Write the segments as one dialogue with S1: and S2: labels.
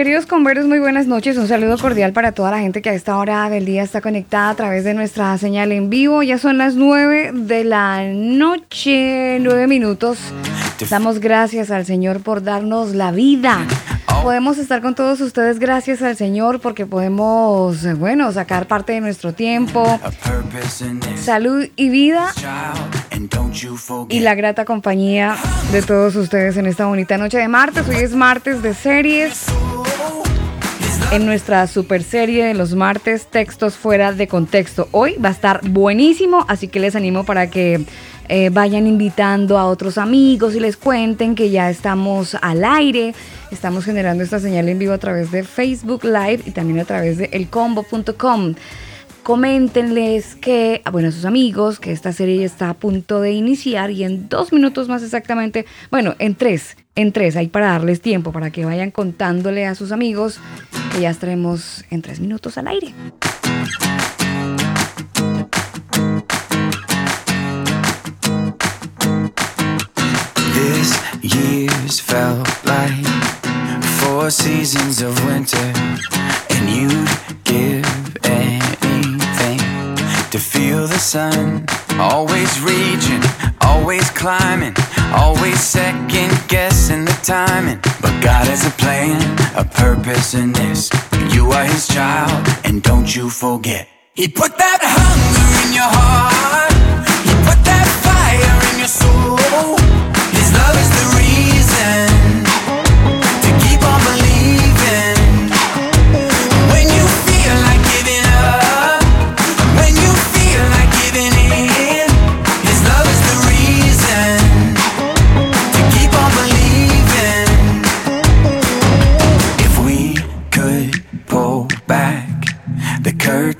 S1: Queridos converos, muy buenas noches. Un saludo cordial para toda la gente que a esta hora del día está conectada a través de nuestra señal en vivo. Ya son las nueve de la noche, nueve minutos. Damos gracias al Señor por darnos la vida. Podemos estar con todos ustedes gracias al Señor porque podemos, bueno, sacar parte de nuestro tiempo, salud y vida y la grata compañía de todos ustedes en esta bonita noche de martes. Hoy es martes de series. En nuestra super serie de los martes, textos fuera de contexto. Hoy va a estar buenísimo, así que les animo para que eh, vayan invitando a otros amigos y les cuenten que ya estamos al aire. Estamos generando esta señal en vivo a través de Facebook Live y también a través de elcombo.com. Coméntenles que, bueno, a sus amigos, que esta serie ya está a punto de iniciar y en dos minutos más exactamente, bueno, en tres, en tres, hay para darles tiempo para que vayan contándole a sus amigos que ya estaremos en tres minutos al aire.
S2: This four seasons of winter, and give to feel the sun. Always reaching, always climbing, always second guessing the timing. But God has a plan, a purpose in this. You are His child, and don't you forget. He put that hunger in your heart.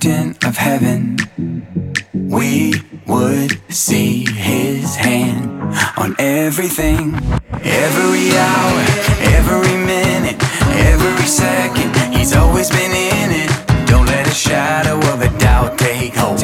S2: The curtain of heaven, we would see his hand on everything. Every hour, every minute, every second, he's always been in it. Don't let a shadow of a doubt take. Hold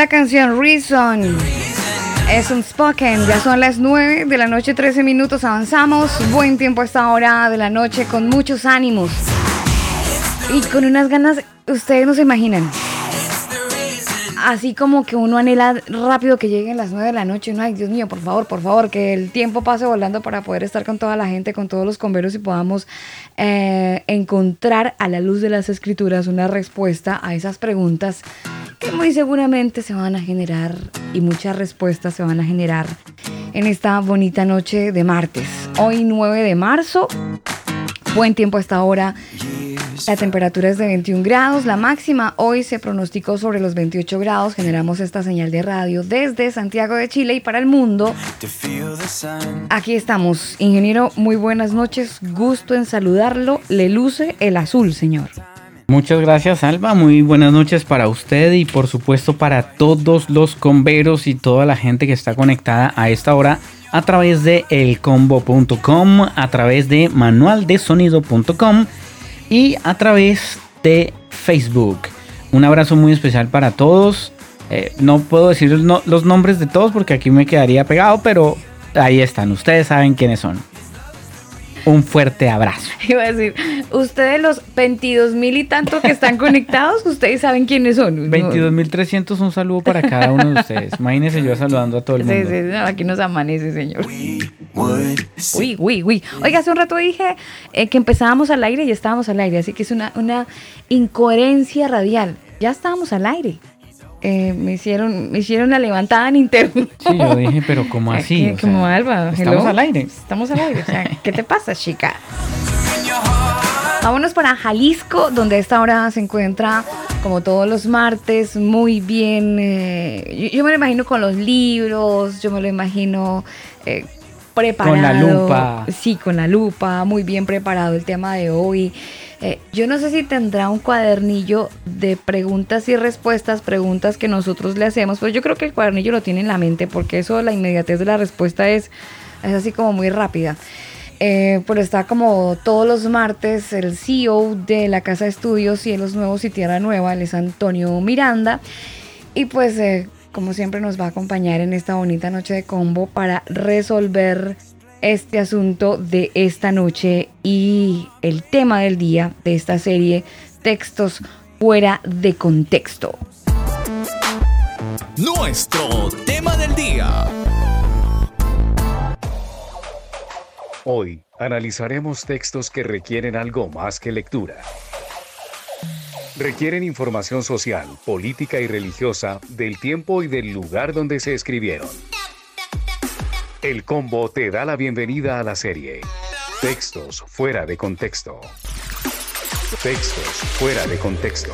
S1: la canción Reason. Es un spoken, ya son las 9 de la noche, 13 minutos, avanzamos. Buen tiempo a esta hora de la noche con muchos ánimos. Y con unas ganas, ustedes no se imaginan. Así como que uno anhela rápido que lleguen las 9 de la noche. No, ay, Dios mío, por favor, por favor, que el tiempo pase volando para poder estar con toda la gente, con todos los converos y podamos eh, encontrar a la luz de las escrituras una respuesta a esas preguntas que muy seguramente se van a generar y muchas respuestas se van a generar en esta bonita noche de martes. Hoy 9 de marzo, buen tiempo hasta ahora. La temperatura es de 21 grados, la máxima hoy se pronosticó sobre los 28 grados. Generamos esta señal de radio desde Santiago de Chile y para el mundo. Aquí estamos. Ingeniero, muy buenas noches. Gusto en saludarlo. Le luce el azul, señor.
S3: Muchas gracias, Alba. Muy buenas noches para usted y por supuesto para todos los converos y toda la gente que está conectada a esta hora a través de elcombo.com, a través de manualdesonido.com y a través de Facebook. Un abrazo muy especial para todos. Eh, no puedo decir los nombres de todos porque aquí me quedaría pegado, pero ahí están. Ustedes saben quiénes son un fuerte abrazo.
S1: Iba a decir, ustedes los 22 mil y tanto que están conectados, ustedes saben quiénes son.
S3: 22 mil 300, un saludo para cada uno de ustedes. Imagínense yo saludando a todo el mundo.
S1: Sí, sí, aquí nos amanece, señor. Uy, uy, uy. Oiga, hace un rato dije eh, que empezábamos al aire y ya estábamos al aire, así que es una, una incoherencia radial. Ya estábamos al aire. Eh, me hicieron me hicieron la levantada en interno.
S3: Sí, yo dije, pero ¿cómo así?
S1: como Alba.
S3: Estamos al aire.
S1: Estamos al aire. O sea, ¿qué te pasa, chica? Vámonos para Jalisco, donde a esta hora se encuentra, como todos los martes, muy bien. Eh, yo, me lo imagino con los libros, yo me lo imagino eh, preparado.
S3: Con la lupa.
S1: Sí, con la lupa, muy bien preparado el tema de hoy. Eh, yo no sé si tendrá un cuadernillo de preguntas y respuestas, preguntas que nosotros le hacemos, pero yo creo que el cuadernillo lo tiene en la mente porque eso, la inmediatez de la respuesta es, es así como muy rápida. Eh, pero está como todos los martes el CEO de la Casa de Estudios Cielos Nuevos y Tierra Nueva, él es Antonio Miranda. Y pues eh, como siempre nos va a acompañar en esta bonita noche de combo para resolver este asunto de esta noche y el tema del día de esta serie, textos fuera de contexto.
S4: Nuestro tema del día.
S5: Hoy analizaremos textos que requieren algo más que lectura. Requieren información social, política y religiosa del tiempo y del lugar donde se escribieron. El combo te da la bienvenida a la serie. Textos fuera de contexto. Textos fuera de contexto.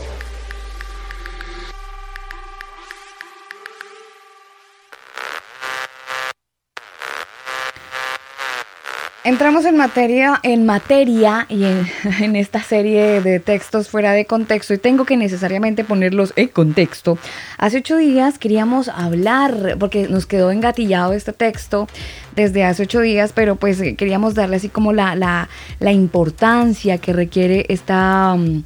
S1: Entramos en materia, en materia y en, esta serie de textos fuera de contexto y tengo que necesariamente ponerlos en contexto. Hace ocho días queríamos hablar, porque nos quedó engatillado este texto desde hace ocho días, pero pues eh, queríamos darle así como la, importancia que requiere esta... Mm,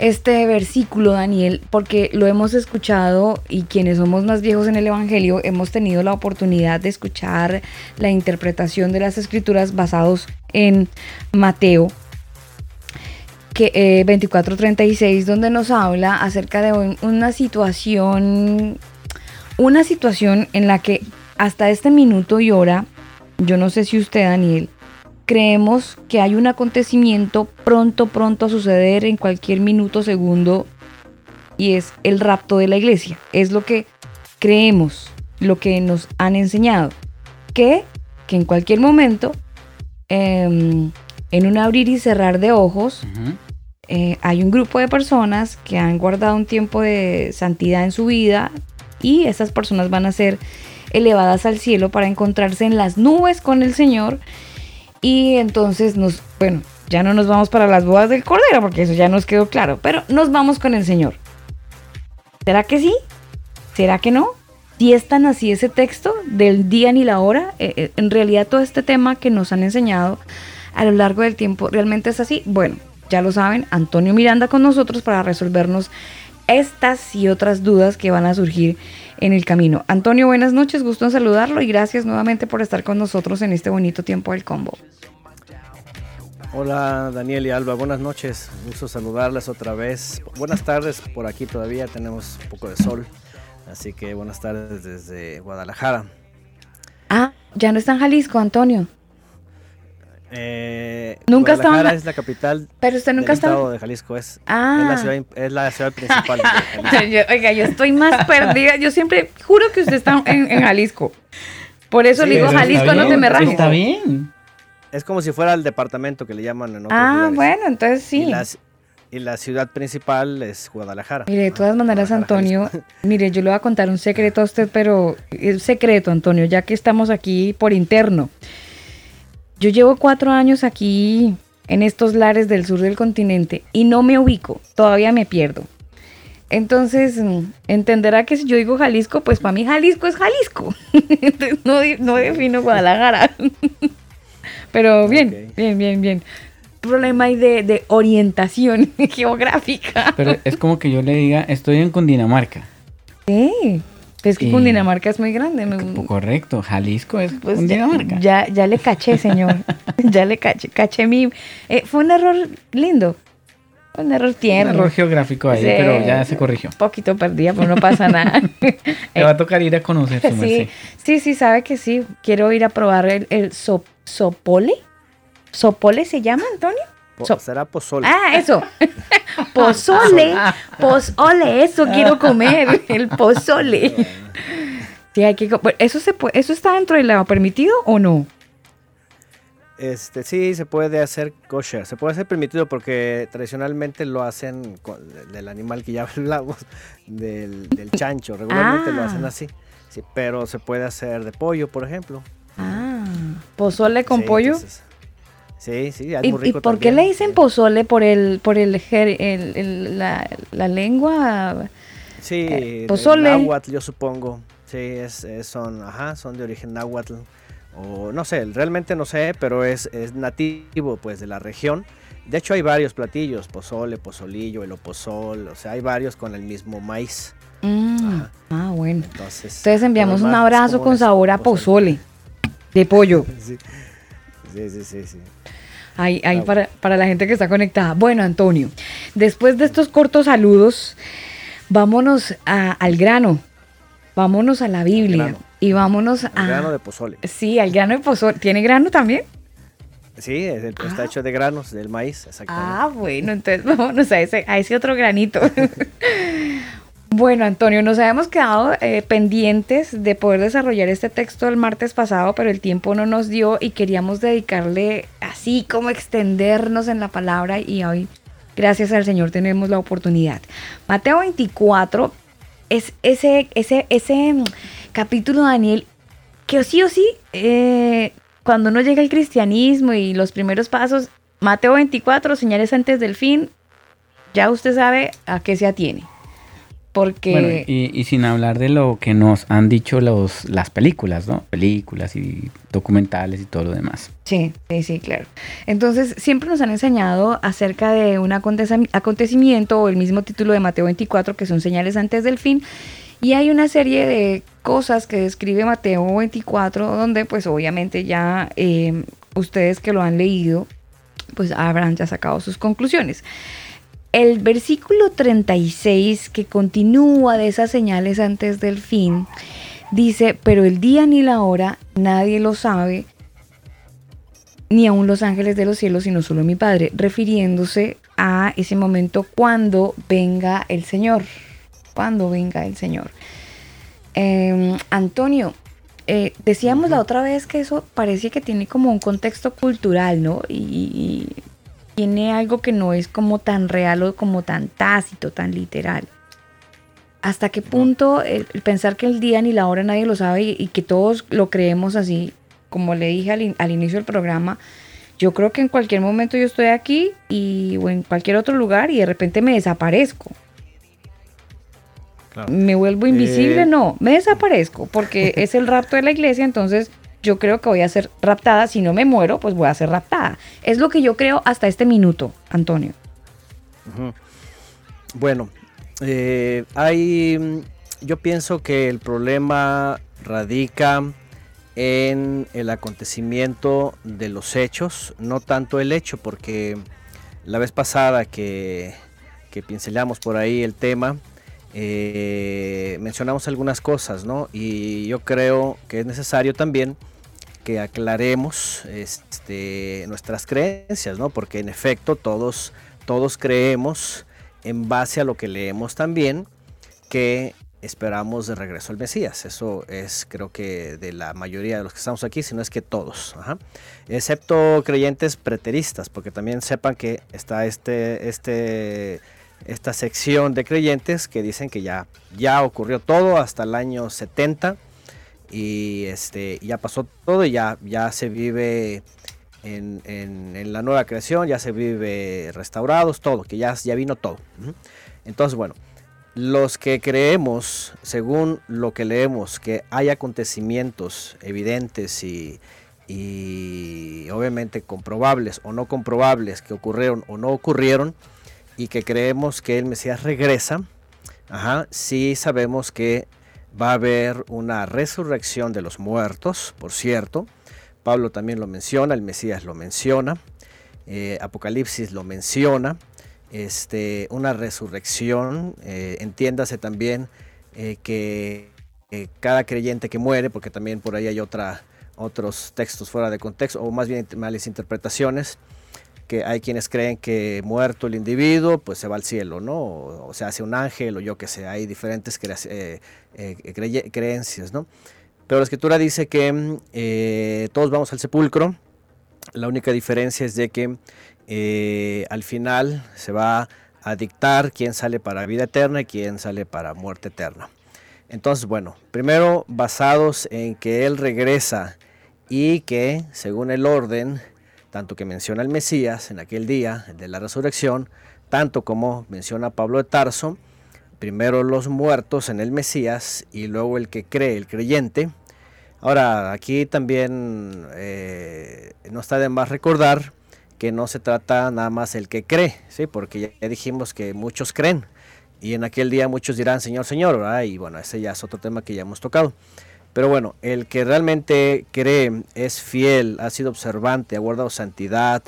S1: este versículo, Daniel, porque lo hemos escuchado y quienes somos más viejos en el Evangelio hemos tenido la oportunidad de escuchar la interpretación de las escrituras basados en Mateo que, eh, 24:36, donde nos habla acerca de una situación, una situación en la que hasta este minuto y hora, yo no sé si usted, Daniel, creemos que hay un acontecimiento pronto, pronto a suceder en cualquier minuto, segundo, y es el rapto de la iglesia. Es lo que creemos, lo que nos han enseñado. Que, que en cualquier momento, em, en un abrir y cerrar de ojos, eh, hay un grupo de personas que han guardado un tiempo de santidad en su vida y esas personas van a ser elevadas al cielo para encontrarse en las nubes con el Señor y entonces nos, bueno, ya no nos vamos para las bodas del Cordero, porque eso ya nos quedó claro, pero nos vamos con el Señor. ¿Será que sí? ¿Será que no? Si es tan así ese texto del día ni la hora, eh, eh, en realidad todo este tema que nos han enseñado a lo largo del tiempo realmente es así. Bueno, ya lo saben, Antonio Miranda con nosotros para resolvernos estas y otras dudas que van a surgir en el camino. Antonio, buenas noches, gusto en saludarlo y gracias nuevamente por estar con nosotros en este bonito tiempo del combo.
S6: Hola Daniel y Alba, buenas noches, gusto saludarles otra vez. Buenas tardes, por aquí todavía tenemos un poco de sol, así que buenas tardes desde Guadalajara.
S1: Ah, ya no está en Jalisco, Antonio.
S6: Eh,
S1: nunca estaba
S6: es la capital
S1: pero usted nunca
S6: del estado de Jalisco es,
S1: ah.
S6: es, la ciudad, es la ciudad principal de
S1: Jalisco. oiga yo estoy más perdida yo siempre juro que usted está en, Jalisco Por eso
S6: Sí,
S1: le digo Jalisco, no te me rajes.
S3: Está bien.
S6: Es como si fuera el departamento que le llaman en otros
S1: Ah,
S6: lugares.
S1: bueno, entonces
S6: Y
S1: sí.
S6: la, y la ciudad principal es Guadalajara.
S1: Mire, de todas maneras, Antonio,
S6: Jalisco.
S1: mire, yo le voy a contar un secreto a usted, pero es secreto, Antonio, ya que estamos aquí por interno. Yo llevo cuatro años aquí en estos lares del sur del continente y no me ubico, todavía me pierdo. Entonces, mm, entenderá que si yo digo Jalisco, pues para mí Jalisco es Jalisco. Entonces, no, no defino Guadalajara. Pero bien, bien, bien, bien. Problema ahí de, de orientación geográfica.
S3: Pero es como que yo le diga, estoy en Cundinamarca.
S1: Sí, es que Cundinamarca es muy grande. me-
S3: Correcto, Jalisco es
S1: pues ya,
S3: Cundinamarca.
S1: ya, ya le caché, señor. ya le caché, caché mi... eh, fue un error lindo. Un error
S3: Un
S1: tierno.
S3: error geográfico ahí,
S1: Sí.
S3: pero ya se corrigió.
S1: Un poquito perdida, pero no pasa nada.
S3: Te va a tocar ir a conocer su
S1: sí, sí, sí, sabe que sí. Quiero ir a probar el, el so- sopole. ¿Sopole se llama, Antonio?
S6: Po- será pozole.
S1: Ah, eso. pozole. Pozole, eso quiero comer. El pozole. Sí, hay que ¿Eso, se puede, ¿Eso está dentro de lo permitido o no?
S6: Este, sí, se puede hacer kosher. Se puede hacer permitido porque tradicionalmente lo hacen con- del animal que ya hablamos, del, del chancho. Regularmente lo
S1: Ah.
S6: hacen así. Sí, pero se puede hacer de pollo, por ejemplo.
S1: Ah, pozole con
S6: Sí,
S1: pollo.
S6: entonces- sí, sí, es
S1: ¿Y,
S6: muy
S1: y
S6: rico
S1: por qué le dicen pozole? ¿Por el por el, ger- el- el- la, la lengua?
S6: Sí,
S1: Eh, pozole.
S6: náhuatl, yo supongo. Sí, es, es- son, ajá, son de origen náhuatl. O no sé, realmente no sé, pero es, es nativo pues de la región. De hecho hay varios platillos, pozole, pozolillo, el opozol, o sea, hay varios con el mismo maíz.
S1: Mm, ah, bueno.
S6: Entonces,
S1: Entonces enviamos un abrazo con sabor a pozole. De pollo.
S6: Sí, sí, sí, sí.
S1: Ahí, ahí
S6: Ah,
S1: para, para la gente que está conectada. Bueno, Antonio, después de estos cortos saludos, vámonos a- al grano. Vámonos a la Biblia. Y vámonos
S6: El
S1: a.
S6: grano de pozole.
S1: Sí, al grano de pozole. ¿Tiene grano también?
S6: Sí, es el- está hecho de granos, del maíz, exactamente.
S1: Ah, bueno, entonces vámonos a ese, a ese otro granito. bueno, Antonio, nos habíamos quedado eh, pendientes de poder desarrollar este texto el martes pasado, pero el tiempo no nos dio y queríamos dedicarle así como extendernos en la palabra y hoy, gracias al Señor, tenemos la oportunidad. Mateo 24 es ese, ese, ese mm, capítulo, Daniel, que sí o sí, eh, cuando uno llega al cristianismo y los primeros pasos, Mateo 24, señales antes del fin, ya usted sabe a qué se atiene. Porque...
S3: Bueno, y, y sin hablar de lo que nos han dicho los, las películas, ¿no? Películas y documentales y todo lo demás.
S1: Sí, sí, sí, claro. Entonces, siempre nos han enseñado acerca de un acontecimiento o el mismo título de Mateo 24, que son señales antes del fin. Y hay una serie de cosas que describe Mateo 24, donde pues obviamente ya eh, ustedes que lo han leído, pues habrán ya sacado sus conclusiones. El versículo 36, que continúa de esas señales antes del fin, dice, pero el día ni la hora nadie lo sabe, ni aun los ángeles de los cielos, sino solo mi Padre, refiriéndose a ese momento cuando venga el Señor, cuando venga el Señor. Eh, Antonio, eh, decíamos la otra vez que eso parece que tiene como un contexto cultural, ¿no? Y, y tiene algo que no es como tan real o como tan tácito, tan literal. ¿Hasta qué punto el, pensar que el día ni la hora nadie lo sabe y, y que todos lo creemos así, como le dije al, in- al inicio del programa, yo creo que en cualquier momento yo estoy aquí y, o en cualquier otro lugar y de repente me desaparezco.
S6: Claro.
S1: ¿Me vuelvo invisible?
S6: Eh.
S1: No, me desaparezco porque es el rapto de la iglesia, entonces yo creo que voy a ser raptada. Si no me muero, pues voy a ser raptada. Es lo que yo creo hasta este minuto, Antonio.
S6: Bueno, eh, hay, mm, yo pienso que el problema radica en el acontecimiento de los hechos, no tanto el hecho, porque la vez pasada que, que pincelamos por ahí el tema, eh, mencionamos algunas cosas, ¿no? Y yo creo que es necesario también aclaremos este, nuestras creencias, ¿no? Porque en efecto todos, todos creemos en base a lo que leemos también que esperamos de regreso al Mesías. Eso es creo que de la mayoría de los que estamos aquí, si no es que todos. Excepto creyentes preteristas, porque también sepan que está este, este, esta sección de creyentes que dicen que ya, ya ocurrió todo hasta el año 70 y este, ya pasó todo y ya, ya se vive en, en, la nueva creación, ya se vive restaurados, todo, que ya, ya vino todo. Entonces, bueno, los que creemos, según lo que leemos, que hay acontecimientos evidentes y, obviamente comprobables o no comprobables que ocurrieron o no ocurrieron, y que creemos que el Mesías regresa, ajá, sabemos que va a haber una resurrección de los muertos, por cierto. Pablo también lo menciona, el Mesías lo menciona, eh, Apocalipsis lo menciona este, una resurrección. Eh, entiéndase también eh, que cada creyente que muere, porque también por ahí hay otros textos fuera de contexto, o más bien malas interpretaciones, que hay quienes creen que muerto el individuo, pues se va al cielo, ¿no? O, se hace un ángel, o yo que sé, hay diferentes creencias, ¿no? Pero la escritura dice que todos vamos al sepulcro, la única diferencia es de que eh, al final se va a dictar quién sale para vida eterna y quién sale para muerte eterna. Entonces, bueno, primero basados en que Él regresa y que, según el orden, tanto que menciona el Mesías en aquel día, de la resurrección, tanto como menciona Pablo de Tarso, primero los muertos en el Mesías y luego el que cree, el creyente. Ahora, aquí también eh, no está de más recordar que no se trata nada más el que cree, ¿sí? porque ya dijimos que muchos creen y en aquel día muchos dirán Señor, Señor, y bueno, ese ya es otro tema que ya hemos tocado. Pero bueno, el que realmente cree, es fiel, ha sido observante, ha guardado santidad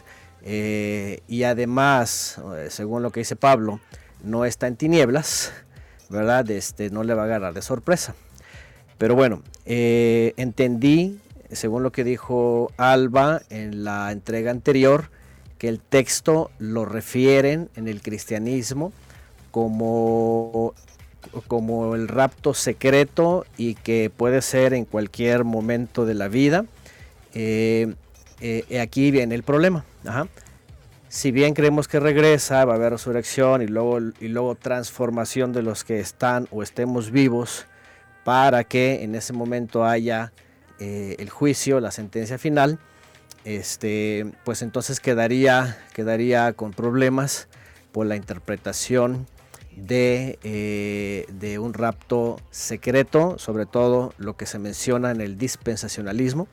S6: eh, y además, eh, según lo que dice Pablo, no está en tinieblas, ¿verdad? Este, no le va a agarrar de sorpresa. Pero bueno, eh, entendí, según lo que dijo Alba en la entrega anterior, que el texto lo refieren en el cristianismo como, como el rapto secreto y que puede ser en cualquier momento de la vida. Eh, eh, aquí viene el problema. Si bien creemos que regresa, va a haber resurrección y luego, y luego transformación de los que están o estemos vivos para que en ese momento haya eh, el juicio, la sentencia final, este, pues entonces quedaría, quedaría con problemas por la interpretación de, eh, de, un rapto secreto, sobre todo lo que se menciona en el dispensacionalismo,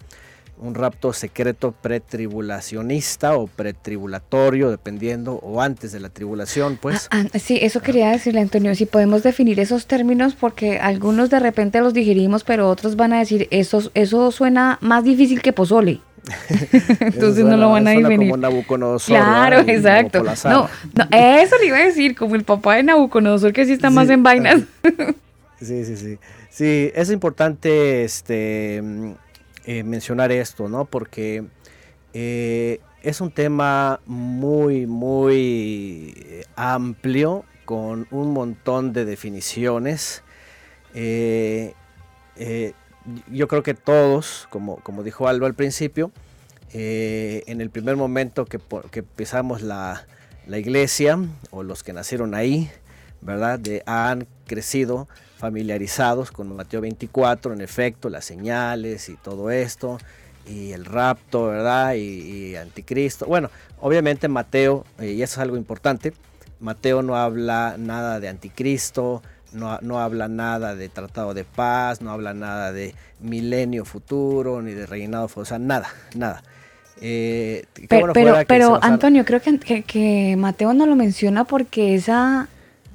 S6: un rapto secreto pretribulacionista o pretribulatorio, dependiendo, o antes de la tribulación, pues.
S1: Ah, ah, sí, eso quería decirle, Antonio, si podemos definir esos términos, porque algunos de repente los digerimos, pero otros van a decir, eso, eso suena más difícil que pozole. Entonces no lo van a definir.
S6: Como Nabucodonosor.
S1: Claro, exacto. No, no, eso le iba a decir, como el papá de Nabucodonosor que sí está más en vainas.
S6: sí, sí, sí. Sí, es importante este, eh, mencionar esto, ¿no? Porque eh, es un tema muy, muy eh, amplio, con un montón de definiciones. Eh, yo creo que todos, como, como dijo Alba al principio, eh, en el primer momento que, que pisamos la, iglesia o los que nacieron ahí, ¿verdad? Han crecido familiarizados con Mateo 24, en efecto, las señales y todo esto, y el rapto, ¿verdad? Y, anticristo. Bueno, obviamente Mateo, eh, y eso es algo importante, Mateo no habla nada de anticristo, no, habla nada de tratado de paz, no habla nada de milenio futuro, ni de reinado, o sea, nada, nada.
S1: Eh, pero, pero, Antonio, creo que, que, Mateo no lo menciona porque esa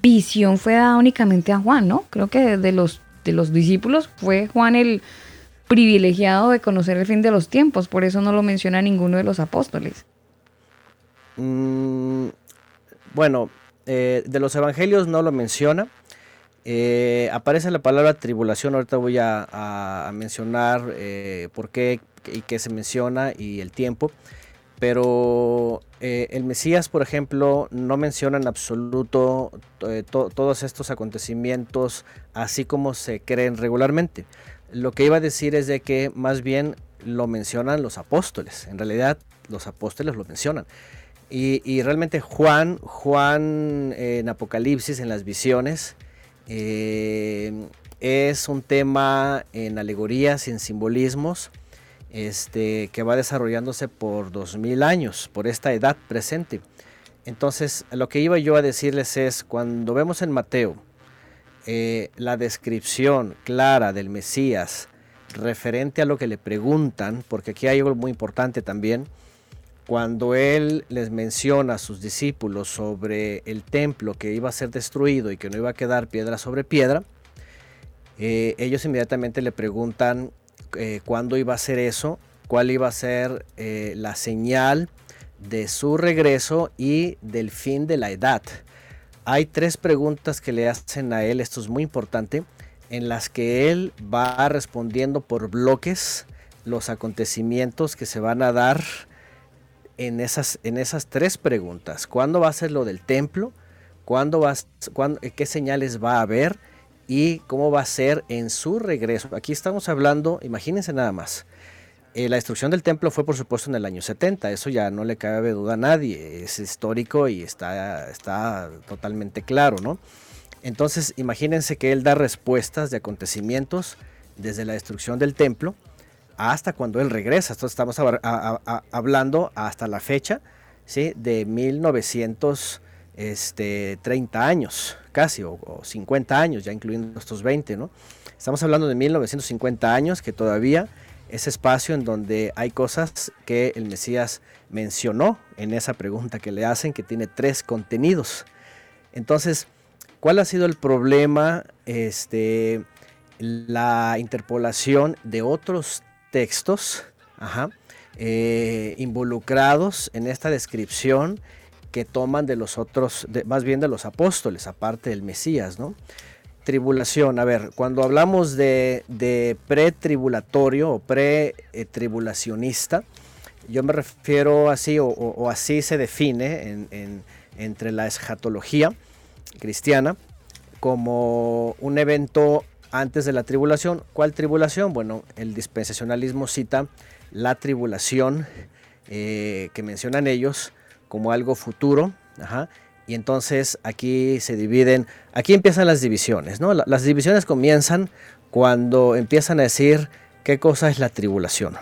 S1: visión fue dada únicamente a Juan, ¿no? Creo que de los, de los discípulos fue Juan el privilegiado de conocer el fin de los tiempos, por eso no lo menciona ninguno de los apóstoles.
S6: Mm, bueno, eh, de los evangelios no lo menciona. Eh, aparece la palabra tribulación, ahorita voy a, mencionar eh, por qué y qué se menciona y el tiempo. pero eh, el Mesías, por ejemplo, no menciona en absoluto todos estos acontecimientos así como se creen regularmente. Lo que iba a decir es de que más bien lo mencionan los apóstoles. En realidad, los apóstoles lo mencionan. Y, realmente Juan, Juan en Apocalipsis, en las visiones, eh, es un tema en alegorías y en simbolismos este, que va desarrollándose por dos mil años, por esta edad presente. Entonces, lo que iba yo a decirles es, cuando vemos en Mateo eh, la descripción clara del Mesías referente a lo que le preguntan, porque aquí hay algo muy importante también, cuando él les menciona a sus discípulos sobre el templo que iba a ser destruido y que no iba a quedar piedra sobre piedra, eh, ellos inmediatamente le preguntan eh, cuándo iba a ser eso, cuál iba a ser eh, la señal de su regreso y del fin de la edad. Hay tres preguntas que le hacen a él, esto es muy importante, en las que él va respondiendo por bloques los acontecimientos que se van a dar en esas, en esas tres preguntas. ¿Cuándo va a ser lo del templo? ¿Cuándo va, ¿Qué señales va a haber? y cómo va a ser en su regreso. Aquí estamos hablando, imagínense nada más, eh, la destrucción del templo fue por supuesto en el año 70, eso ya no le cabe duda a nadie, es histórico y está, está totalmente claro, ¿no? Entonces imagínense que él da respuestas de acontecimientos desde la destrucción del templo hasta cuando él regresa. Entonces estamos hablando hasta la fecha ¿sí? de 1900 este, 30 años, casi, o, 50 años, ya incluyendo estos 20, ¿no? Estamos hablando de 1950 años, que todavía es espacio en donde hay cosas que el Mesías mencionó en esa pregunta que le hacen, que tiene tres contenidos. Entonces, ¿cuál ha sido el problema? Este, la interpolación de otros textos eh, involucrados en esta descripción que toman de los otros, más bien de los apóstoles, aparte del Mesías, ¿no? Tribulación, a ver, cuando hablamos de, de pretribulatorio o pre-tribulacionista, yo me refiero así, o, así se define entre la escatología cristiana, como un evento antes de la tribulación. ¿Cuál tribulación? Bueno, el dispensacionalismo cita la tribulación eh, que mencionan ellos como algo futuro. y entonces aquí se dividen, aquí empiezan las divisiones, ¿no? Las divisiones comienzan cuando empiezan a decir qué cosa es la tribulación.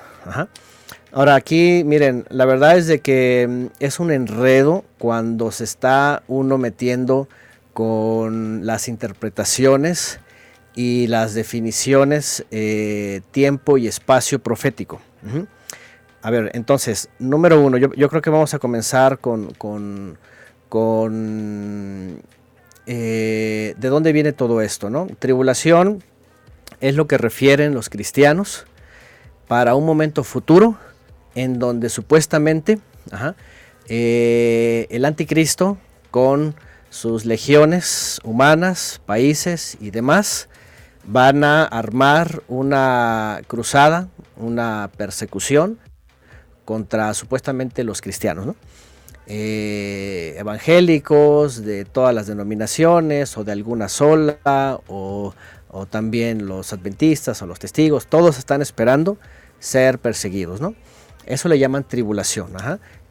S6: Ahora aquí, miren, la verdad es de que mm, es un enredo cuando se está uno metiendo con las interpretaciones y las definiciones eh, tiempo y espacio profético. A ver, entonces, número uno, yo, creo que vamos a comenzar con, con, eh, de dónde viene todo esto, ¿no? Tribulación es lo que refieren los cristianos para un momento futuro en donde supuestamente eh, el anticristo con sus legiones humanas, países y demás van a armar una cruzada, una persecución contra supuestamente los cristianos, eh, evangélicos de todas las denominaciones o de alguna sola o, también los adventistas o los testigos, todos están esperando ser perseguidos, ¿no? Eso le llaman tribulación,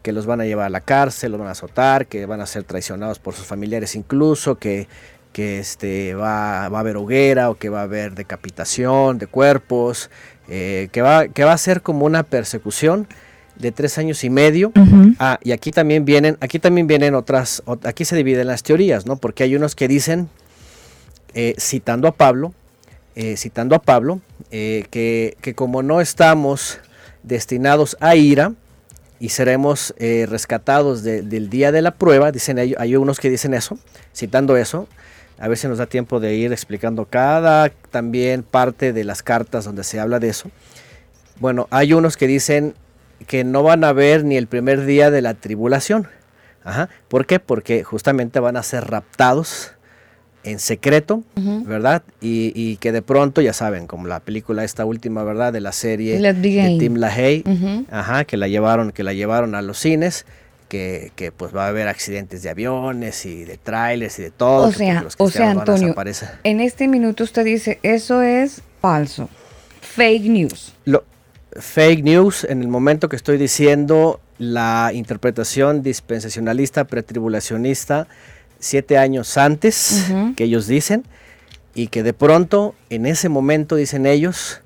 S6: que los van a llevar a la cárcel, los van a azotar, que van a ser traicionados por sus familiares incluso, que, que este, va, va, a haber hoguera o que va a haber decapitación de cuerpos, eh, que, va, que va a ser como una persecución de tres años y medio. Ah, y aquí también vienen, aquí también vienen otras, aquí se dividen las teorías, ¿no? Porque hay unos que dicen, eh, citando a Pablo, eh, citando a Pablo, eh, que, como no estamos destinados a ira y seremos rescatados del día de la prueba, dicen hay unos que dicen eso, citando eso, a ver si nos da tiempo de ir explicando cada también parte de las cartas donde se habla de eso. Bueno, hay unos que dicen que no van a ver ni el primer día de la tribulación. ¿Por qué? Porque justamente van a ser raptados en secreto, ¿verdad? Y, que de pronto, ya saben, como la película esta última, ¿verdad? De la serie de Tim LaHaye, ajá, que la llevaron, que la llevaron a los cines. Que, que, pues va a haber accidentes de aviones y de trailers y de todo.
S1: O sea, o sea Antonio, en este minuto usted dice, eso es falso, fake news.
S6: Lo, fake news en el momento que estoy diciendo la interpretación dispensacionalista, pretribulacionista siete años antes, que ellos dicen, y que de pronto, en ese momento, dicen ellos,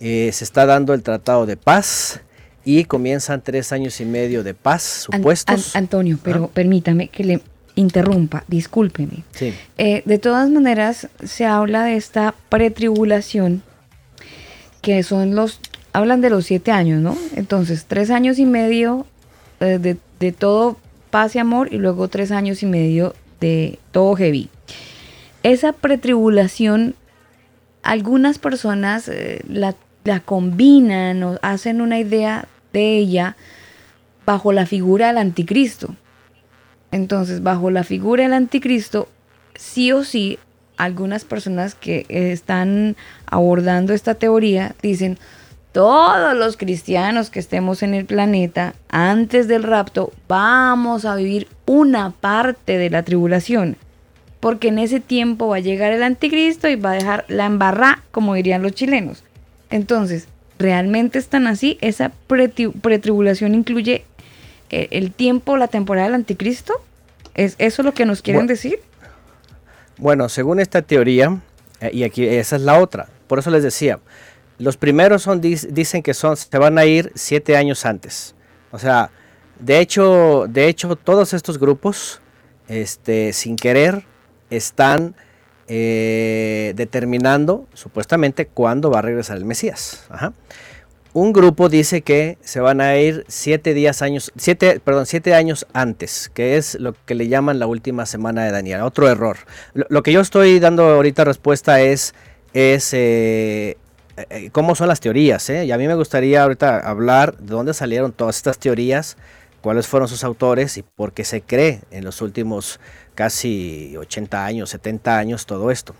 S6: eh, se está dando el tratado de paz y comienzan tres años y medio de paz supuestos.
S1: Antonio, pero permítame que le interrumpa, discúlpeme. Sí. Eh, de todas maneras, se habla de esta pretribulación, que son los, hablan de los siete años, ¿no? Entonces, tres años y medio eh, de, de todo paz y amor y luego tres años y medio de todo heavy. Esa pretribulación, algunas personas eh, la, la combinan o hacen una idea de ella bajo la figura del anticristo. Entonces, bajo la figura del anticristo, sí o sí, algunas personas que están abordando esta teoría dicen, todos los cristianos que estemos en el planeta antes del rapto vamos a vivir una parte de la tribulación. Porque en ese tiempo va a llegar el anticristo y va a dejar la embarrá, como dirían los chilenos. Entonces, ¿realmente están así? ¿Esa pretribulación incluye el, tiempo, la temporada del anticristo? ¿Es eso lo que nos quieren decir?
S6: Bueno, según esta teoría, eh, y aquí esa es la otra, por eso les decía, los primeros son, dicen que son, se van a ir siete años antes. O sea, de hecho, de hecho todos estos grupos, este, sin querer, están eh, determinando supuestamente cuándo va a regresar el Mesías. Un grupo dice que se van a ir siete días años, siete, perdón, siete años antes, que es lo que le llaman la última semana de Daniel. Otro error. Lo, que yo estoy dando ahorita respuesta es, es eh, eh, cómo son las teorías. Y a mí me gustaría ahorita hablar de dónde salieron todas estas teorías, cuáles fueron sus autores y por qué se cree en los últimos casi 80 años, 70 años todo esto.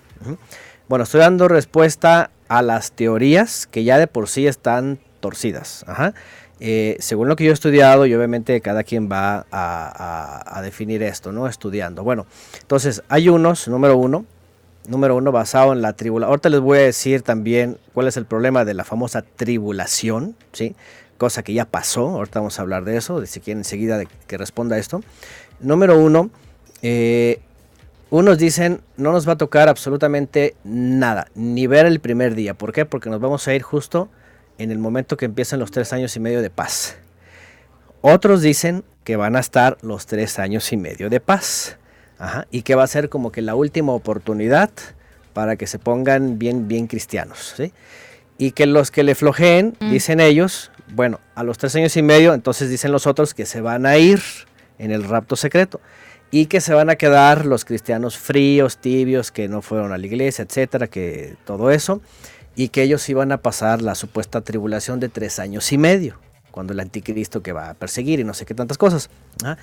S6: Bueno, estoy dando respuesta a las teorías que ya de por sí están torcidas. según lo que yo he estudiado, y obviamente cada quien va a, a, definir esto, ¿no? Estudiando. Bueno, entonces hay unos, número uno, número uno basado en la tribulación. Ahorita les voy a decir también cuál es el problema de la famosa tribulación, ¿sí? Cosa que ya pasó, ahorita vamos a hablar de eso, si quieren enseguida que responda esto. Número uno, eh, unos dicen no nos va a tocar absolutamente nada, ni ver el primer día. ¿Por qué? Porque nos vamos a ir justo en el momento que empiezan los tres años y medio de paz. Otros dicen que van a estar los tres años y medio de paz y que va a ser como que la última oportunidad para que se pongan bien, bien cristianos. Y que los que le flojeen, mm. dicen ellos, bueno, a los tres años y medio, entonces dicen los otros que se van a ir en el rapto secreto y que se van a quedar los cristianos fríos, tibios, que no fueron a la iglesia, etcétera, que todo eso, y que ellos iban a pasar la supuesta tribulación de tres años y medio cuando el anticristo que va a perseguir y no sé qué tantas cosas. ¿ah?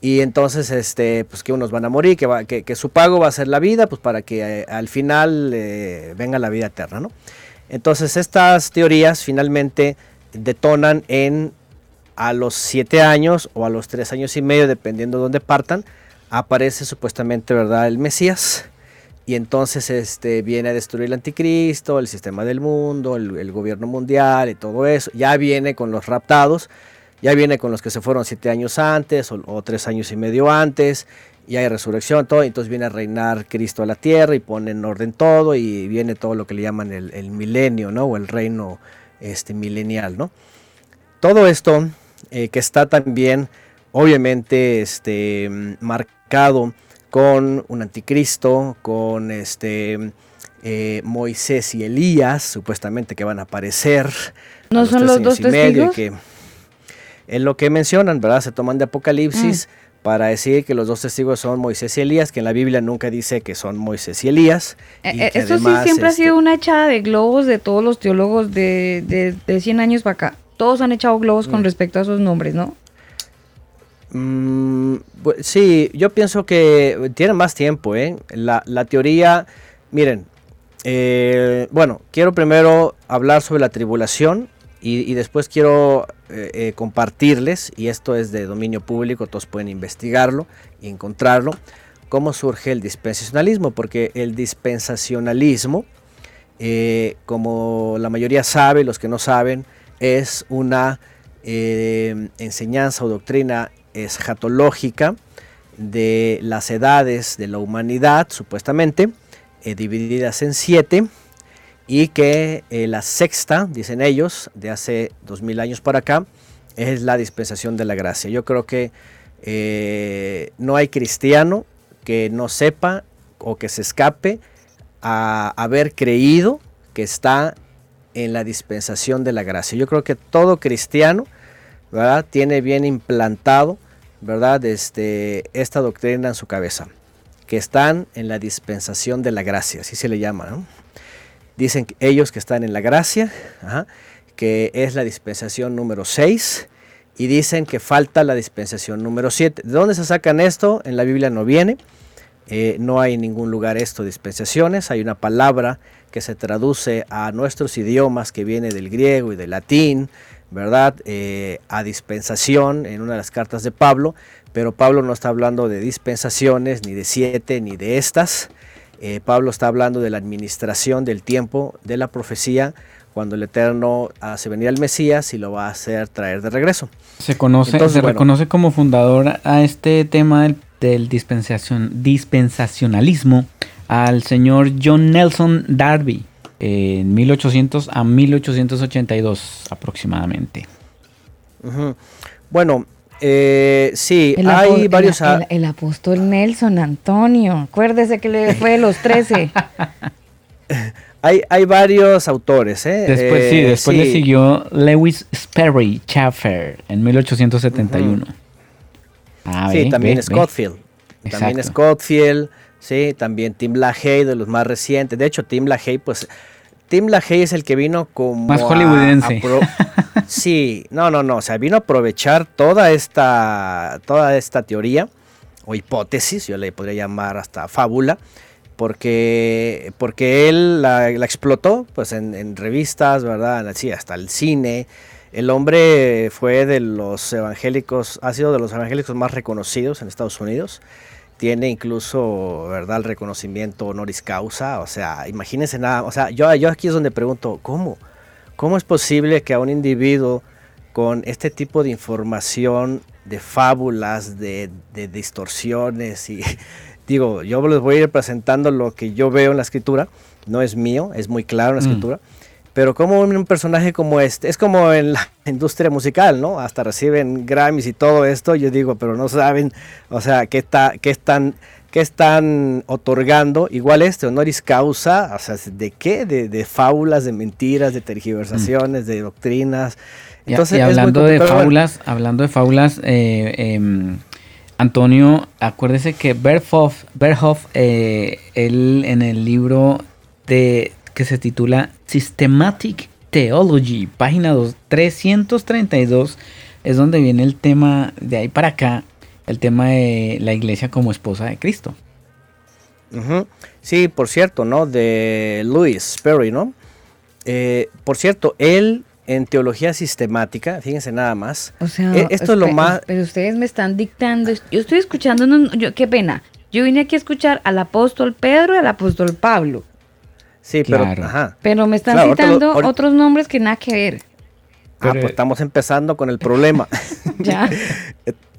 S6: Y entonces, este, pues que unos van a morir, que, va, que, su pago va a ser la vida, pues para que eh, al final eh, venga la vida eterna, ¿no? Entonces estas teorías finalmente detonan en a los siete años o a los tres años y medio, dependiendo de dónde partan, aparece supuestamente, ¿verdad?, el Mesías y entonces este, viene a destruir el anticristo, el sistema del mundo, el, gobierno mundial y todo eso. Ya viene con los raptados, ya viene con los que se fueron siete años antes o, tres años y medio antes, y hay resurrección, todo, entonces viene a reinar Cristo a la tierra y pone en orden todo y viene todo lo que le llaman el, milenio, ¿no? O el reino este, milenial, ¿no? Todo esto eh, que está también obviamente este, marcado con un anticristo, con este eh, Moisés y Elías, supuestamente que van a aparecer.
S1: ¿No son los dos testigos?
S6: Que, en lo que mencionan, ¿verdad? Se toman de Apocalipsis mm. para decir que los dos testigos son Moisés y Elías, que en la Biblia nunca dice que son Moisés y Elías.
S1: Eh, eh, eso sí siempre ha sido este una echada de globos de todos los teólogos de, de, 100 años para acá. Todos han echado globos con mm. respecto a sus nombres, ¿no?
S6: Mm, sí, yo pienso que tiene más tiempo. ¿eh? La, teoría, miren, eh, bueno, quiero primero hablar sobre la tribulación y, después quiero eh, eh, compartirles, y esto es de dominio público, todos pueden investigarlo y encontrarlo, cómo surge el dispensacionalismo, porque el dispensacionalismo, como la mayoría sabe, los que no saben, es una enseñanza o doctrina escatológica de las edades de la humanidad, supuestamente, eh, divididas en siete, y que eh, la sexta, dicen ellos, de hace dos mil años para acá, es la dispensación de la gracia. Yo creo que eh, no hay cristiano que no sepa o que se escape a haber creído que está en la dispensación de la gracia. Yo creo que todo cristiano tiene bien implantado ¿verdad? Este, esta doctrina en su cabeza, que están en la dispensación de la gracia, así se le llama. Dicen ellos que están en la gracia, que es la dispensación número 6, y dicen que falta la dispensación número 7. ¿De dónde se sacan esto? En la Biblia no viene. Eh, no hay en ningún lugar esto dispensaciones. Hay una palabra que se traduce a nuestros idiomas que viene del griego y del latín, ¿verdad? Eh, a dispensación en una de las cartas de Pablo, pero Pablo no está hablando de dispensaciones, ni de siete, ni de estas. Eh, Pablo está hablando de la administración del tiempo de la profecía cuando el Eterno hace venir al Mesías y lo va a hacer traer de regreso.
S3: Se conoce, se reconoce como fundador a este tema del, del dispensación, dispensacionalismo al señor John Nelson Darby en 1800 a 1882 aproximadamente.
S6: Bueno, eh, sí, hay varios...
S1: El, apóstol Nelson Antonio, acuérdese que le fue de los 13.
S6: hay, hay varios autores. ¿eh?
S3: Después, sí, después le siguió Lewis Sperry Chafer en 1871.
S6: Ah, sí, también Scottfield. También Scottfield. Sí, también Tim LaHaye de los más recientes. De hecho, Tim LaHaye, pues, Tim LaHaye es el que vino como...
S3: Más hollywoodense.
S6: sí, no, no, no, o sea, vino a aprovechar toda esta, toda esta teoría o hipótesis, yo le podría llamar hasta fábula, porque, porque él la, explotó pues en, revistas, ¿verdad? Sí, hasta el cine. El hombre fue de los evangélicos, ha sido de los evangélicos más reconocidos en Estados Unidos tiene incluso, ¿verdad?, el reconocimiento honoris causa. O sea, imagínense nada. O sea, yo, yo aquí es donde pregunto, ¿cómo? ¿Cómo es posible que a un individuo con este tipo de información, de fábulas, de, distorsiones y digo, yo les voy a ir presentando lo que yo veo en la escritura, no es mío, es muy claro en la mm. escritura, pero como un, personaje como este, es como en la industria musical, ¿no? Hasta reciben Grammys y todo esto, yo digo, pero no saben, o sea, qué, está, qué están qué están otorgando, igual este honoris causa, o sea, ¿de qué? De, fábulas, de mentiras, de tergiversaciones, de doctrinas.
S3: Entonces, y, hablando, de fábulas, hablando de fábulas, Antonio, acuérdese que Berhoff, Berhoff eh, él en el libro de que se titula Systematic Theology, página 332, es donde viene el tema de ahí para acá, el tema de la iglesia como esposa de Cristo.
S6: Sí, por cierto, ¿no? De Louis Sperry, ¿no? Eh, por cierto, él en teología sistemática, fíjense nada más.
S1: O sea, eh, esto es lo más. Pero ustedes me están dictando. Yo estoy escuchando, yo, qué pena. Yo vine aquí a escuchar al apóstol Pedro y al apóstol Pablo.
S6: Sí, pero,
S1: pero me están citando otros nombres que nada que ver.
S6: Ah, pues estamos empezando con el problema. ya.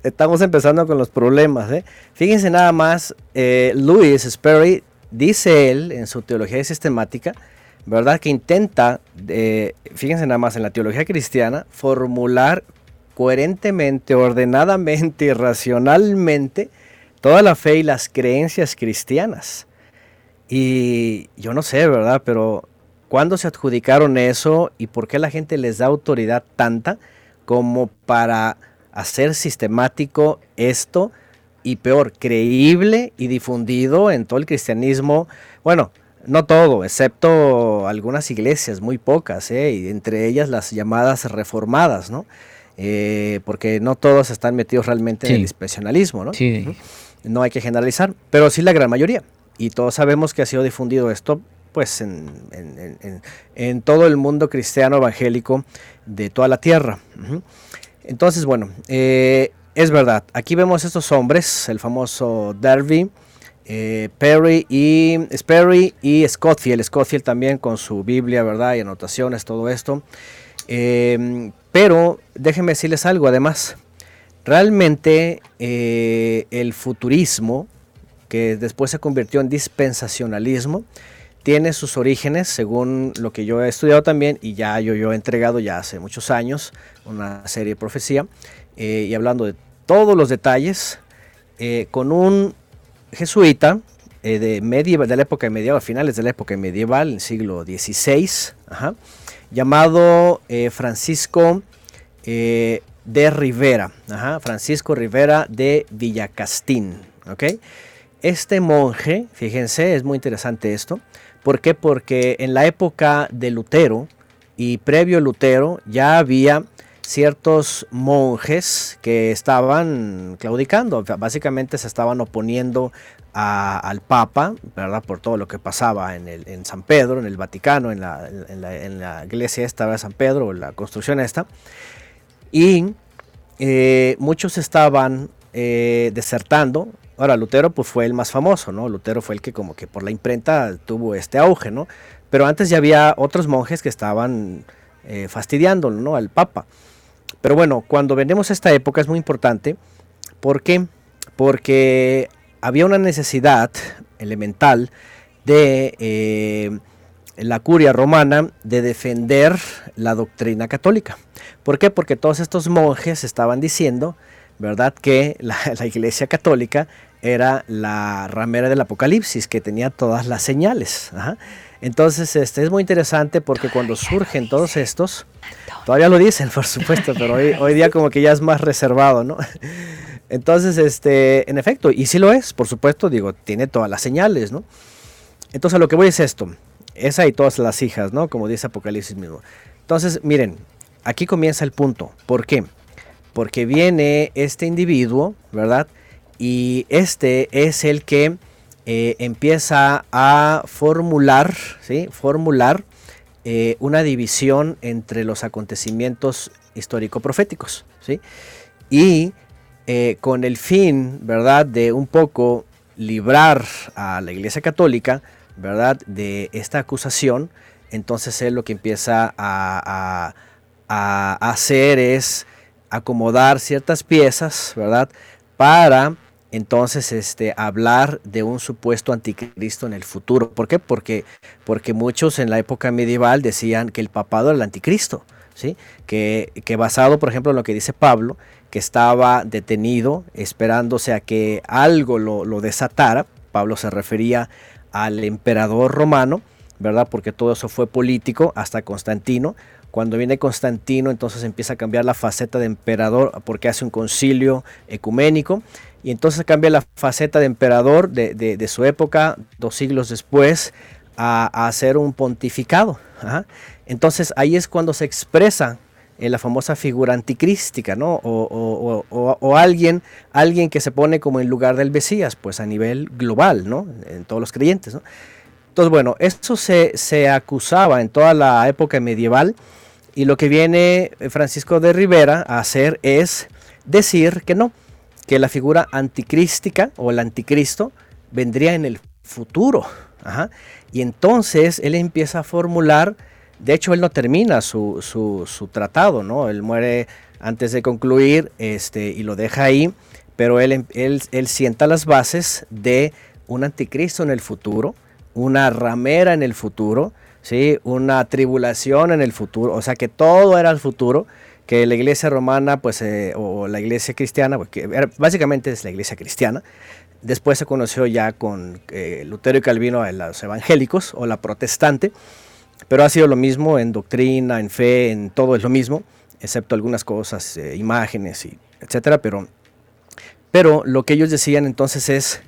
S6: estamos empezando con los problemas. ¿eh? Fíjense nada más, eh, Louis Sperry dice él en su teología sistemática, ¿verdad? Que intenta, eh, fíjense nada más en la teología cristiana, formular coherentemente, ordenadamente y racionalmente toda la fe y las creencias cristianas. Y yo no sé, ¿verdad? Pero ¿cuándo se adjudicaron eso y por qué la gente les da autoridad tanta como para hacer sistemático esto y peor, creíble y difundido en todo el cristianismo? Bueno, no todo, excepto algunas iglesias, muy pocas, ¿eh? y entre ellas las llamadas reformadas, ¿no? eh, porque no todos están metidos realmente en el dispensacionalismo, ¿no?
S3: Sí.
S6: No hay que generalizar, pero sí la gran mayoría. Y todos sabemos que ha sido difundido esto pues en, todo el mundo cristiano evangélico de toda la tierra. Entonces, bueno, eh, es verdad, aquí vemos estos hombres, el famoso Derby, eh, Perry y Sperry y Scottfield, Scottfield también con su Biblia, ¿verdad? Y anotaciones, todo esto. Em, pero déjenme decirles algo, además, realmente eh, el futurismo, que después se convirtió en dispensacionalismo, tiene sus orígenes, según lo que yo he estudiado también, y ya yo, yo he entregado ya hace muchos años una serie de profecía, eh, y hablando de todos los detalles, con un jesuita eh, de, de la época medieval, finales de la época medieval, en el siglo XVI, llamado eh, Francisco eh, de Rivera, Francisco Rivera de Villacastín. ¿okay? Este monje, fíjense, es muy interesante esto. ¿Por qué? Porque en la época de Lutero y previo Lutero ya había ciertos monjes que estaban claudicando, básicamente se estaban oponiendo al Papa, ¿verdad? Por todo lo que pasaba en, San Pedro, en el Vaticano, en la, en la, iglesia esta de San Pedro, la construcción esta. Y eh, muchos estaban eh, desertando. Ahora, Lutero pues fue el más famoso, ¿no? Lutero fue el que como que por la imprenta tuvo este auge, ¿no? Pero antes ya había otros monjes que estaban eh, fastidiándolo, ¿no? Al Papa. Pero bueno, cuando vendemos esta época es muy importante. ¿Por qué? Porque había una necesidad elemental de eh, la curia romana de defender la doctrina católica. ¿Por qué? Porque todos estos monjes estaban diciendo, ¿verdad?, que la, iglesia católica era la ramera del Apocalipsis, que tenía todas las señales. Entonces, este es muy interesante porque cuando surgen todos estos, todavía lo dicen, por supuesto, pero hoy, hoy día como que ya es más reservado, ¿no? Entonces, este, en efecto, y sí lo es, por supuesto, digo, tiene todas las señales, ¿no? Entonces, a lo que voy es esto, esa y todas las hijas, ¿no? Como dice Apocalipsis mismo. Entonces, miren, aquí comienza el punto. ¿Por qué? Porque viene este individuo, ¿verdad? Y este es el que eh, empieza a formular, ¿sí? Formular eh, una división entre los acontecimientos histórico-proféticos, ¿sí? Y eh, con el fin, ¿verdad?, de un poco librar a la Iglesia Católica, ¿verdad?, de esta acusación, entonces él lo que empieza a, a hacer es acomodar ciertas piezas, ¿verdad?, para entonces este, hablar de un supuesto anticristo en el futuro. ¿Por qué? Porque, porque muchos en la época medieval decían que el papado era el anticristo, ¿sí? que, que basado, por ejemplo, en lo que dice Pablo, que estaba detenido esperándose a que algo lo, lo desatara, Pablo se refería al emperador romano, ¿verdad? Porque todo eso fue político hasta Constantino. Cuando viene Constantino, entonces empieza a cambiar la faceta de emperador porque hace un concilio ecuménico y entonces cambia la faceta de emperador de, su época, dos siglos después, a, hacer un pontificado. Entonces ahí es cuando se expresa en la famosa figura anticrística, ¿no? O, alguien, alguien que se pone como en lugar del Mesías, pues a nivel global, ¿no? En todos los creyentes. Entonces, bueno, esto se, se acusaba en toda la época medieval y lo que viene Francisco de Rivera a hacer es decir que no, que la figura anticrística o el anticristo vendría en el futuro. Y entonces él empieza a formular, de hecho él no termina su, su, tratado, ¿no? Él muere antes de concluir este, y lo deja ahí, pero él, él, él sienta las bases de un anticristo en el futuro, una ramera en el futuro, ¿sí? una tribulación en el futuro, o sea que todo era el futuro que la iglesia romana, pues, eh, o la iglesia cristiana, porque básicamente es la iglesia cristiana, después se conoció ya con eh, Lutero y Calvino a los evangélicos o la protestante, pero ha sido lo mismo en doctrina, en fe, en todo es lo mismo, excepto algunas cosas, eh, imágenes, y etcétera, pero, pero lo que ellos decían entonces es,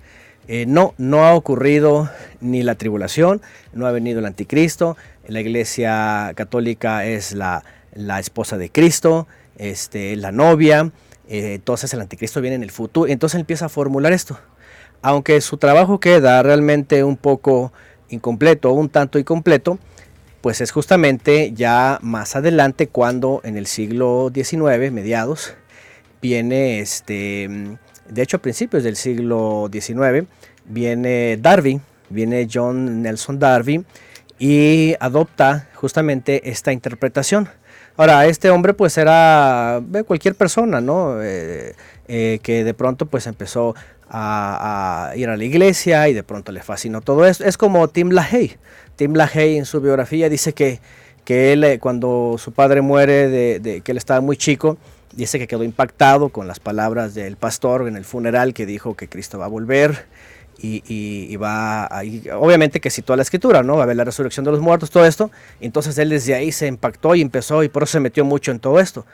S6: no, no ha ocurrido ni la tribulación, no ha venido el anticristo, la iglesia católica es la la esposa de Cristo, este, la novia, eh, entonces el anticristo viene en el futuro, entonces empieza a formular esto. Aunque su trabajo queda realmente un poco incompleto, un tanto incompleto, pues es justamente ya más adelante cuando en el siglo XIX, mediados, viene este, de hecho a principios del siglo XIX, viene Darwin, viene John Nelson Darwin y adopta justamente esta interpretación. Ahora, este hombre pues era cualquier persona, ¿no? Eh, eh, que de pronto pues empezó a, ir a la iglesia y de pronto le fascinó todo esto. Es como Tim LaHaye. Tim LaHaye en su biografía dice que, que él eh, cuando su padre muere, que él estaba muy chico, dice que quedó impactado con las palabras del pastor en el funeral que dijo que Cristo va a volver y, va a, obviamente que citó la escritura, ¿no? Va a ver la resurrección de los muertos, todo esto. Entonces él desde ahí se impactó y empezó y por eso se metió mucho en todo esto.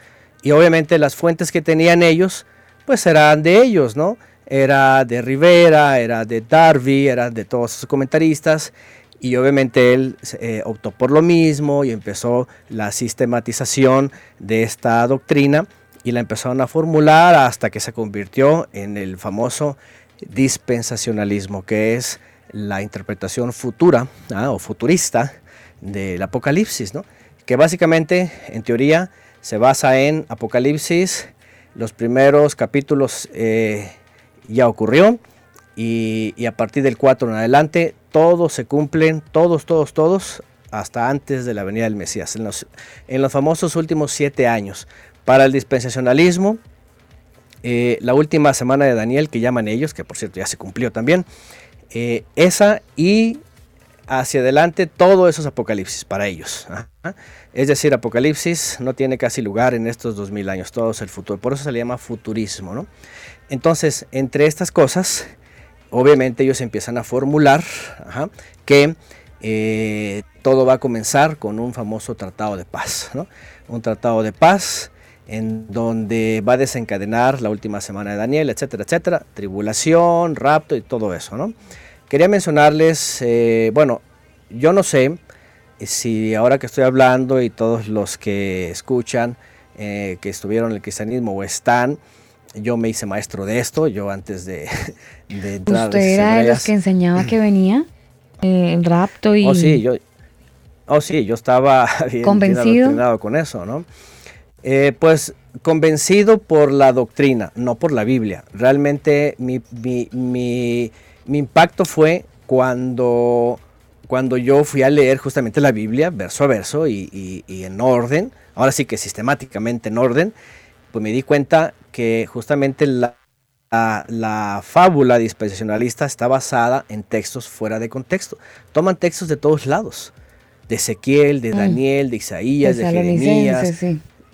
S6: Y obviamente las fuentes que tenían ellos, pues eran de ellos, ¿no? Era de Rivera, era de Darby, era de todos sus comentaristas. Y obviamente él eh, optó por lo mismo y empezó la sistematización de esta doctrina y la empezaron a formular hasta que se convirtió en el famoso dispensacionalismo, que es la interpretación futura ¿ah? o futurista del Apocalipsis, ¿no? que básicamente, en teoría, se basa en Apocalipsis, los primeros capítulos eh, ya ocurrió, y, a partir del 4 en adelante, todos se cumplen, todos, todos, todos, hasta antes de la venida del Mesías, en los, en los famosos últimos siete años. Para el dispensacionalismo, eh, la última semana de Daniel que llaman ellos, que por cierto ya se cumplió también, eh, esa y hacia adelante todo eso es Apocalipsis para ellos. Es decir, Apocalipsis no tiene casi lugar en estos dos mil años, todo es el futuro, por eso se le llama futurismo. ¿no? Entonces, entre estas cosas, obviamente ellos empiezan a formular que eh, todo va a comenzar con un famoso tratado de paz. Un tratado de paz en donde va a desencadenar la última semana de Daniel, etcétera, etcétera, tribulación, rapto y todo eso, ¿no? Quería mencionarles, eh, bueno, yo no sé si ahora que estoy hablando y todos los que escuchan, eh, que estuvieron en el cristianismo o están, yo me hice maestro de esto, yo antes de, de entrar
S1: ¿Usted era de los que enseñaba que venía eh, el rapto y...
S6: Oh, sí, yo, oh, sí, yo estaba bien, convencido con eso, ¿no? Eh, pues convencido por la doctrina, no por la Biblia. Realmente mi, impacto fue cuando, cuando yo fui a leer justamente la Biblia, verso a verso y, en orden, ahora sí que sistemáticamente en orden, pues me di cuenta que justamente la, la, fábula dispensacionalista está basada en textos fuera de contexto. Toman textos de todos lados, de Ezequiel, de mm. Daniel, de Isaías, de, Jeremías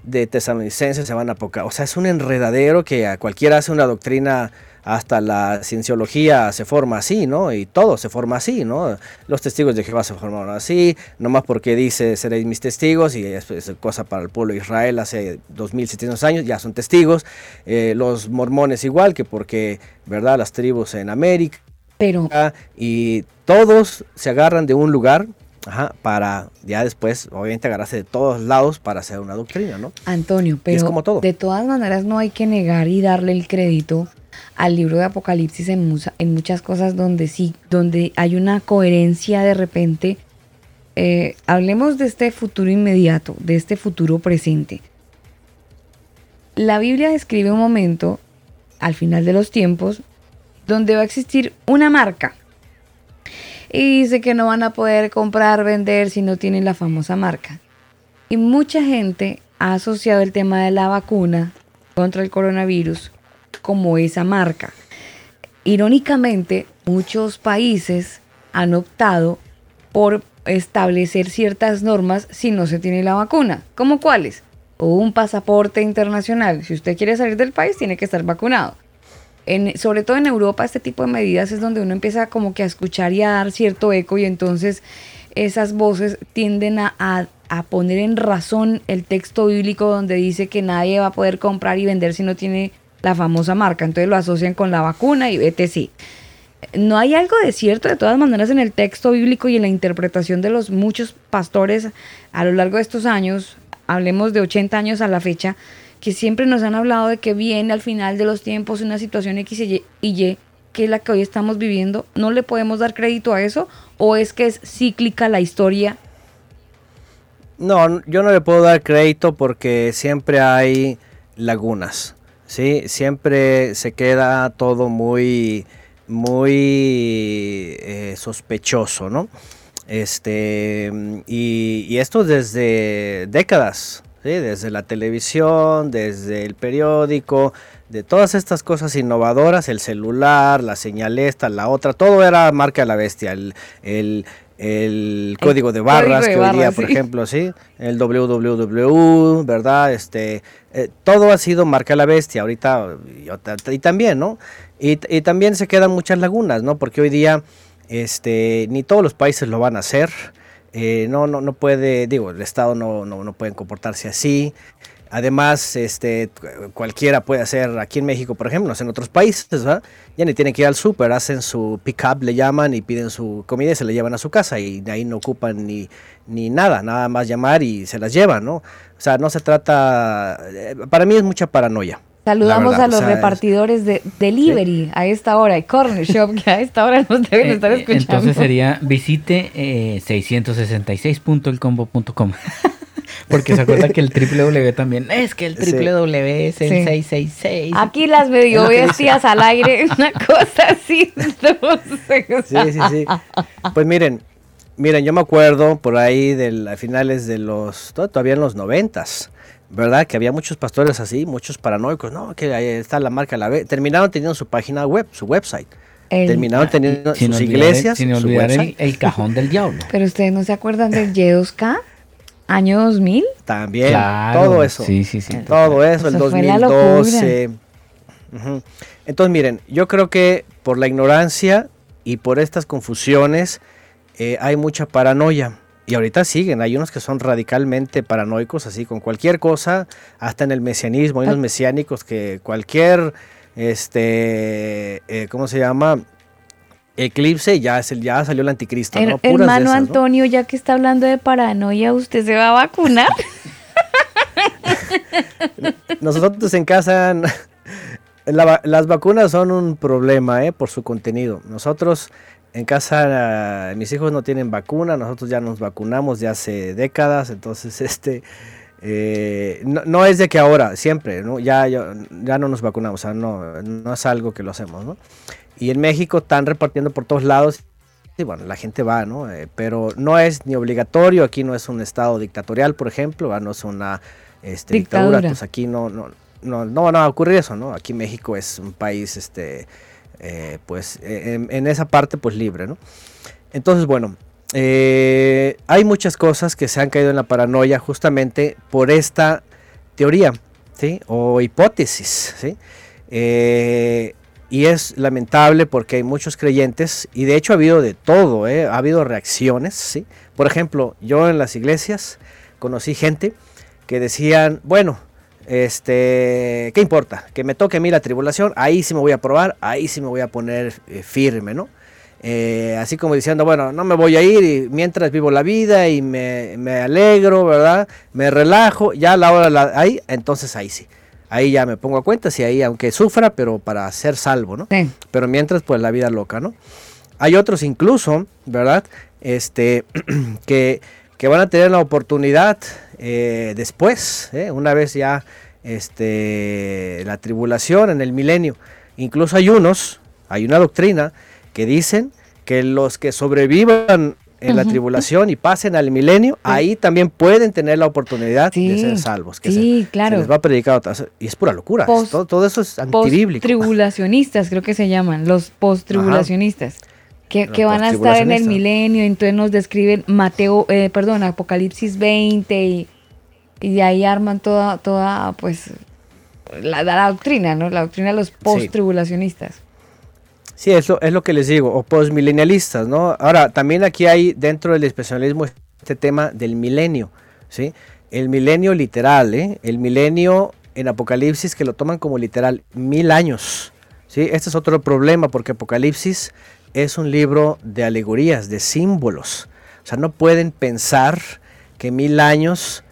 S6: de tesalonicenses se van a poca. O sea, es un enredadero que a cualquiera hace una doctrina, hasta la cienciología se forma así, ¿no? Y todo se forma así, ¿no? Los testigos de Jehová se formaron así, nomás porque dice seréis mis testigos y es, cosa para el pueblo de Israel hace 2700 años, ya son testigos. Eh, los mormones igual que porque, ¿verdad? Las tribus en América.
S1: Pero...
S6: Y todos se agarran de un lugar Ajá, para ya después, obviamente, agarrarse de todos lados para hacer una doctrina, ¿no?
S1: Antonio, pero como todo. de todas maneras no hay que negar y darle el crédito al libro de Apocalipsis en, en muchas cosas donde sí, donde hay una coherencia de repente. Eh, hablemos de este futuro inmediato, de este futuro presente. La Biblia describe un momento, al final de los tiempos, donde va a existir una marca y dice que no van a poder comprar, vender si no tienen la famosa marca. Y mucha gente ha asociado el tema de la vacuna contra el coronavirus como esa marca. Irónicamente, muchos países han optado por establecer ciertas normas si no se tiene la vacuna. ¿Como cuáles? O un pasaporte internacional. Si usted quiere salir del país, tiene que estar vacunado sobre todo en Europa, este tipo de medidas es donde uno empieza como que a escuchar y a dar cierto eco y entonces esas voces tienden a, a, poner en razón el texto bíblico donde dice que nadie va a poder comprar y vender si no tiene la famosa marca. Entonces lo asocian con la vacuna y etc. No hay algo de cierto de todas maneras en el texto bíblico y en la interpretación de los muchos pastores a lo largo de estos años hablemos de 80 años a la fecha, que siempre nos han hablado de que viene al final de los tiempos una situación X y Y, que es la que hoy estamos viviendo, ¿no le podemos dar crédito a eso? ¿O es que es cíclica la historia?
S6: No, yo no le puedo dar crédito porque siempre hay lagunas, ¿sí? Siempre se queda todo muy, muy eh, sospechoso, ¿no? Este, y, y esto desde décadas, desde la televisión, desde el periódico, de todas estas cosas innovadoras, el celular, la señal esta, la otra, todo era marca de la bestia, el, el, código de barras que hoy día, por ejemplo, sí, el www, ¿verdad? Este, eh, todo ha sido marca de la bestia, ahorita, y, también, ¿no? Y, y, también se quedan muchas lagunas, ¿no? Porque hoy día, este, ni todos los países lo van a hacer, eh, no, no, no puede, digo, el Estado no, no, no puede comportarse así. Además, este, cualquiera puede hacer aquí en México, por ejemplo, en otros países, ya ni tienen que ir al súper, hacen su pick-up, le llaman y piden su comida y se la llevan a su casa y de ahí no ocupan ni, ni nada, nada más llamar y se las llevan, ¿no? O sea, no se trata, eh, para mí es mucha paranoia.
S1: Saludamos a los repartidores de delivery a esta hora y corner shop que a esta hora nos deben
S3: eh,
S1: estar
S3: eh,
S1: escuchando.
S3: Entonces sería visite eh, 666.elcombo.com. Porque se acuerda que el www también es que el www es el 666.
S1: Aquí las medio bestias al aire, una cosa así.
S6: Sí, sí, sí. Pues miren, miren, yo me acuerdo por ahí de a finales de los, todavía en los noventas ¿verdad? Que había muchos pastores así, muchos paranoicos, ¿no? Que ahí está la marca la B. Terminaron teniendo su página web, su website. Terminaron teniendo sus iglesias.
S3: sin olvidar el, cajón del diablo.
S1: Pero ustedes no se acuerdan del Y2K, año 2000.
S6: También, todo eso.
S3: Sí, sí, sí.
S6: Todo eso, el 2012. Entonces, miren, yo creo que por la ignorancia y por estas confusiones eh, hay mucha paranoia. Y ahorita siguen, hay unos que son radicalmente paranoicos, así con cualquier cosa, hasta en el mesianismo, hay unos mesiánicos que cualquier, este, eh, ¿cómo se llama? Eclipse, ya, es el, ya salió el anticristo. ¿no?
S1: hermano Antonio, ya que está hablando de paranoia, ¿usted se va a vacunar?
S6: Nosotros en casa, las vacunas son un problema ¿eh? por su contenido. Nosotros en casa mis hijos no tienen vacuna, nosotros ya nos vacunamos de hace décadas, entonces este eh, no, es de que ahora, siempre, ¿no? Ya, ya, no nos vacunamos, o sea, no, no es algo que lo hacemos, ¿no? Y en México están repartiendo por todos lados, y bueno, la gente va, ¿no? Eh, pero no es ni obligatorio, aquí no es un estado dictatorial, por ejemplo, no es una este, dictadura, pues aquí no, no, no, no, va a ocurrir eso, ¿no? Aquí México es un país, este eh, pues eh, en, esa parte pues libre, ¿no? Entonces, bueno, eh, hay muchas cosas que se han caído en la paranoia justamente por esta teoría, ¿sí? O hipótesis, ¿sí? y es lamentable porque hay muchos creyentes y de hecho ha habido de todo, ha habido reacciones, ¿sí? Por ejemplo, yo en las iglesias conocí gente que decían, bueno, este, ¿qué importa? Que me toque a mí la tribulación, ahí sí me voy a probar, ahí sí me voy a poner eh, firme, ¿no? Eh, así como diciendo, bueno, no me voy a ir y mientras vivo la vida y me, alegro, ¿verdad? Me relajo, ya a la hora, ahí, entonces ahí sí. Ahí ya me pongo a cuenta, si ahí, aunque sufra, pero para ser salvo, ¿no? Pero mientras, pues la vida loca, ¿no? Hay otros incluso, ¿verdad? Este, que, que van a tener la oportunidad eh, después, eh, una vez ya este, la tribulación en el milenio. Incluso hay unos, hay una doctrina que dicen que los que sobrevivan en la tribulación y pasen al milenio, ahí también pueden tener la oportunidad de ser salvos. Que
S1: sí, claro.
S6: les va a predicar y es pura locura. todo, eso es antibíblico.
S1: Tribulacionistas, creo que se llaman, los post-tribulacionistas. Que, que, van a estar en el milenio, entonces nos describen Mateo, eh, perdón, Apocalipsis 20 y y de ahí arman toda, toda pues, la, doctrina, ¿no? La doctrina de los post-tribulacionistas.
S6: Sí. eso es lo que les digo, o post-milenialistas, ¿no? Ahora, también aquí hay dentro del especialismo este tema del milenio, ¿sí? El milenio literal, ¿eh? El milenio en Apocalipsis que lo toman como literal, mil años, ¿sí? Este es otro problema porque Apocalipsis es un libro de alegorías, de símbolos. O sea, no pueden pensar que mil años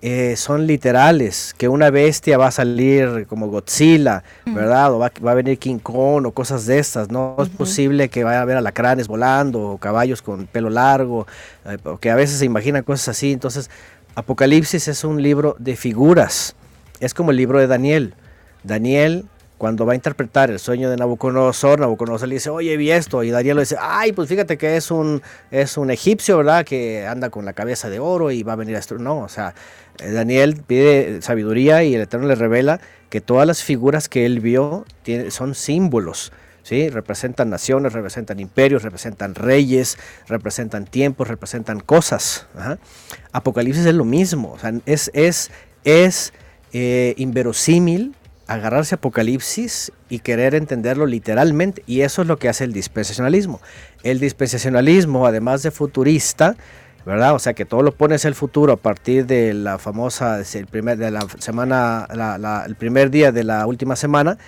S6: eh, son literales, que una bestia va a salir como Godzilla, ¿verdad? O va, a venir King Kong o cosas de estas, ¿no? Es posible que vaya a haber alacranes volando o caballos con pelo largo, eh, que a veces se imaginan cosas así. Entonces, Apocalipsis es un libro de figuras, es como el libro de Daniel. Daniel cuando va a interpretar el sueño de Nabucodonosor, Nabucodonosor le dice, oye, vi esto, y Daniel le dice, ay, pues fíjate que es un, es un egipcio, ¿verdad? Que anda con la cabeza de oro y va a venir a esto. No, o sea, eh, Daniel pide sabiduría y el Eterno le revela que todas las figuras que él vio son símbolos. ¿Sí? Representan naciones, representan imperios, representan reyes, representan tiempos, representan cosas. Apocalipsis es lo mismo, o sea, es, es, es eh, inverosímil agarrarse Apocalipsis y querer entenderlo literalmente. Y eso es lo que hace el dispensacionalismo. El dispensacionalismo, además de futurista, ¿verdad? O sea que todo lo pones el futuro a partir de la famosa, el primer, de la semana, el primer día de la última semana.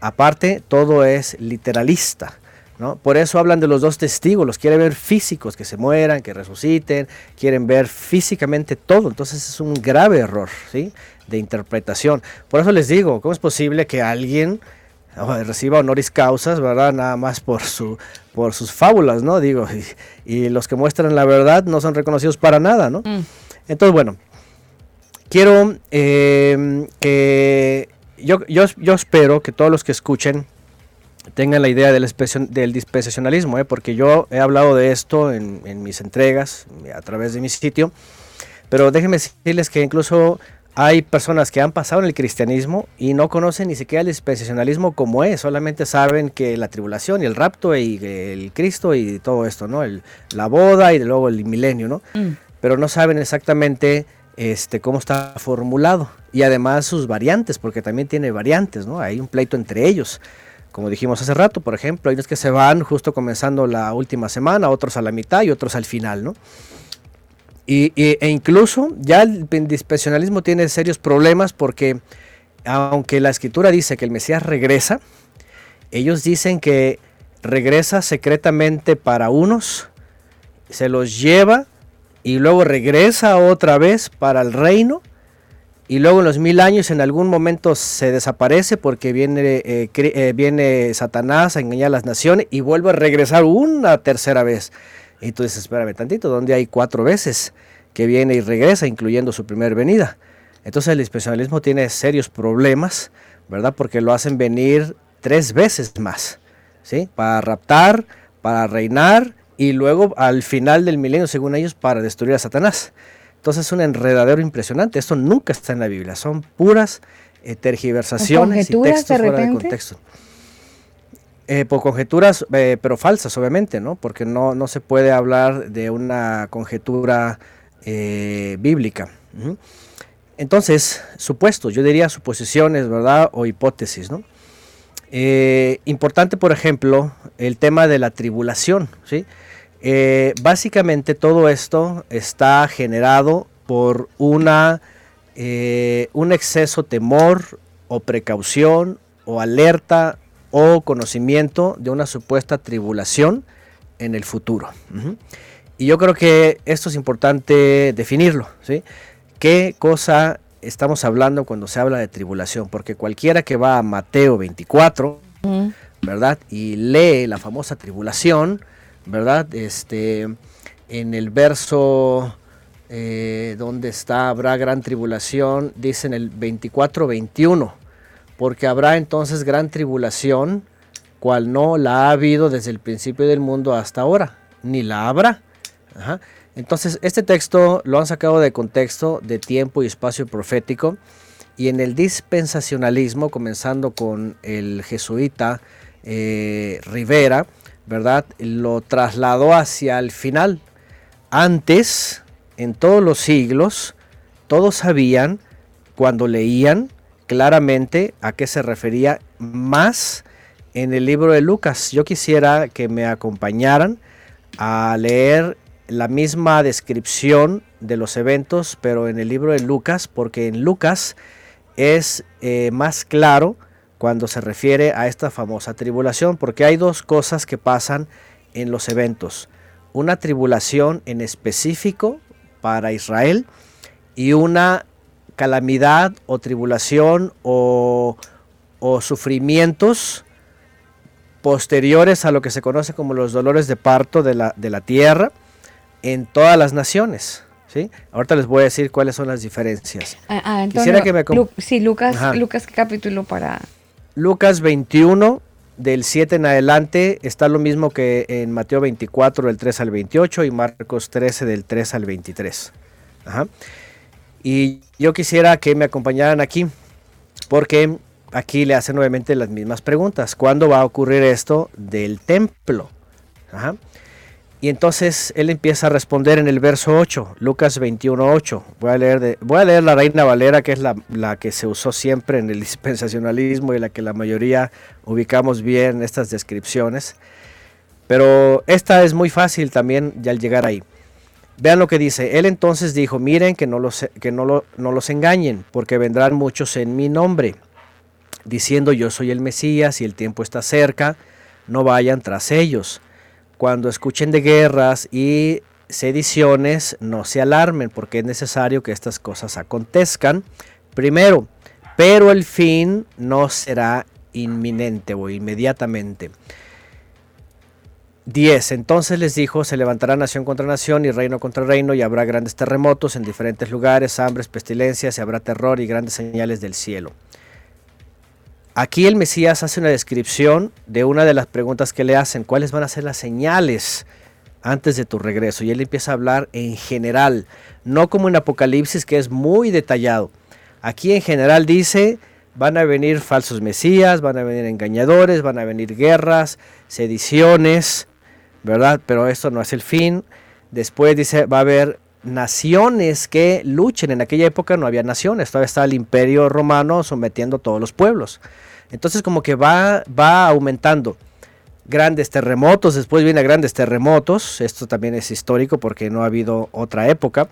S6: Aparte, todo es literalista. ¿No? Por eso hablan de los dos testigos, los quieren ver físicos, que se mueran, que resuciten, quieren ver físicamente todo. Entonces es un grave error, ¿sí? De interpretación. Por eso les digo, ¿cómo es posible que alguien reciba honoris causas, verdad? Nada más por, su, por sus fábulas, ¿no? Digo, y, los que muestran la verdad no son reconocidos para nada, ¿no? Mm. Entonces, bueno, quiero eh, que yo, yo, yo, espero que todos los que escuchen tengan la idea del, del dispensacionalismo, ¿eh? porque yo he hablado de esto en, en mis entregas a través de mi sitio, pero déjenme decirles que incluso hay personas que han pasado en el cristianismo y no conocen ni siquiera el dispensacionalismo como es, solamente saben que la tribulación y el rapto y el Cristo y todo esto, ¿no? El, la boda y luego el milenio, ¿no? Mm. Pero no saben exactamente este, cómo está formulado y además sus variantes, porque también tiene variantes, ¿no? Hay un pleito entre ellos. Como dijimos hace rato, por ejemplo, hay unos que se van justo comenzando la última semana, otros a la mitad y otros al final, ¿no? Y, e incluso ya el dispensacionalismo tiene serios problemas porque aunque la escritura dice que el Mesías regresa, ellos dicen que regresa secretamente para unos, se los lleva y luego regresa otra vez para el reino y luego en los mil años en algún momento se desaparece porque viene, eh, eh, viene Satanás a engañar a las naciones y vuelve a regresar una tercera vez. Y tú dices, espérame tantito, donde hay cuatro veces que viene y regresa, incluyendo su primer venida. Entonces el dispensacionalismo tiene serios problemas, ¿verdad? Porque lo hacen venir tres veces más, ¿sí? Para raptar, para reinar y luego al final del milenio, según ellos, para destruir a Satanás. Entonces es un enredadero impresionante. Esto nunca está en la Biblia. Son puras eh, tergiversaciones y textos fuera de contexto. Eh, por conjeturas, eh, pero falsas, obviamente, ¿no? Porque no, no se puede hablar de una conjetura eh, bíblica. Entonces, supuestos, yo diría suposiciones, ¿verdad? O hipótesis, ¿no? importante, por ejemplo, el tema de la tribulación, ¿sí? básicamente todo esto está generado por una, un exceso temor o precaución o alerta o conocimiento de una supuesta tribulación en el futuro. Y yo creo que esto es importante definirlo, ¿sí? ¿Qué cosa estamos hablando cuando se habla de tribulación? Porque cualquiera que va a Mateo 24, ¿verdad? Y lee la famosa tribulación, ¿verdad? Este, en el verso eh, donde está, habrá gran tribulación, dice en el 24-21 porque habrá entonces gran tribulación, cual no la ha habido desde el principio del mundo hasta ahora, ni la habrá. Entonces, este texto lo han sacado de contexto de tiempo y espacio profético, y en el dispensacionalismo, comenzando con el jesuita eh, Rivera, ¿verdad? Lo trasladó hacia el final. Antes, en todos los siglos, todos sabían, cuando leían, claramente a qué se refería más en el libro de Lucas. Yo quisiera que me acompañaran a leer la misma descripción de los eventos, pero en el libro de Lucas, porque en Lucas es eh, más claro cuando se refiere a esta famosa tribulación, porque hay dos cosas que pasan en los eventos. Una tribulación en específico para Israel y una calamidad o tribulación o, o sufrimientos posteriores a lo que se conoce como los dolores de parto de la, de la tierra en todas las naciones. ¿sí? Ahorita les voy a decir cuáles son las diferencias.
S1: Ah, ah, Antonio,
S6: Quisiera que me
S1: Lu- sí, Lucas,
S6: Ajá.
S1: Lucas, ¿qué capítulo para...?
S6: Lucas 21, del 7 en adelante, está lo mismo que en Mateo 24, del 3 al 28, y Marcos 13, del 3 al 23. Ajá. Y yo quisiera que me acompañaran aquí, porque aquí le hacen nuevamente las mismas preguntas. ¿Cuándo va a ocurrir esto del templo? Y entonces él empieza a responder en el verso 8, Lucas 21, 8. Voy a leer, voy a leer la Reina Valera, que es la, la que se usó siempre en el dispensacionalismo y la que la mayoría ubicamos bien estas descripciones. Pero esta es muy fácil también ya al llegar ahí. Vean lo que dice. Él entonces dijo, miren que no los, que no lo- no los engañen, porque vendrán muchos en mi nombre, diciendo yo soy el Mesías y el tiempo está cerca, no vayan tras ellos. Cuando escuchen de guerras y sediciones, no se alarmen, porque es necesario que estas cosas acontezcan. Primero, pero el fin no será inminente o inmediatamente. 10. Entonces les dijo, se levantará nación contra nación y reino contra reino y habrá grandes terremotos en diferentes lugares, hambres, pestilencias y habrá terror y grandes señales del cielo. Aquí el Mesías hace una descripción de una de las preguntas que le hacen, ¿cuáles van a ser las señales antes de tu regreso? Y él empieza a hablar en general, no como en Apocalipsis que es muy detallado. Aquí en general dice, van a venir falsos mesías, van a venir engañadores, van a venir guerras, sediciones, ¿verdad? Pero esto no es el fin. Después dice, va a haber naciones que luchen. En aquella época no había naciones, todavía estaba el imperio romano sometiendo a todos los pueblos. Entonces como que va, va aumentando. Grandes terremotos, después viene grandes terremotos, esto también es histórico porque no ha habido otra época.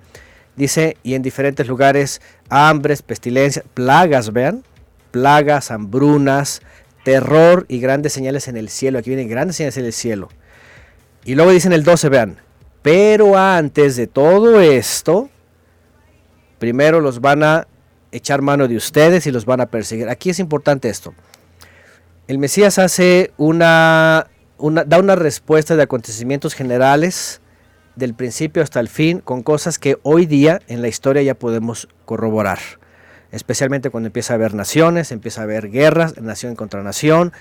S6: Dice, y en diferentes lugares, hambres, pestilencias, plagas, vean, plagas, hambrunas, terror y grandes señales en el cielo. Aquí vienen grandes señales en el cielo. Y luego dicen el 12, vean, pero antes de todo esto, primero los van a echar mano de ustedes y los van a perseguir. Aquí es importante esto. El Mesías hace una, da una respuesta de acontecimientos generales del principio hasta el fin con cosas que hoy día en la historia ya podemos corroborar. Especialmente cuando empieza a haber naciones, empieza a haber guerras, nación contra nación,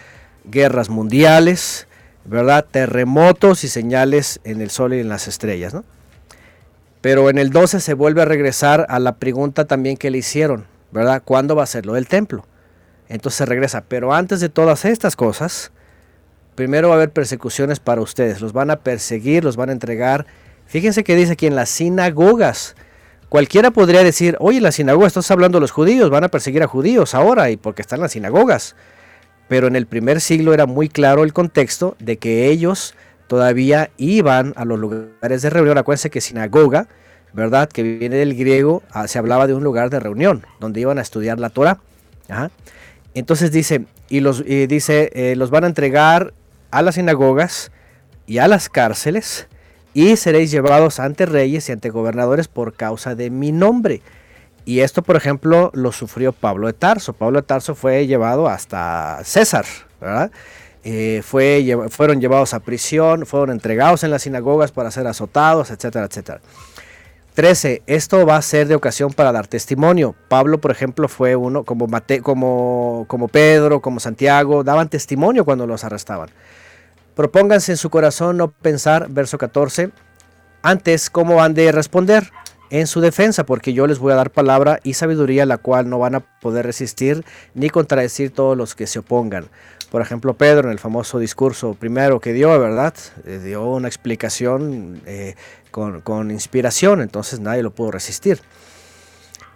S6: guerras mundiales, ¿verdad? Terremotos y señales en el sol y en las estrellas, ¿no? Pero en el 12 se vuelve a regresar a la pregunta también que le hicieron, ¿verdad? ¿Cuándo va a ser lo del templo? Entonces regresa, pero antes de todas estas cosas, primero va a haber persecuciones para ustedes, los van a perseguir, los van a entregar. Fíjense que dice aquí en las sinagogas. Cualquiera podría decir, oye, la sinagoga estás hablando de los judíos, van a perseguir a judíos ahora y porque están en las sinagogas. Pero en el primer siglo era muy claro el contexto de que ellos todavía iban a los lugares de reunión. Acuérdense que sinagoga, ¿verdad? Que viene del griego, ah, se hablaba de un lugar de reunión, donde iban a estudiar la Torah. Entonces dice, y los, dice, eh, los van a entregar a las sinagogas y a las cárceles, y seréis llevados ante reyes y ante gobernadores por causa de mi nombre. Y esto, por ejemplo, lo sufrió Pablo de Tarso. Pablo de Tarso fue llevado hasta César, ¿verdad? Eh, fueron llevados a prisión, fueron entregados en las sinagogas para ser azotados, etcétera, etcétera. 13. Esto va a ser de ocasión para dar testimonio. Pablo, por ejemplo, fue uno, como, Mate, como, como Pedro, como Santiago, daban testimonio cuando los arrestaban. Propónganse en su corazón no pensar, verso 14, antes cómo han de responder en su defensa, porque yo les voy a dar palabra y sabiduría, la cual no van a poder resistir ni contradecir todos los que se opongan. Por ejemplo, Pedro en el famoso discurso primero que dio, ¿verdad? Eh, dio una explicación eh, con, con inspiración, entonces nadie lo pudo resistir.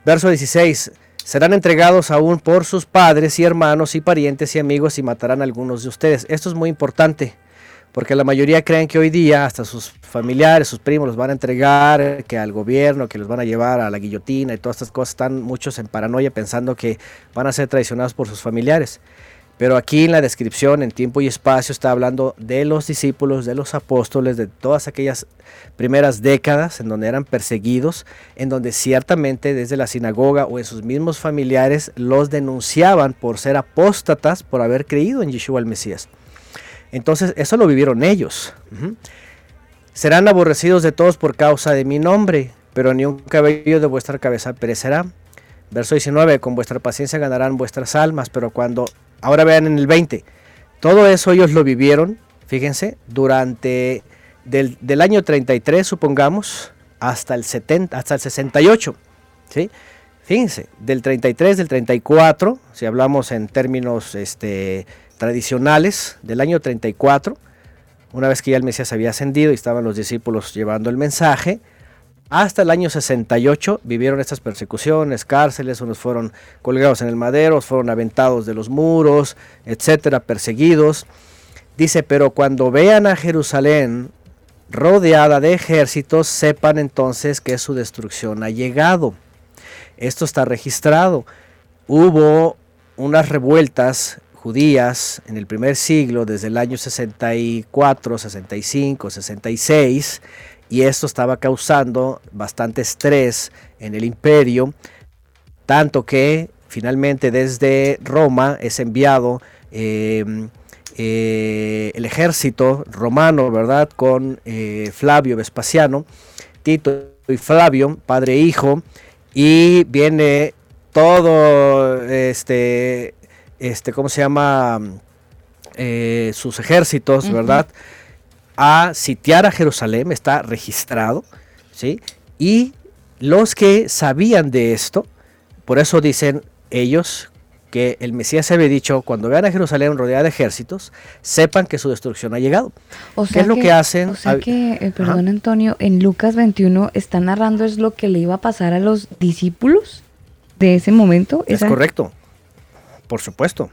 S6: Verso 16. Serán entregados aún por sus padres y hermanos y parientes y amigos y matarán a algunos de ustedes. Esto es muy importante, porque la mayoría creen que hoy día hasta sus familiares, sus primos los van a entregar, que al gobierno, que los van a llevar a la guillotina y todas estas cosas. Están muchos en paranoia pensando que van a ser traicionados por sus familiares. Pero aquí en la descripción, en tiempo y espacio, está hablando de los discípulos, de los apóstoles, de todas aquellas primeras décadas en donde eran perseguidos, en donde ciertamente desde la sinagoga o en sus mismos familiares los denunciaban por ser apóstatas, por haber creído en Yeshua el Mesías. Entonces, eso lo vivieron ellos. Serán aborrecidos de todos por causa de mi nombre, pero ni un cabello de vuestra cabeza perecerá. Verso 19, con vuestra paciencia ganarán vuestras almas, pero cuando, ahora vean en el 20, todo eso ellos lo vivieron, fíjense, durante del, del año 33, supongamos, hasta el, 70, hasta el 68, ¿sí? Fíjense, del 33, del 34, si hablamos en términos este, tradicionales, del año 34, una vez que ya el Mesías había ascendido y estaban los discípulos llevando el mensaje, hasta el año 68 vivieron estas persecuciones, cárceles, unos fueron colgados en el madero, fueron aventados de los muros, etcétera, perseguidos. Dice, pero cuando vean a Jerusalén rodeada de ejércitos, sepan entonces que su destrucción ha llegado. Esto está registrado. Hubo unas revueltas judías en el primer siglo, desde el año 64, 65, 66, y esto estaba causando bastante estrés en el imperio, tanto que finalmente desde Roma es enviado em, eh, el ejército romano, ¿verdad? Con eh, Flavio Vespasiano, Tito y Flavio, padre e hijo, y viene todo este, este, ¿cómo se llama? Eh, sus ejércitos, ¿verdad? a sitiar a Jerusalén, está registrado, ¿sí? Y los que sabían de esto, por eso dicen ellos que el Mesías se había dicho, cuando vean a Jerusalén rodeada de ejércitos, sepan que su destrucción ha llegado.
S1: O sea
S6: ¿Qué es lo que hacen?
S1: O sea que, eh, perdón Antonio, en Lucas 21 está narrando es lo que le iba a pasar a los discípulos de ese momento.
S6: Es correcto, por supuesto.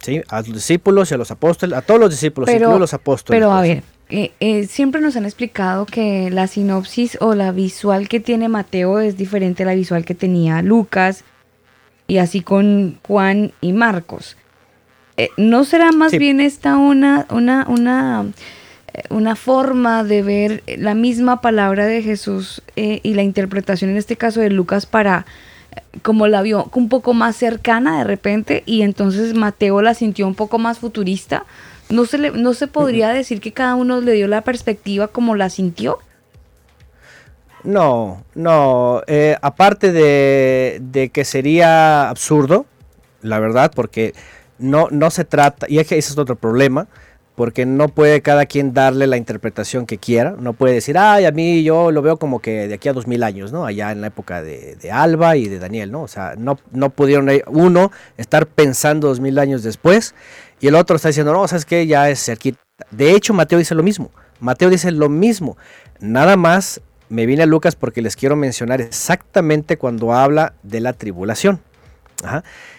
S6: Sí, a los discípulos y a los apóstoles, a todos los discípulos, incluso los apóstoles.
S1: Pero a
S6: pues.
S1: ver, eh, eh, siempre nos han explicado que la sinopsis o la visual que tiene Mateo es diferente a la visual que tenía Lucas y así con Juan y Marcos. Eh, ¿No será más bien esta una, una, una, una forma de ver la misma palabra de Jesús y la interpretación en este caso de Lucas para como la vio un poco más cercana de repente y entonces Mateo la sintió un poco más futurista? ¿No se, le, ¿No se podría decir que cada uno le dio la perspectiva como la sintió?
S6: No, no. Eh, aparte de, que sería absurdo, la verdad, porque no, no se trata, y es que ese es otro problema, porque no puede cada quien darle la interpretación que quiera. No puede decir, ay, a mí yo lo veo como que de aquí a dos mil años, ¿no? Allá en la época de, Alba y de Daniel, ¿no? O sea, no, no pudieron uno estar pensando dos mil años después y el otro está diciendo, no, ¿sabes qué? Ya es cerquita. De hecho, Mateo dice lo mismo. Mateo dice lo mismo. Nada más me viene a Lucas porque les quiero mencionar exactamente cuando habla de la tribulación.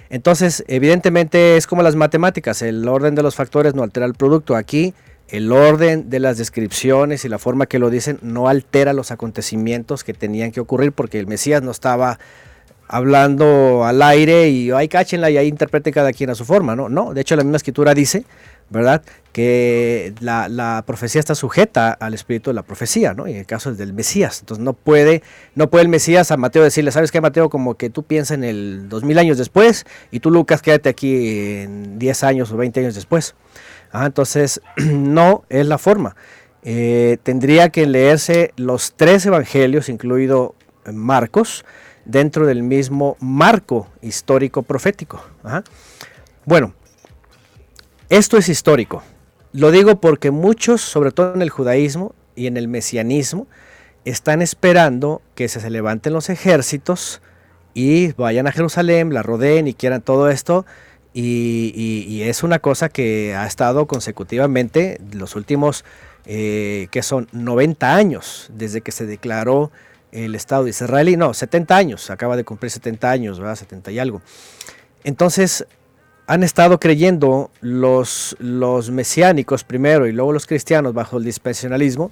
S6: Entonces, evidentemente es como las matemáticas, el orden de los factores no altera el producto. Aquí el orden de las descripciones y la forma que lo dicen no altera los acontecimientos que tenían que ocurrir porque el Mesías no estaba hablando al aire y ahí cáchenla y ahí interprete cada quien a su forma, ¿no? No, de hecho la misma escritura dice, ¿verdad? Que la, profecía está sujeta al espíritu de la profecía, ¿no? Y en el caso del Mesías, entonces no puede, no puede el Mesías a Mateo decirle, ¿sabes qué, Mateo? Como que tú piensas en el 2000 años después y tú, Lucas, quédate aquí en 10 años o 20 años después. Ah, entonces, no es la forma. Eh, tendría que leerse los tres evangelios, incluido Marcos, dentro del mismo marco histórico profético. Bueno, esto es histórico. Lo digo porque muchos, sobre todo en el judaísmo y en el mesianismo, están esperando que se levanten los ejércitos y vayan a Jerusalén, la rodeen y quieran todo esto. Y, es una cosa que ha estado consecutivamente los últimos, eh, que son 90 años, desde que se declaró el Estado israelí, no, 70 años, acaba de cumplir 70 años, ¿verdad? 70 y algo. Entonces, han estado creyendo los, mesiánicos primero y luego los cristianos bajo el dispensacionalismo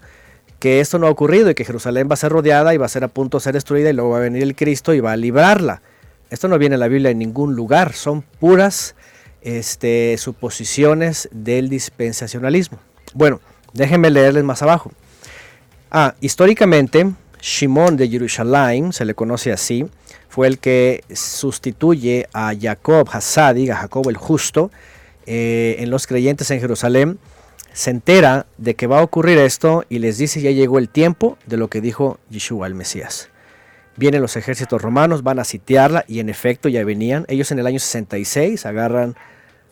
S6: que esto no ha ocurrido y que Jerusalén va a ser rodeada y va a ser a punto de ser destruida y luego va a venir el Cristo y va a librarla. Esto no viene en la Biblia en ningún lugar, son puras este, suposiciones del dispensacionalismo. Bueno, déjenme leerles más abajo. Ah, históricamente, Shimon de Jerusalén, se le conoce así, fue el que sustituye a Jacob Hasadig, a Jacob el justo, eh, en los creyentes en Jerusalén, se entera de que va a ocurrir esto y les dice ya llegó el tiempo de lo que dijo Yeshua el Mesías. Vienen los ejércitos romanos, van a sitiarla y en efecto ya venían. Ellos en el año 66 agarran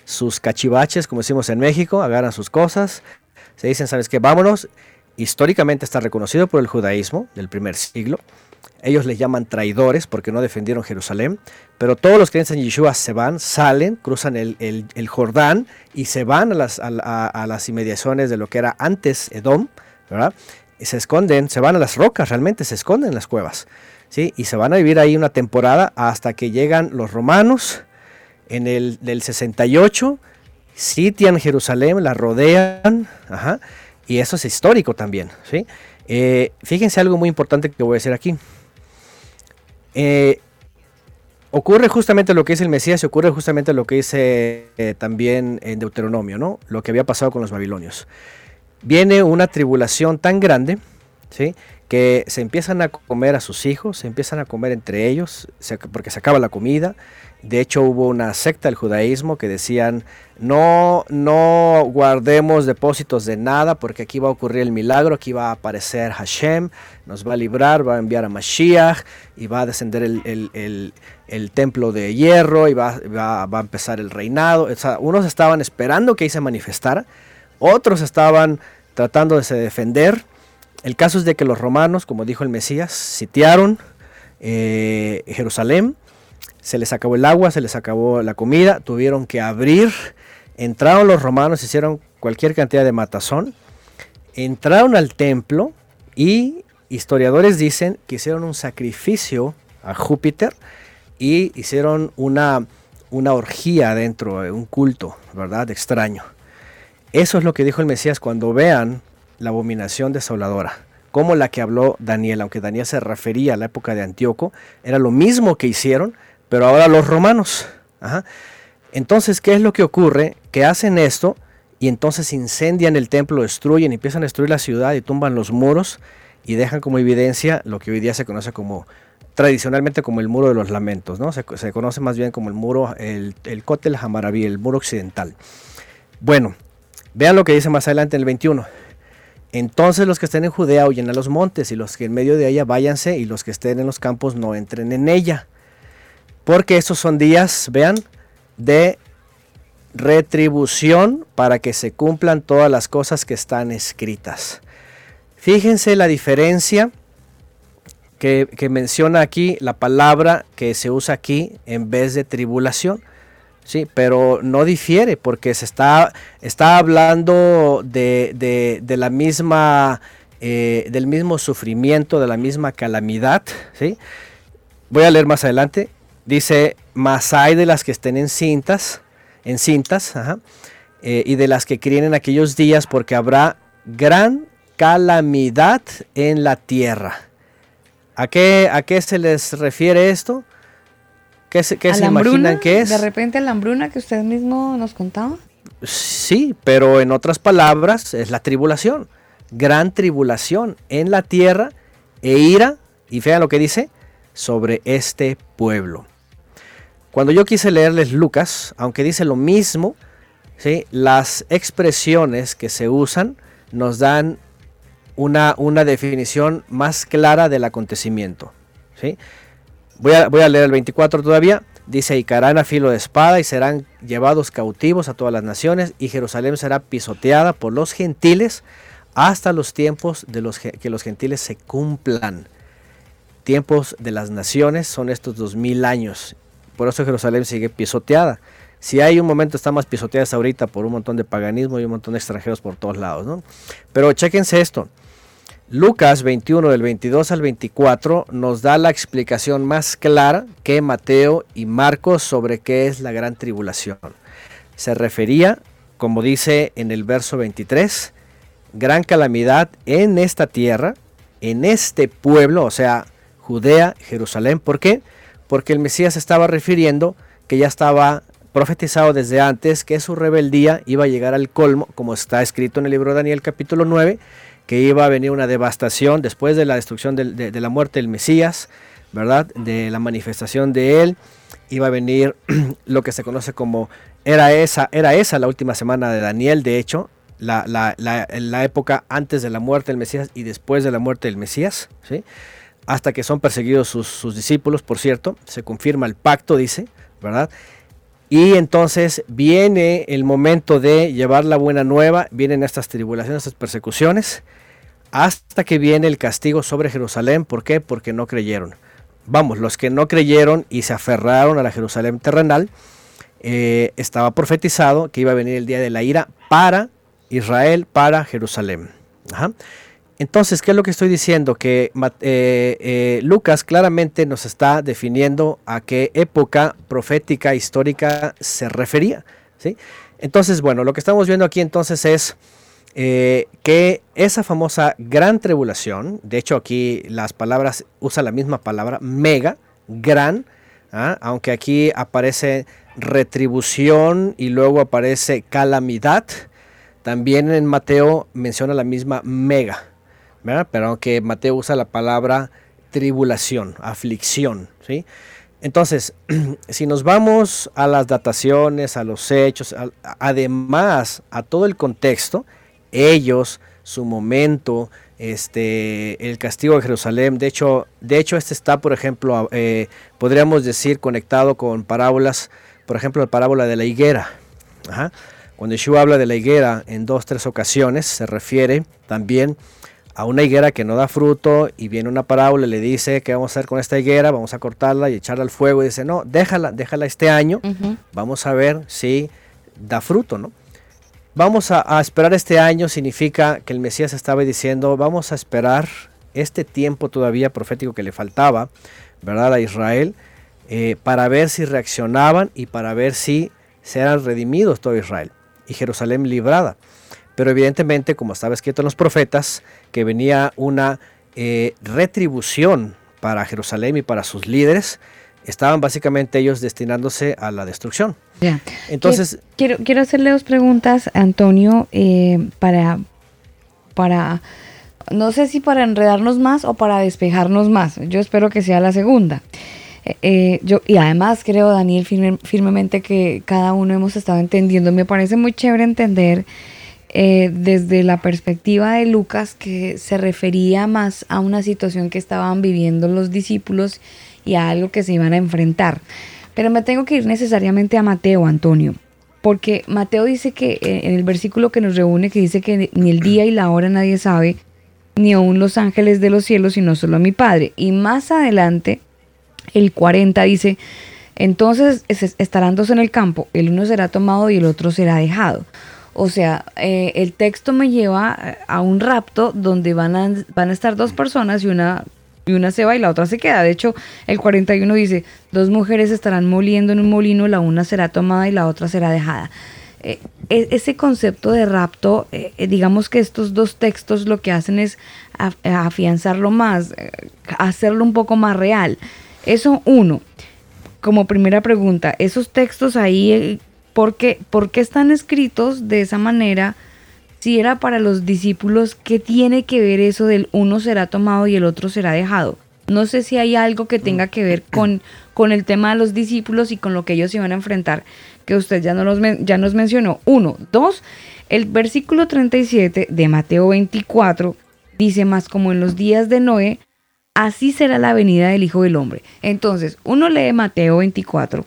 S6: sus cachivaches, como decimos en México, agarran sus cosas, se dicen, ¿sabes qué? Vámonos. Históricamente está reconocido por el judaísmo del primer siglo. Ellos les llaman traidores porque no defendieron Jerusalén. Pero todos los creyentes en Yeshua se van, salen, cruzan el, Jordán y se van a las, inmediaciones de lo que era antes Edom, ¿verdad? Y se esconden, se van a las rocas, realmente se esconden en las cuevas. ¿sí? Y se van a vivir ahí una temporada hasta que llegan los romanos en el del 68 sitian Jerusalén, la rodean, y eso es histórico también. ¿sí? Eh, fíjense algo muy importante que voy a decir aquí. Eh, ocurre justamente lo que dice el Mesías y ocurre justamente lo que dice eh, también en Deuteronomio, ¿no? lo que había pasado con los babilonios. Viene una tribulación tan grande ¿sí? que se empiezan a comer a sus hijos, se empiezan a comer entre ellos, porque se acaba la comida, de hecho, hubo una secta del judaísmo que decían, no, no guardemos depósitos de nada porque aquí va a ocurrir el milagro, aquí va a aparecer Hashem, nos va a librar, va a enviar a Mashiach y va a descender el, templo de hierro y va, va, a empezar el reinado. unos estaban esperando que ahí se manifestara, otros estaban tratando de se defender. El caso es de que los romanos, como dijo el Mesías, sitiaron eh, Jerusalén se les acabó el agua, se les acabó la comida, tuvieron que abrir, entraron los romanos, hicieron cualquier cantidad de matazón, entraron al templo y historiadores dicen que hicieron un sacrificio a Júpiter y hicieron una, una orgía dentro, un culto, ¿verdad? Extraño. Eso es lo que dijo el Mesías cuando vean la abominación desoladora como la que habló Daniel, aunque Daniel se refería a la época de Antíoco, era lo mismo que hicieron, pero ahora los romanos. Entonces, ¿qué es lo que ocurre? Que hacen esto y entonces incendian el templo, destruyen, empiezan a destruir la ciudad y tumban los muros y dejan como evidencia lo que hoy día se conoce como tradicionalmente como el muro de los lamentos, ¿no? Se, conoce más bien como el muro, el, el Kotel el muro occidental. Bueno, vean lo que dice más adelante en el 21. Entonces los que estén en Judea huyen a los montes y los que en medio de ella váyanse y los que estén en los campos no entren en ella. Porque estos son días, vean, de retribución para que se cumplan todas las cosas que están escritas. Fíjense la diferencia que, menciona aquí la palabra que se usa aquí en vez de tribulación. Sí, pero no difiere porque se está, está hablando de, la misma, eh, del mismo sufrimiento, de la misma calamidad. ¿sí? Voy a leer más adelante. Dice, más hay de las que estén en cintas, en cintas, eh, y de las que críen en aquellos días, porque habrá gran calamidad en la tierra. ¿A qué, a qué se les refiere esto? ¿Qué se, qué se imaginan que es?
S1: De repente la hambruna que usted mismo nos contaba.
S6: Sí, pero en otras palabras es la tribulación. Gran tribulación en la tierra e ira, y vean lo que dice, sobre este pueblo. Cuando yo quise leerles Lucas, aunque dice lo mismo, ¿sí? las expresiones que se usan nos dan una, una definición más clara del acontecimiento. ¿sí? Voy, a, voy a leer el 24 todavía. Dice, y caerán a filo de espada y serán llevados cautivos a todas las naciones y Jerusalén será pisoteada por los gentiles hasta los tiempos de los que los gentiles se cumplan. Tiempos de las naciones son estos dos mil años por eso Jerusalén sigue pisoteada. Si hay un momento está más pisoteada ahorita por un montón de paganismo y un montón de extranjeros por todos lados, ¿no? Pero chéquense esto. Lucas 21 del 22 al 24 nos da la explicación más clara que Mateo y Marcos sobre qué es la gran tribulación. Se refería, como dice en el verso 23, gran calamidad en esta tierra, en este pueblo, o sea, Judea, Jerusalén. ¿Por qué? Porque el Mesías estaba refiriendo que ya estaba profetizado desde antes que su rebeldía iba a llegar al colmo, como está escrito en el libro de Daniel capítulo 9, que iba a venir una devastación después de la destrucción de, la muerte del Mesías, ¿verdad? De la manifestación de él, iba a venir lo que se conoce como, era esa, era esa la última semana de Daniel, de hecho, la, la, época antes de la muerte del Mesías y después de la muerte del Mesías, ¿sí? Hasta que son perseguidos sus, sus discípulos, por cierto, se confirma el pacto, dice, ¿verdad? Y entonces viene el momento de llevar la buena nueva, vienen estas tribulaciones, estas persecuciones, hasta que viene el castigo sobre Jerusalén. ¿Por qué? Porque no creyeron. Vamos, los que no creyeron y se aferraron a la Jerusalén terrenal, eh, estaba profetizado que iba a venir el día de la ira para Israel, para Jerusalén. Entonces, ¿qué es lo que estoy diciendo? Que eh, eh, Lucas claramente nos está definiendo a qué época profética histórica se refería. ¿sí? Entonces, bueno, lo que estamos viendo aquí entonces es eh, que esa famosa gran tribulación, de hecho aquí las palabras, usa la misma palabra, mega, gran, ¿ah? aunque aquí aparece retribución y luego aparece calamidad, también en Mateo menciona la misma mega. Pero aunque Mateo usa la palabra tribulación, aflicción, ¿sí? Entonces, si nos vamos a las dataciones, a los hechos, además a todo el contexto, ellos, su momento, este, el castigo de Jerusalén, de hecho, de hecho este está, por ejemplo, eh, podríamos decir conectado con parábolas, por ejemplo, la parábola de la higuera. Cuando Yeshua habla de la higuera en dos, tres ocasiones, se refiere también a una higuera que no da fruto y viene una parábola y le dice qué vamos a hacer con esta higuera, vamos a cortarla y echarla al fuego y dice, no, déjala, déjala este año, vamos a ver si da fruto, ¿no? Vamos a, esperar este año significa que el Mesías estaba diciendo, vamos a esperar este tiempo todavía profético que le faltaba, ¿verdad? A Israel, eh, para ver si reaccionaban y para ver si serán redimidos todo Israel y Jerusalén librada. Pero evidentemente, como estaba escrito en los profetas, que venía una eh, retribución para Jerusalén y para sus líderes, estaban básicamente ellos destinándose a la destrucción.
S1: Entonces, quiero, quiero hacerle dos preguntas, Antonio, eh, para, para, no sé si para enredarnos más o para despejarnos más. Yo espero que sea la segunda. Eh, yo, y además creo, Daniel, firmemente que cada uno hemos estado entendiendo. Me parece muy chévere entender eh, desde la perspectiva de Lucas, que se refería más a una situación que estaban viviendo los discípulos y a algo que se iban a enfrentar. Pero me tengo que ir necesariamente a Mateo, Antonio, porque Mateo dice que eh, en el versículo que nos reúne, que dice que ni el día y la hora nadie sabe, ni aún los ángeles de los cielos, sino solo a mi Padre. Y más adelante, el 40 dice, entonces estarán dos en el campo, el uno será tomado y el otro será dejado. O sea, eh, el texto me lleva eh, a un rapto donde van a, van a estar dos personas y una, y una se va y la otra se queda. De hecho, el 41 dice, dos mujeres estarán moliendo en un molino, la una será tomada y la otra será dejada. Eh, e, ese concepto de rapto, digamos que estos dos textos lo que hacen es afianzarlo más, hacerlo un poco más real. Eso uno. Como primera pregunta, esos textos ahí ¿Por qué, están escritos de esa manera? Si era para los discípulos, ¿qué tiene que ver eso del uno será tomado y el otro será dejado? No sé si hay algo que tenga que ver con, con el tema de los discípulos y con lo que ellos iban a enfrentar, que usted ya, no los, ya nos mencionó. Uno, dos, el versículo 37 de Mateo 24 dice más como en los días de Noé, así será la venida del Hijo del Hombre. Entonces, uno lee Mateo 24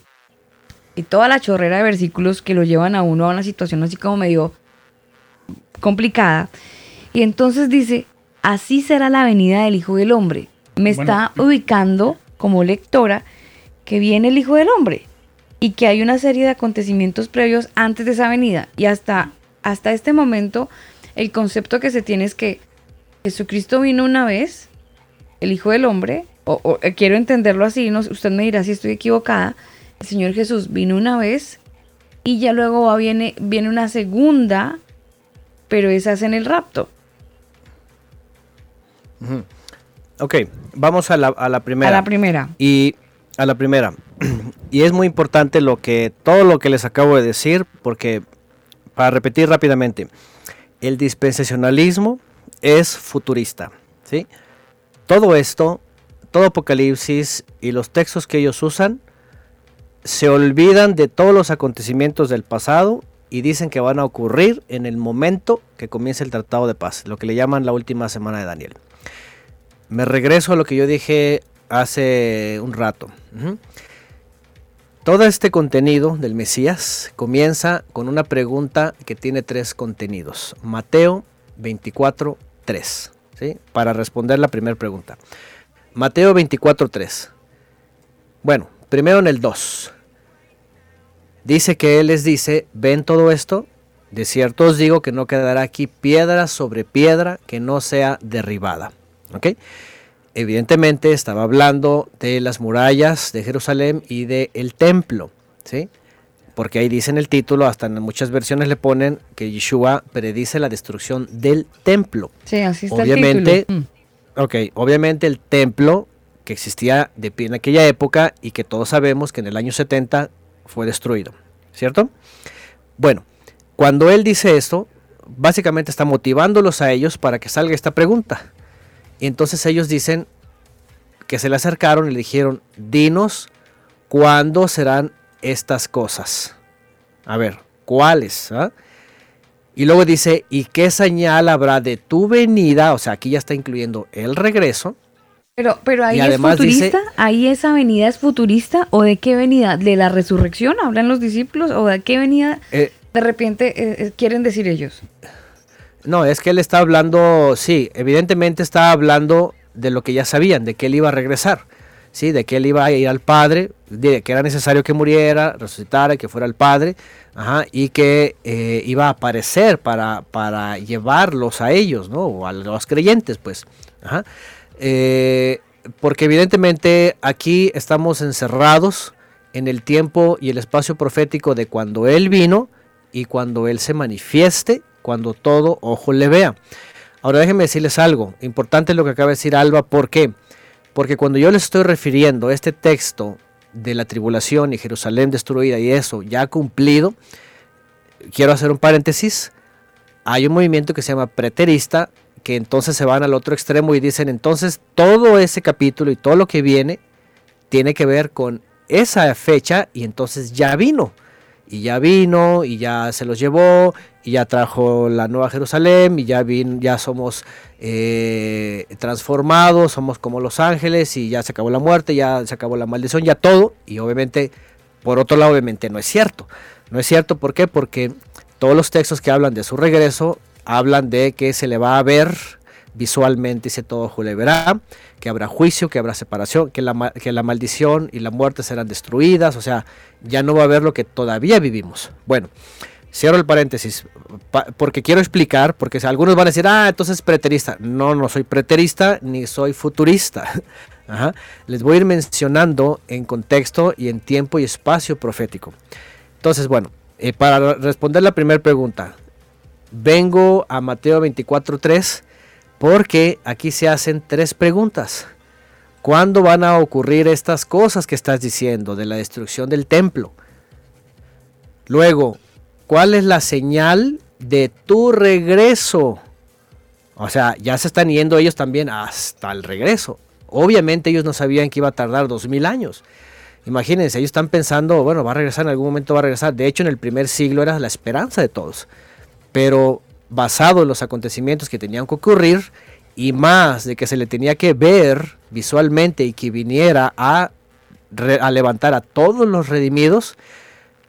S1: y toda la chorrera de versículos que lo llevan a uno a una situación así como medio complicada. Y entonces dice, así será la venida del Hijo del Hombre. Me está ubicando como lectora que viene el Hijo del Hombre y que hay una serie de acontecimientos previos antes de esa venida. Y hasta, hasta este momento el concepto que se tiene es que Jesucristo vino una vez, el Hijo del Hombre, o, eh, quiero entenderlo así, no, usted me dirá si estoy equivocada, el Señor Jesús vino una vez y ya luego viene, viene una segunda, pero esa es en el rapto.
S6: Ok, vamos a la, a la, primera.
S1: A la primera.
S6: Y a la primera. y es muy importante lo que todo lo que les acabo de decir, porque para repetir rápidamente, el dispensacionalismo es futurista, ¿sí? Todo esto, todo Apocalipsis y los textos que ellos usan se olvidan de todos los acontecimientos del pasado y dicen que van a ocurrir en el momento que comience el tratado de paz, lo que le llaman la última semana de Daniel. Me regreso a lo que yo dije hace un rato. Todo este contenido del Mesías comienza con una pregunta que tiene tres contenidos. Mateo 24, 3. ¿sí? Para responder la primera pregunta. Mateo 24, 3. Bueno, primero en el 2. Dice que Él les dice, ven todo esto, de cierto os digo que no quedará aquí piedra sobre piedra que no sea derribada. ¿Ok? evidentemente estaba hablando de las murallas de Jerusalén y del el templo, ¿sí? Porque ahí dice en el título, hasta en muchas versiones le ponen que Yeshua predice la destrucción del templo.
S1: Sí, así está
S6: obviamente,
S1: el título. Mm.
S6: Ok, obviamente el templo que existía de pie en aquella época y que todos sabemos que en el año 70 fue destruido, ¿cierto? Bueno, cuando él dice esto, básicamente está motivándolos a ellos para que salga esta pregunta. Y entonces ellos dicen que se le acercaron y le dijeron, dinos cuándo serán estas cosas. A ver, ¿cuáles? ah? Y luego dice, ¿y qué señal habrá de tu venida? O sea, aquí ya está incluyendo el regreso.
S1: Pero, pero ahí es futurista,
S6: dice-
S1: ahí esa venida es futurista o de qué venida, de la resurrección hablan los discípulos o de qué venida
S6: Eh,
S1: de repente eh, eh, quieren decir ellos.
S6: no, es que él está hablando, sí, evidentemente está hablando de lo que ya sabían, de que él iba a regresar, sí, de que él iba a ir al Padre, de que era necesario que muriera, resucitara, que fuera el Padre, ajá, y que eh, iba a aparecer para, para llevarlos a ellos, ¿no? O a los creyentes, pues. Ajá. Eh, porque evidentemente aquí estamos encerrados en el tiempo y el espacio profético de cuando Él vino y cuando Él se manifieste, cuando todo ojo le vea. Ahora déjenme decirles algo, importante lo que acaba de decir Alba, ¿por qué? Porque cuando yo les estoy refiriendo este texto de la tribulación y Jerusalén destruida y eso ya cumplido, quiero hacer un paréntesis, hay un movimiento que se llama preterista, que entonces se van al otro extremo y dicen entonces todo ese capítulo y todo lo que viene tiene que ver con esa fecha y entonces ya vino. Y ya vino y ya se los llevó y ya trajo la nueva Jerusalén y ya, vin- ya somos eh, transformados, somos como los ángeles y ya se acabó la muerte, ya se acabó la maldición, ya todo. Y obviamente, por otro lado, obviamente no es cierto. No es cierto, ¿por qué? Porque todos los textos que hablan de su regreso hablan de que se le va a ver visualmente, dice todo le verá, que habrá juicio, que habrá separación, que la, que la maldición y la muerte serán destruidas, o sea, ya no va a haber lo que todavía vivimos. Bueno, cierro el paréntesis, pa- porque quiero explicar, porque algunos van a decir, ah, entonces preterista. No, no soy preterista ni soy futurista. Ajá. Les voy a ir mencionando en contexto y en tiempo y espacio profético. Entonces, bueno, eh, para responder la primera pregunta, vengo a Mateo 24.3 porque aquí se hacen tres preguntas. ¿Cuándo van a ocurrir estas cosas que estás diciendo de la destrucción del templo? Luego, ¿cuál es la señal de tu regreso? O sea, ya se están yendo ellos también hasta el regreso. Obviamente ellos no sabían que iba a tardar dos mil años. Imagínense, ellos están pensando, bueno, va a regresar, en algún momento va a regresar. De hecho, en el primer siglo era la esperanza de todos. Pero basado en los acontecimientos que tenían que ocurrir y más de que se le tenía que ver visualmente y que viniera a, levantar a todos los redimidos,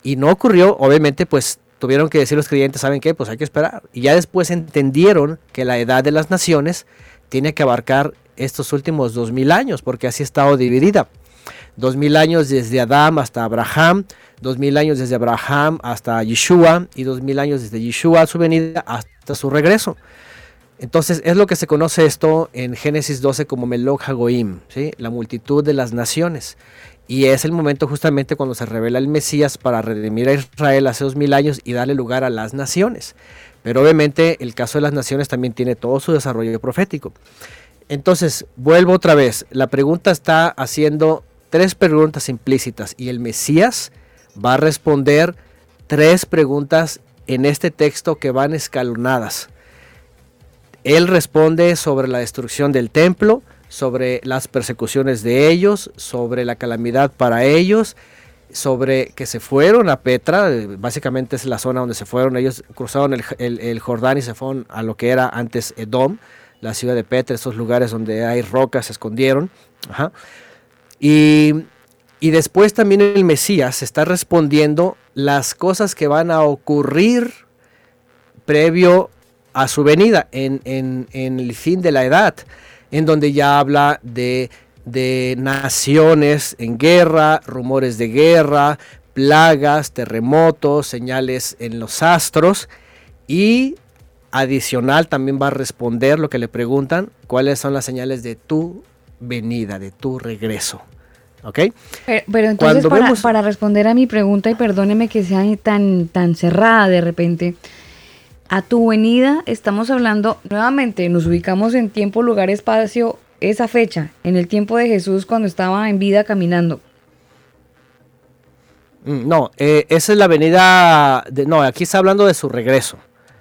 S6: y no ocurrió, obviamente, pues tuvieron que decir los creyentes, ¿saben qué? Pues hay que esperar. Y ya después entendieron que la edad de las naciones tiene que abarcar estos últimos dos mil años, porque así ha estado dividida. Dos mil años desde Adán hasta Abraham, dos mil años desde Abraham hasta Yeshua y dos mil años desde Yeshua a su venida hasta su regreso. Entonces es lo que se conoce esto en Génesis 12 como Melok Hagoim, ¿sí? la multitud de las naciones. Y es el momento justamente cuando se revela el Mesías para redimir a Israel hace dos mil años y darle lugar a las naciones. Pero obviamente el caso de las naciones también tiene todo su desarrollo profético. Entonces, vuelvo otra vez. La pregunta está haciendo tres preguntas implícitas y el Mesías va a responder tres preguntas en este texto que van escalonadas. Él responde sobre la destrucción del templo, sobre las persecuciones de ellos, sobre la calamidad para ellos, sobre que se fueron a Petra, eh, básicamente es la zona donde se fueron, ellos cruzaron el, Jordán y se fueron a lo que era antes Edom, la ciudad de Petra, esos lugares donde hay rocas, se escondieron. Y, y después también el Mesías está respondiendo las cosas que van a ocurrir previo a su venida en, en, en el fin de la edad en donde ya habla de, naciones en guerra, rumores de guerra, plagas, terremotos, señales en los astros. Y adicional también va a responder lo que le preguntan, cuáles son las señales de tu venida, de tu regreso. ¿Ok?
S1: Pero, entonces para, para, responder a mi pregunta, y perdóneme que sea tan, tan cerrada de repente, a tu venida estamos hablando nuevamente, nos ubicamos en tiempo, lugar, espacio, esa fecha, en el tiempo de Jesús cuando estaba en vida caminando.
S6: Mm, no, eh, esa es la venida, de, no, aquí está hablando de su regreso,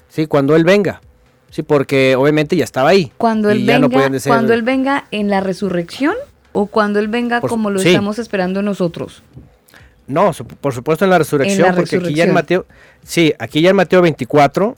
S6: ¿sí? Cuando Él venga, sí, porque obviamente ya estaba ahí.
S1: Cuando Él, venga, cuando él venga en la resurrección o cuando Él venga como lo estamos esperando nosotros.
S6: No, por supuesto en la resurrección, porque aquí ya en Mateo, sí, aquí ya en Mateo 24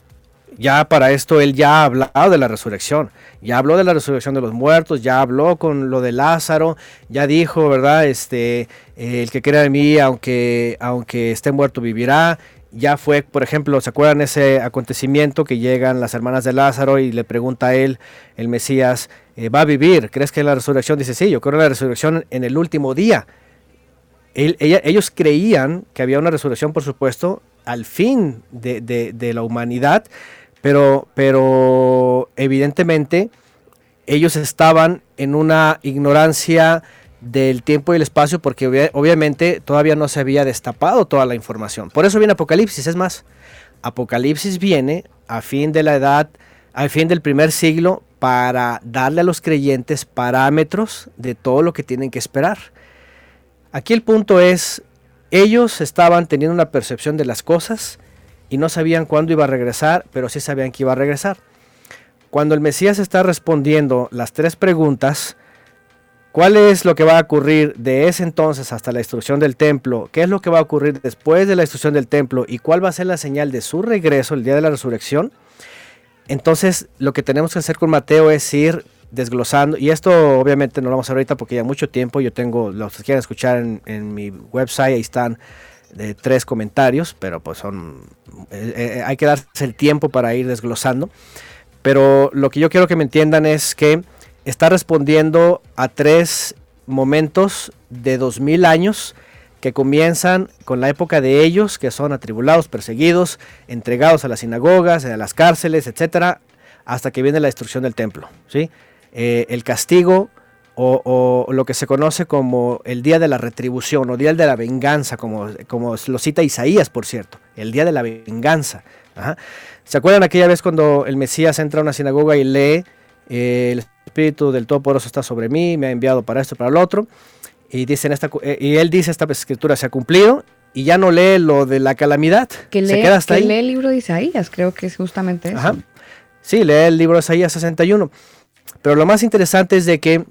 S6: ya para esto él ya ha hablado de la resurrección, ya habló de la resurrección de los muertos, ya habló con lo de Lázaro, ya dijo, ¿verdad? Este, el que crea en mí, aunque, aunque esté muerto, vivirá. Ya fue, por ejemplo, ¿se acuerdan ese acontecimiento que llegan las hermanas de Lázaro y le pregunta a él, el Mesías, eh, ¿va a vivir? ¿Crees que la resurrección? Dice, sí, yo creo en la resurrección en el último día. ellos creían que había una resurrección, por supuesto, al fin de, de la humanidad, pero, pero evidentemente ellos estaban en una ignorancia del tiempo y el espacio porque obviamente todavía no se había destapado toda la información. Por eso viene Apocalipsis, es más, Apocalipsis viene a fin de la edad, al fin del primer siglo para darle a los creyentes parámetros de todo lo que tienen que esperar. Aquí el punto es, ellos estaban teniendo una percepción de las cosas, y no sabían cuándo iba a regresar, pero sí sabían que iba a regresar. Cuando el Mesías está respondiendo las tres preguntas, ¿cuál es lo que va a ocurrir de ese entonces hasta la destrucción del templo? ¿Qué es lo que va a ocurrir después de la destrucción del templo? ¿Y cuál va a ser la señal de su regreso el día de la resurrección? Entonces, lo que tenemos que hacer con Mateo es ir desglosando, y esto obviamente no lo vamos a hacer ahorita porque ya mucho tiempo, yo tengo, los que quieran escuchar en, mi website, ahí están de tres comentarios, pero pues son, eh, eh, hay que darse el tiempo para ir desglosando. Pero lo que yo quiero que me entiendan es que está respondiendo a tres momentos de dos mil años que comienzan con la época de ellos, que son atribulados, perseguidos, entregados a las sinagogas, a las cárceles, etcétera, hasta que viene la destrucción del templo. ¿sí? Eh, el castigo o, lo que se conoce como el día de la retribución o día de la venganza, como, como lo cita Isaías, por cierto, el día de la venganza. ¿Se acuerdan aquella vez cuando el Mesías entra a una sinagoga y lee, eh, el Espíritu del Todopoderoso está sobre mí, me ha enviado para esto, para lo otro? Y, dicen esta, eh, y él dice, esta escritura se ha cumplido, y ya no lee lo de la calamidad.
S1: Que lee, se queda hasta que lee el libro de Isaías, creo que es justamente eso.
S6: Sí, lee el libro de Isaías 61. Pero lo más interesante es de que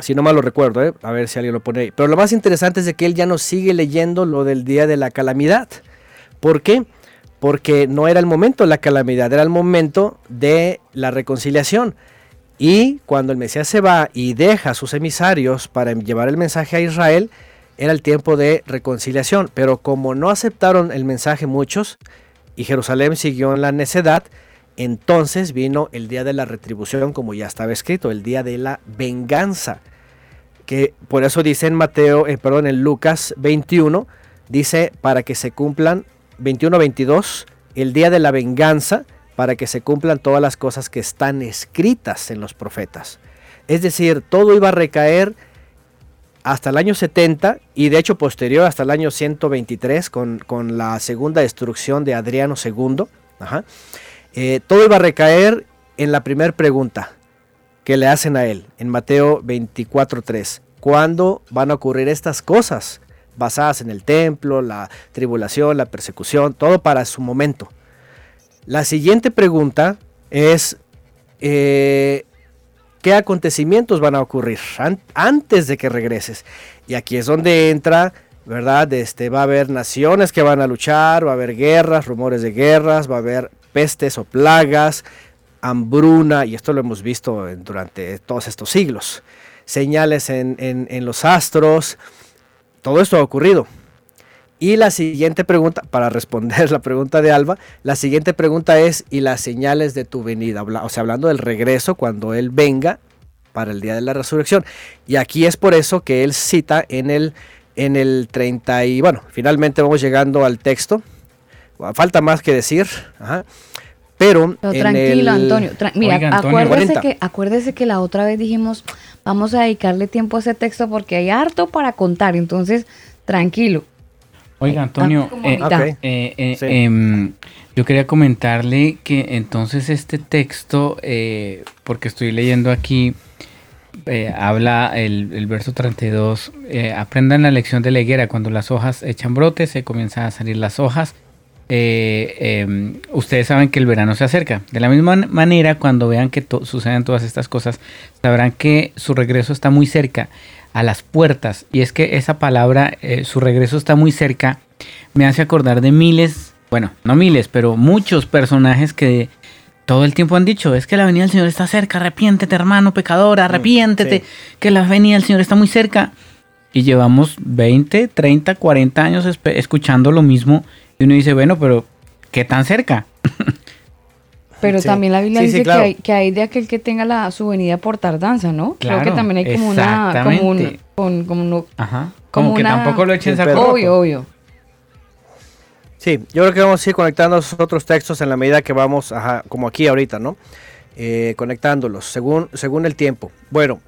S6: si no mal lo recuerdo, ¿eh? a ver si alguien lo pone ahí. Pero lo más interesante es de que él ya no sigue leyendo lo del día de la calamidad. ¿Por qué? Porque no era el momento de la calamidad, era el momento de la reconciliación. Y cuando el Mesías se va y deja a sus emisarios para llevar el mensaje a Israel, era el tiempo de reconciliación. Pero como no aceptaron el mensaje muchos, y Jerusalén siguió en la necedad, entonces vino el día de la retribución, como ya estaba escrito, el día de la venganza. Que por eso dice en Mateo, eh, perdón, en Lucas 21, dice para que se cumplan 21-22, el día de la venganza, para que se cumplan todas las cosas que están escritas en los profetas. Es decir, todo iba a recaer hasta el año 70 y de hecho posterior hasta el año 123 con, con la segunda destrucción de Adriano II. Eh, todo iba a recaer en la primera pregunta que le hacen a él, en Mateo 24.3. cuándo van a ocurrir estas cosas basadas en el templo, la tribulación, la persecución, todo para su momento. La siguiente pregunta es, eh, ¿qué acontecimientos van a ocurrir antes de que regreses? Y aquí es donde entra, ¿verdad? Este, va a haber naciones que van a luchar, va a haber guerras, rumores de guerras, va a haber pestes o plagas, hambruna, y esto lo hemos visto durante todos estos siglos. Señales en, en los astros, todo esto ha ocurrido. Y la siguiente pregunta, para responder la pregunta de Alba, la siguiente pregunta es, ¿y las señales de tu venida? O sea, hablando del regreso cuando Él venga para el día de la resurrección. Y aquí es por eso que Él cita en el, en el 30 y bueno, finalmente vamos llegando al texto. Falta más que decir. Pero,
S1: tranquilo, Antonio. mira, acuérdese, que, acuérdese que la otra vez dijimos, vamos a dedicarle tiempo a ese texto porque hay harto para contar. Entonces, tranquilo.
S3: Oiga, Antonio, ah, eh, eh, eh, em, yo quería comentarle que entonces este texto, porque estoy leyendo aquí, habla el, verso 32, aprendan la lección de la higuera, cuando las hojas echan brotes, se comienzan a salir las hojas. Em, ustedes saben que el verano se acerca. De la misma manera, cuando vean que suceden todas estas cosas, sabrán que su regreso está muy cerca a las puertas. Y es que esa palabra, eh, su regreso está muy cerca, me hace acordar de miles, bueno, no miles, pero muchos personajes que todo el tiempo han dicho, es que la venida del Señor está cerca, arrepiéntete hermano pecador, mm, arrepiéntete, que la venida del Señor está muy cerca. Y llevamos 20, 30, 40 años escuchando lo mismo y uno dice, bueno, pero ¿qué tan cerca?
S1: Pero también la Biblia dice que, hay, de aquel que tenga la, su venida por tardanza, ¿no? Creo que también hay como una... Como un, como,
S3: Ajá, como, que tampoco lo echen
S1: saco. Obvio, obvio.
S6: Sí, yo creo que vamos a ir conectando los otros textos en la medida que vamos, ajá, como aquí ahorita, ¿no? Eh, conectándolos según, según el tiempo. Bueno,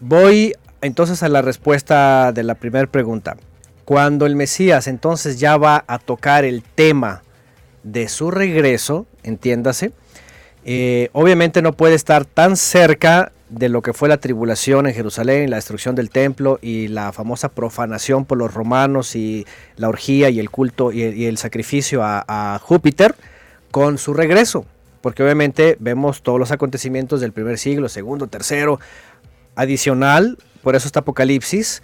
S6: voy entonces a la respuesta de la primera pregunta. Cuando el Mesías entonces ya va a tocar el tema de su regreso, entiéndase, eh, obviamente no puede estar tan cerca de lo que fue la tribulación en Jerusalén, la destrucción del templo y la famosa profanación por los romanos y la orgía y el culto y el, sacrificio a, Júpiter con su regreso. Porque obviamente vemos todos los acontecimientos del primer siglo, segundo, tercero, adicional, por eso está Apocalipsis,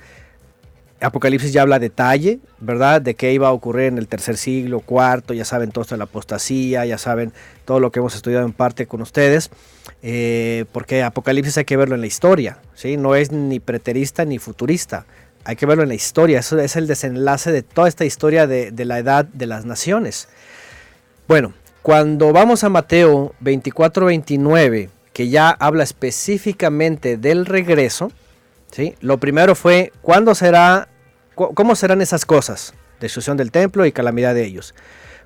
S6: Apocalipsis ya habla detalle, ¿verdad? De qué iba a ocurrir en el tercer siglo, cuarto, ya saben todo esto de la apostasía, ya saben todo lo que hemos estudiado en parte con ustedes, eh, porque Apocalipsis hay que verlo en la historia, ¿sí? No es ni preterista ni futurista, hay que verlo en la historia, eso es el desenlace de toda esta historia de, de la edad de las naciones. Bueno, cuando vamos a Mateo 24-29, que ya habla específicamente del regreso, ¿sí? Lo primero fue, ¿cuándo será ¿Cómo serán esas cosas? Destrucción del templo y calamidad de ellos.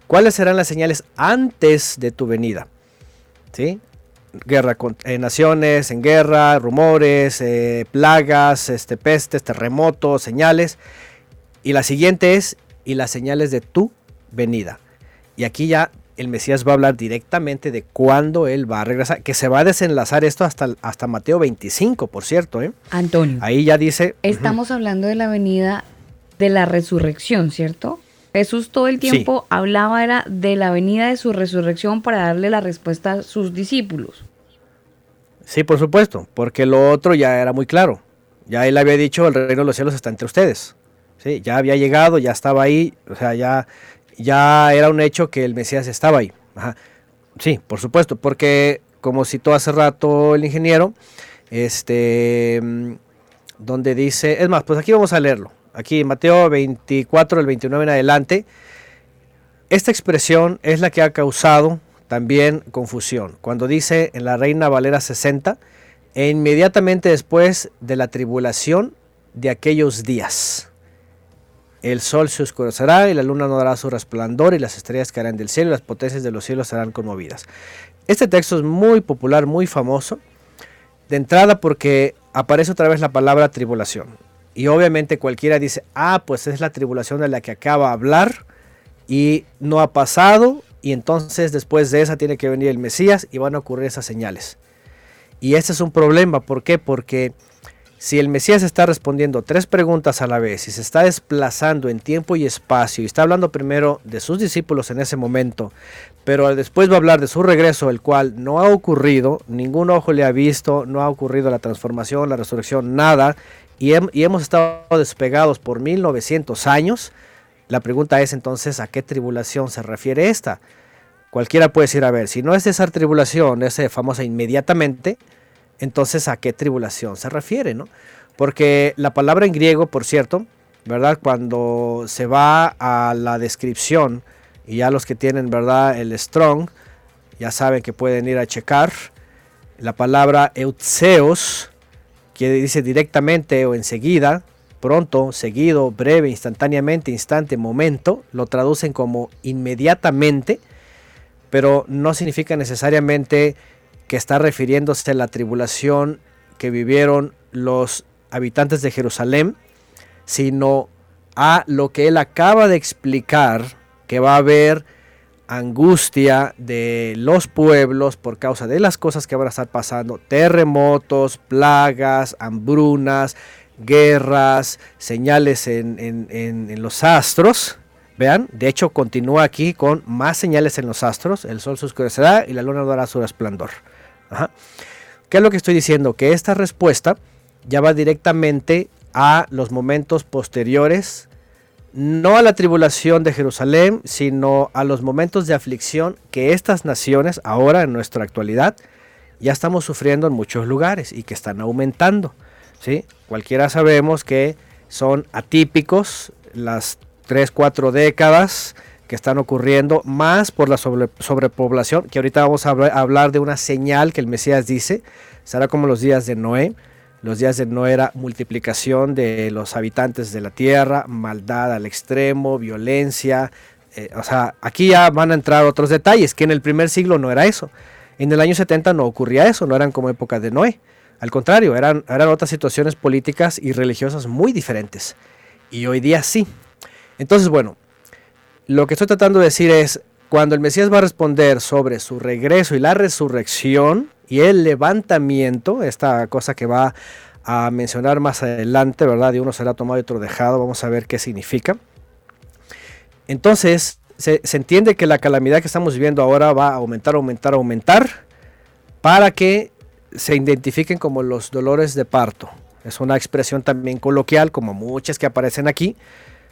S6: ¿Cuáles serán las señales antes de tu venida? ¿Sí? Guerra con eh, naciones, en guerra, rumores, eh, plagas, este, pestes, terremotos, señales. Y la siguiente es, y las señales de tu venida. Y aquí ya el Mesías va a hablar directamente de cuándo él va a regresar, que se va a desenlazar esto hasta, hasta Mateo 25, por cierto. ¿eh?
S1: Antonio.
S6: Ahí ya dice...
S1: Estamos hablando de la venida de la resurrección, ¿cierto? Jesús todo el tiempo hablaba era de la venida de su resurrección para darle la respuesta a sus discípulos.
S6: Sí, por supuesto, porque lo otro ya era muy claro. Ya él había dicho, el reino de los cielos está entre ustedes. Sí, ya había llegado, ya estaba ahí, o sea, ya, ya era un hecho que el Mesías estaba ahí. Sí, por supuesto, porque como citó hace rato el ingeniero, este, mm, donde dice, es más, pues aquí vamos a leerlo aquí en Mateo 24, el 29 en adelante, esta expresión es la que ha causado también confusión. Cuando dice en la Reina Valera 60, e inmediatamente después de la tribulación de aquellos días. El sol se oscurecerá y la luna no dará su resplandor y las estrellas caerán del cielo y las potencias de los cielos serán conmovidas. Este texto es muy popular, muy famoso, de entrada porque aparece otra vez la palabra tribulación. Y obviamente cualquiera dice, ah, pues es la tribulación de la que acaba de hablar y no ha pasado y entonces después de esa tiene que venir el Mesías y van a ocurrir esas señales. Y ese es un problema, ¿por qué? Porque si el Mesías está respondiendo tres preguntas a la vez y se está desplazando en tiempo y espacio y está hablando primero de sus discípulos en ese momento, pero después va a hablar de su regreso, el cual no ha ocurrido, ningún ojo le ha visto, no ha ocurrido la transformación, la resurrección, nada, y, hemos estado despegados por 1900 años, la pregunta es entonces a qué tribulación se refiere esta. Cualquiera puede decir, a ver, si no es esa tribulación, esa famosa inmediatamente, entonces a qué tribulación se refiere, ¿no? Porque la palabra en griego, por cierto, ¿verdad? Cuando se va a la descripción, y ya los que tienen, ¿verdad? El strong, ya saben que pueden ir a checar, la palabra eutseos, que dice directamente o enseguida, pronto, seguido, breve, instantáneamente, instante, momento, lo traducen como inmediatamente, pero no significa necesariamente que está refiriéndose a la tribulación que vivieron los habitantes de Jerusalén, sino a lo que él acaba de explicar, que va a haber angustia de los pueblos por causa de las cosas que van a estar pasando, terremotos, plagas, hambrunas, guerras, señales en, los astros. Vean, de hecho continúa aquí con más señales en los astros, el sol se oscurecerá y la luna dará su resplandor. ¿Qué es lo que estoy diciendo? Que esta respuesta ya va directamente a los momentos posteriores, no a la tribulación de Jerusalén, sino a los momentos de aflicción que estas naciones, ahora en nuestra actualidad, ya estamos sufriendo en muchos lugares y que están aumentando. ¿sí? Cualquiera sabemos que son atípicos las 3, 4 décadas que están ocurriendo, más por la sobrepoblación, que ahorita vamos a hablar de una señal que el Mesías dice, será como los días de Noé. Los días de Noé era multiplicación de los habitantes de la tierra, maldad al extremo, violencia. Eh, o sea, aquí ya van a entrar otros detalles, que en el primer siglo no era eso. En el año 70 no ocurría eso, no eran como época de Noé. Al contrario, eran, eran otras situaciones políticas y religiosas muy diferentes. Y hoy día sí. Entonces, bueno, lo que estoy tratando de decir es, cuando el Mesías va a responder sobre su regreso y la resurrección y el levantamiento, esta cosa que va a mencionar más adelante, ¿verdad? De uno será tomado y otro dejado, vamos a ver qué significa. Entonces, se, entiende que la calamidad que estamos viviendo ahora va a aumentar, aumentar, aumentar, para que se identifiquen como los dolores de parto. Es una expresión también coloquial, como muchas que aparecen aquí,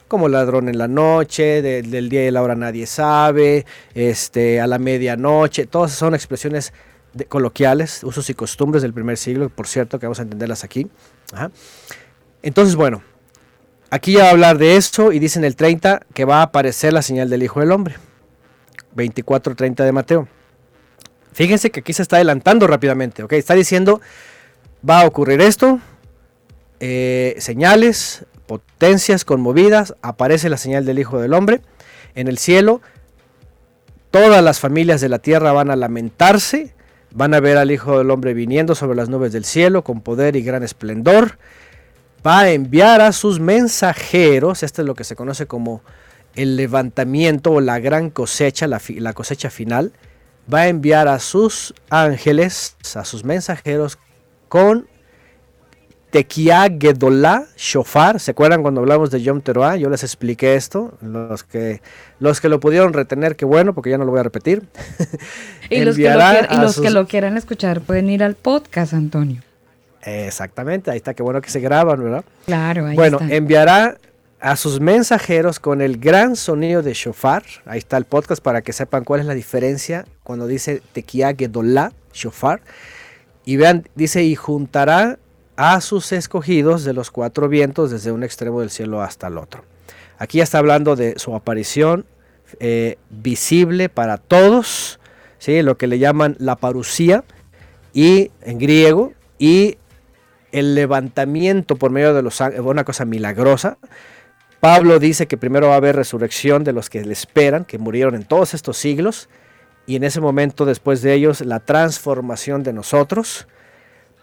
S6: como ladrón en la noche, del día y la hora nadie sabe, este, a la medianoche, todas son expresiones coloquiales, usos y costumbres del primer siglo, por cierto, que vamos a entenderlas aquí. Entonces, bueno, aquí ya va a hablar de esto y dice en el 30 que va a aparecer la señal del Hijo del Hombre. 24-30 de Mateo. Fíjense que aquí se está adelantando rápidamente, ¿ok? Está diciendo, va a ocurrir esto, eh, señales, potencias conmovidas, aparece la señal del Hijo del Hombre en el cielo. Todas las familias de la tierra van a lamentarse, van a ver al Hijo del Hombre viniendo sobre las nubes del cielo con poder y gran esplendor. Va a enviar a sus mensajeros, este es lo que se conoce como el levantamiento o la gran cosecha, la, la cosecha final. Va a enviar a sus ángeles, a sus mensajeros, con Tequia Gedolá Shofar. ¿Se acuerdan cuando hablamos de Yom Teruah? Yo les expliqué esto. Los que, los que lo pudieron retener, qué bueno, porque ya no lo voy a repetir.
S1: y los, que lo, los que lo quieran escuchar pueden ir al podcast, Antonio.
S6: Exactamente, ahí está, qué bueno que se graban, ¿verdad?
S1: Claro, ahí
S6: Bueno, enviará a sus mensajeros con el gran sonido de shofar. Ahí está el podcast para que sepan cuál es la diferencia cuando dice Tequia Gedolá Shofar. Y vean, dice, y juntará a sus escogidos de los cuatro vientos desde un extremo del cielo hasta el otro. Aquí ya está hablando de su aparición eh, visible para todos, ¿sí? lo que le llaman la parucía y en griego y el levantamiento por medio de los ángeles, una cosa milagrosa. Pablo dice que primero va a haber resurrección de los que le esperan, que murieron en todos estos siglos, y en ese momento después de ellos la transformación de nosotros,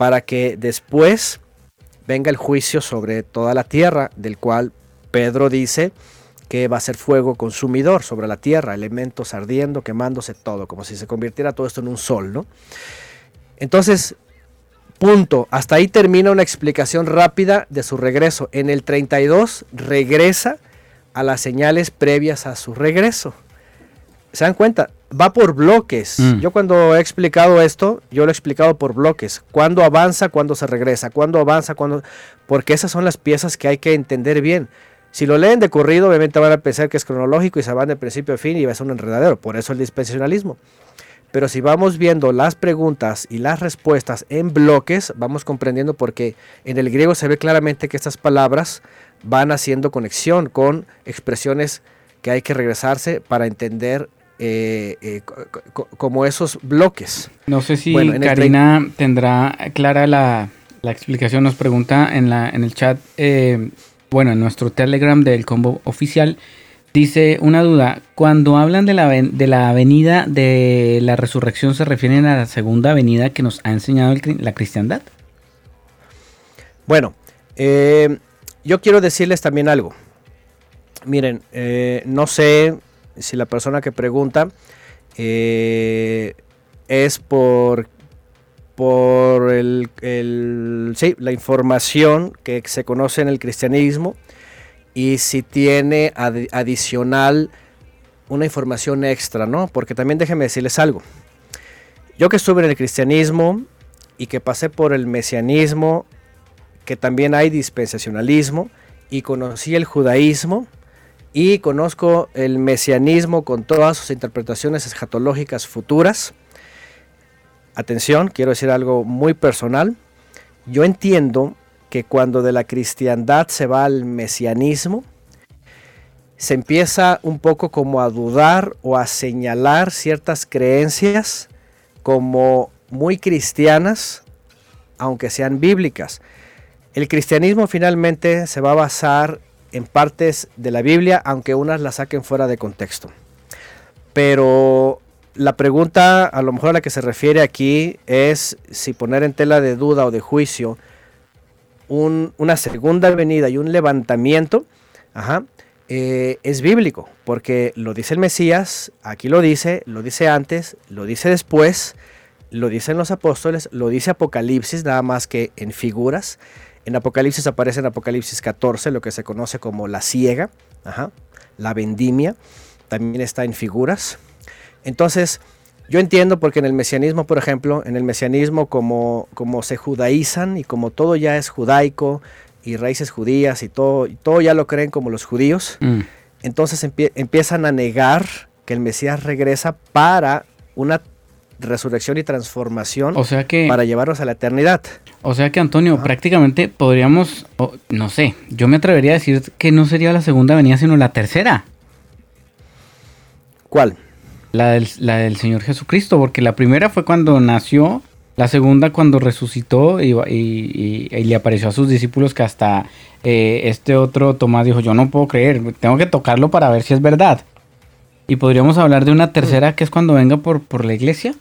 S6: para que después venga el juicio sobre toda la tierra, del cual Pedro dice que va a ser fuego consumidor sobre la tierra, elementos ardiendo, quemándose todo, como si se convirtiera todo esto en un sol, ¿no? Entonces, Punto. Hasta ahí termina una explicación rápida de su regreso. En el 32 regresa a las señales previas a su regreso. ¿Se dan cuenta? Va por bloques.
S3: Mm.
S6: Yo cuando he explicado esto, yo lo he explicado por bloques. Cuándo avanza, cuándo se regresa, cuándo avanza, cuándo... Porque esas son las piezas que hay que entender bien. Si lo leen de corrido, obviamente van a pensar que es cronológico y se van de principio a fin y va a ser un enredadero. Por eso el dispensacionalismo. Pero si vamos viendo las preguntas y las respuestas en bloques, vamos comprendiendo porque en el griego se ve claramente que estas palabras van haciendo conexión con expresiones que hay que regresarse para entender eh, eh, co- co- como esos bloques.
S3: No sé si
S6: Bueno, en el
S3: Karina tendrá clara la, la explicación. Nos pregunta en, la, en el chat, eh, bueno, en nuestro Telegram del combo oficial. Dice una duda, cuando hablan de la, de la venida de la resurrección, ¿se refieren a la segunda venida que nos ha enseñado el la cristiandad?
S6: Bueno, yo quiero decirles también algo. Miren, no sé si la persona que pregunta eh, es por, por el, la información que se conoce en el cristianismo y si tiene adi- adicional una información extra, ¿no? Porque también déjenme decirles algo. Yo que estuve en el cristianismo y que pasé por el mesianismo, que también hay dispensacionalismo y conocí el judaísmo y conozco el mesianismo con todas sus interpretaciones escatológicas futuras. Atención, quiero decir algo muy personal. Yo entiendo que cuando de la cristiandad se va al mesianismo, se empieza un poco como a dudar o a señalar ciertas creencias como muy cristianas, aunque sean bíblicas. El cristianismo finalmente se va a basar en partes de la Biblia, aunque unas las saquen fuera de contexto. Pero la pregunta a lo mejor a la que se refiere aquí es si poner en tela de duda o de juicio un- una segunda venida y un levantamiento, ajá, eh, es bíblico, porque lo dice el Mesías, aquí lo dice, lo dice antes, lo dice después, lo dicen los apóstoles, lo dice Apocalipsis, nada más que en figuras. En Apocalipsis aparece en Apocalipsis 14 lo que se conoce como la ciega, ajá, la vendimia, también está en figuras. Entonces, yo entiendo porque en el mesianismo, por ejemplo, en el mesianismo como, como se judaizan y como todo ya es judaico y raíces judías y todo, y todo ya lo creen como los judíos,
S3: Mm.
S6: entonces empie- empiezan a negar que el Mesías regresa para una resurrección y transformación
S3: O sea que...
S6: para llevarnos a la eternidad.
S3: O sea que Antonio, prácticamente podríamos, no sé, yo me atrevería a decir que no sería la segunda venida, sino la tercera,
S6: ¿Cuál?
S3: la del, la del Señor Jesucristo, porque la primera fue cuando nació, la segunda cuando resucitó y, y- y- y le apareció a sus discípulos que hasta eh, este otro Tomás dijo, yo no puedo creer, tengo que tocarlo para ver si es verdad. Y podríamos hablar de una tercera que es cuando venga por, por la iglesia.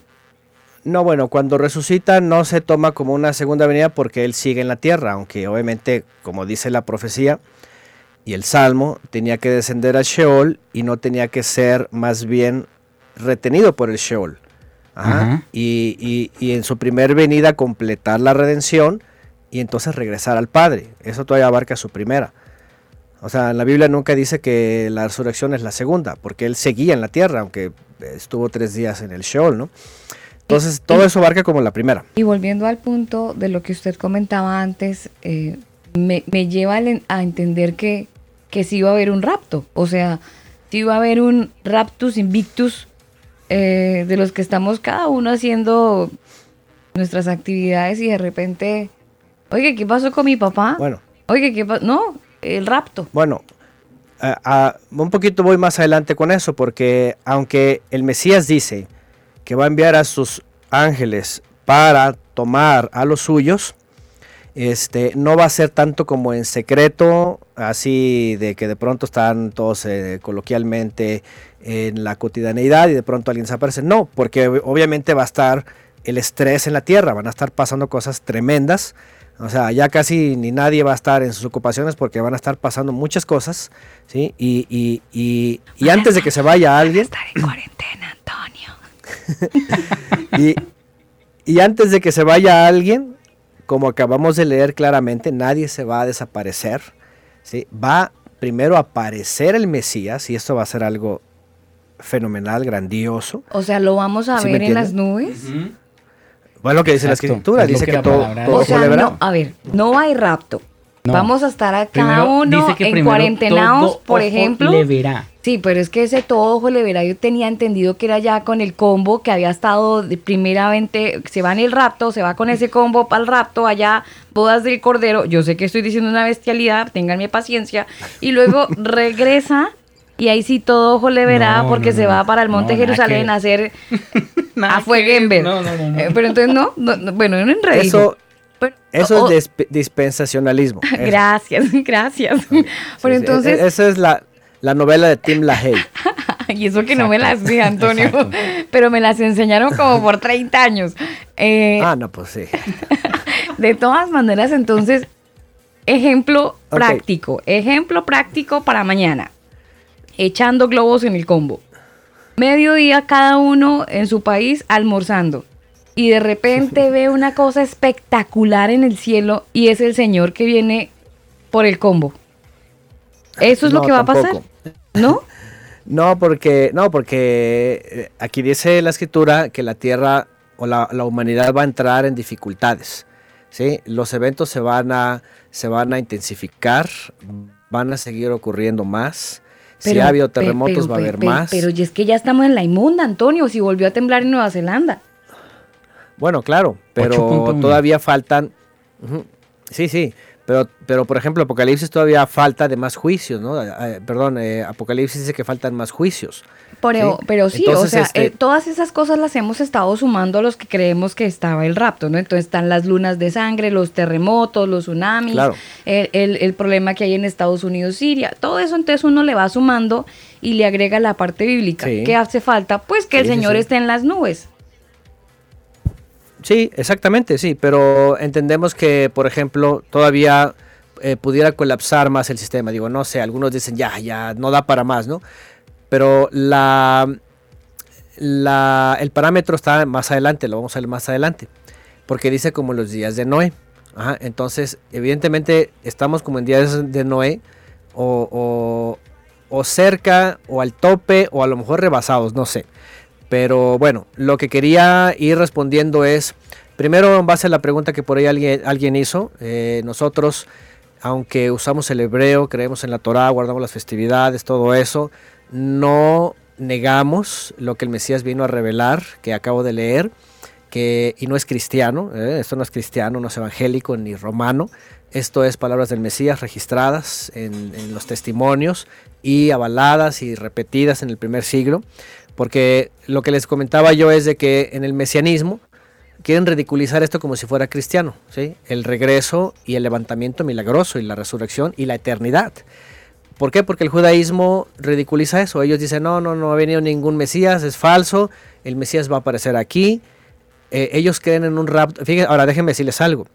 S6: No, bueno, cuando resucita no se toma como una segunda venida porque él sigue en la tierra, aunque obviamente, como dice la profecía y el Salmo, tenía que descender al Sheol y no tenía que ser más bien retenido por el Sheol. Ajá. Y, y- y en su primer venida completar la redención y entonces regresar al Padre. Eso todavía abarca su primera. O sea, en la Biblia nunca dice que la resurrección es la segunda, porque él seguía en la tierra, aunque estuvo tres días en el Sheol, ¿no? Entonces, todo eso abarca como la primera.
S1: Y volviendo al punto de lo que usted comentaba antes, eh, me, me lleva a entender que, que sí iba a haber un rapto. O sea, sí iba a haber un raptus invictus eh, de los que estamos cada uno haciendo nuestras actividades y de repente, oye, ¿qué pasó con mi papá?
S6: Bueno,
S1: Oye, ¿qué pasó? No, el rapto.
S6: bueno, a- a- un poquito voy más adelante con eso, porque aunque el Mesías dice que va a enviar a sus ángeles para tomar a los suyos, este, no va a ser tanto como en secreto, así de que de pronto están todos eh, coloquialmente en la cotidianeidad y de pronto alguien se aparece. No, porque ob- obviamente va a estar el estrés en la tierra, van a estar pasando cosas tremendas. O sea, ya casi ni nadie va a estar en sus ocupaciones porque van a estar pasando muchas cosas, ¿sí? Y, antes de que se vaya alguien,
S1: Estar en cuarentena, Antonio.
S6: y, y antes de que se vaya alguien, como acabamos de leer claramente, nadie se va a desaparecer. ¿sí? Va primero a aparecer el Mesías y esto va a ser algo fenomenal, grandioso.
S1: O sea, lo vamos a
S6: ¿Sí me
S1: ver en las nubes.
S6: Bueno, lo que dice la escritura,
S3: es
S6: dice
S3: que
S6: todo, todo
S1: O sea, no, a ver, no hay rapto.
S3: No.
S1: Vamos a estar a cada
S3: Primero,
S1: uno
S3: dice que
S1: en
S3: todo
S1: por
S3: ojo
S1: ejemplo.
S3: le verá.
S1: Sí, pero es que ese todo ojo le verá, yo tenía entendido que era ya con el combo que había estado de primeramente, se va en el rapto, se va con ese combo para el rapto, allá bodas del cordero, yo sé que estoy diciendo una bestialidad, ténganme paciencia, y luego regresa y ahí sí todo ojo le verá
S3: No,
S1: porque
S3: no,
S1: se
S3: no,
S1: va para el monte
S3: no,
S1: Jerusalén
S3: que
S1: a hacer a Fueguember.
S3: No, no, no, no.
S1: Eh, pero entonces no, no, no, bueno, un enredo.
S6: Eso,
S1: Pero-
S6: eso es disp- dispensacionalismo. Eso.
S1: Gracias, gracias.
S6: Sí,
S1: Pero
S6: sí,
S1: entonces,
S6: Esa es la, la novela de Tim LaHaye.
S1: y eso que no me las vi, Antonio,
S3: exacto.
S1: pero me las enseñaron como por 30 años. Eh,
S6: Ah, no, pues sí.
S1: De todas maneras, entonces, ejemplo práctico, ejemplo práctico para mañana. Echando globos en el combo. Mediodía cada uno en su país almorzando. Y de repente ve una cosa espectacular en el cielo y es el señor que viene por el combo. Eso es lo que va a pasar. ¿no?
S6: No, porque, no, porque eh, aquí dice la escritura que la tierra o la, la humanidad va a entrar en dificultades. ¿sí? Los eventos se van, a, se van a intensificar, van a seguir ocurriendo más. si ha habido terremotos,
S1: pero-
S6: va a haber más.
S1: Pero y es que ya estamos en la inmunda, Antonio, si volvió a temblar en Nueva Zelanda.
S6: Bueno, claro, pero
S3: 8.1.
S6: todavía faltan. Sí, sí. Pero, pero, por ejemplo, Apocalipsis todavía falta de más juicios, ¿no? Eh, eh, perdón, eh, Apocalipsis dice que faltan más juicios.
S1: Pero
S6: Sí.
S1: pero sí, o sea,
S6: este-
S1: eh, todas esas cosas las hemos estado sumando a los que creemos que estaba el rapto, ¿no? Entonces están las lunas de sangre, los terremotos, los tsunamis,
S6: Claro.
S1: el, el- el problema que hay en Estados Unidos, Siria, todo eso entonces uno le va sumando y le agrega la parte bíblica.
S6: Sí.
S1: ¿Qué hace falta? Pues que el
S6: Sí,
S1: Señor
S6: sí.
S1: esté en las nubes.
S6: Sí, exactamente, sí, pero entendemos que, por ejemplo, todavía eh, pudiera colapsar más el sistema. Digo, no sé, algunos dicen ya, ya, no da para más, ¿no? Pero la, la, el parámetro está más adelante, lo vamos a ver más adelante, porque dice como los días de Noé. Ajá, entonces, evidentemente, estamos como en días de Noé, o, o, o cerca, o al tope, o a lo mejor rebasados, no sé. Pero bueno, lo que quería ir respondiendo es, primero en base a la pregunta que por ahí alguien, hizo, eh, nosotros, aunque usamos el hebreo, creemos en la Torah, guardamos las festividades, todo eso, no negamos lo que el Mesías vino a revelar, que acabo de leer, que, y no es cristiano, eh, esto no es cristiano, no es evangélico ni romano, esto es palabras del Mesías registradas en los testimonios y avaladas y repetidas en el primer siglo, porque lo que les comentaba yo es de que en el mesianismo quieren ridiculizar esto como si fuera cristiano, ¿sí? el regreso y el levantamiento milagroso y la resurrección y la eternidad. ¿Por qué? Porque el judaísmo ridiculiza eso. Ellos dicen, no, no, no ha venido ningún Mesías, es falso, el Mesías va a aparecer aquí. Eh, ellos creen en un rapto. Fíjense, ahora déjenme decirles algo.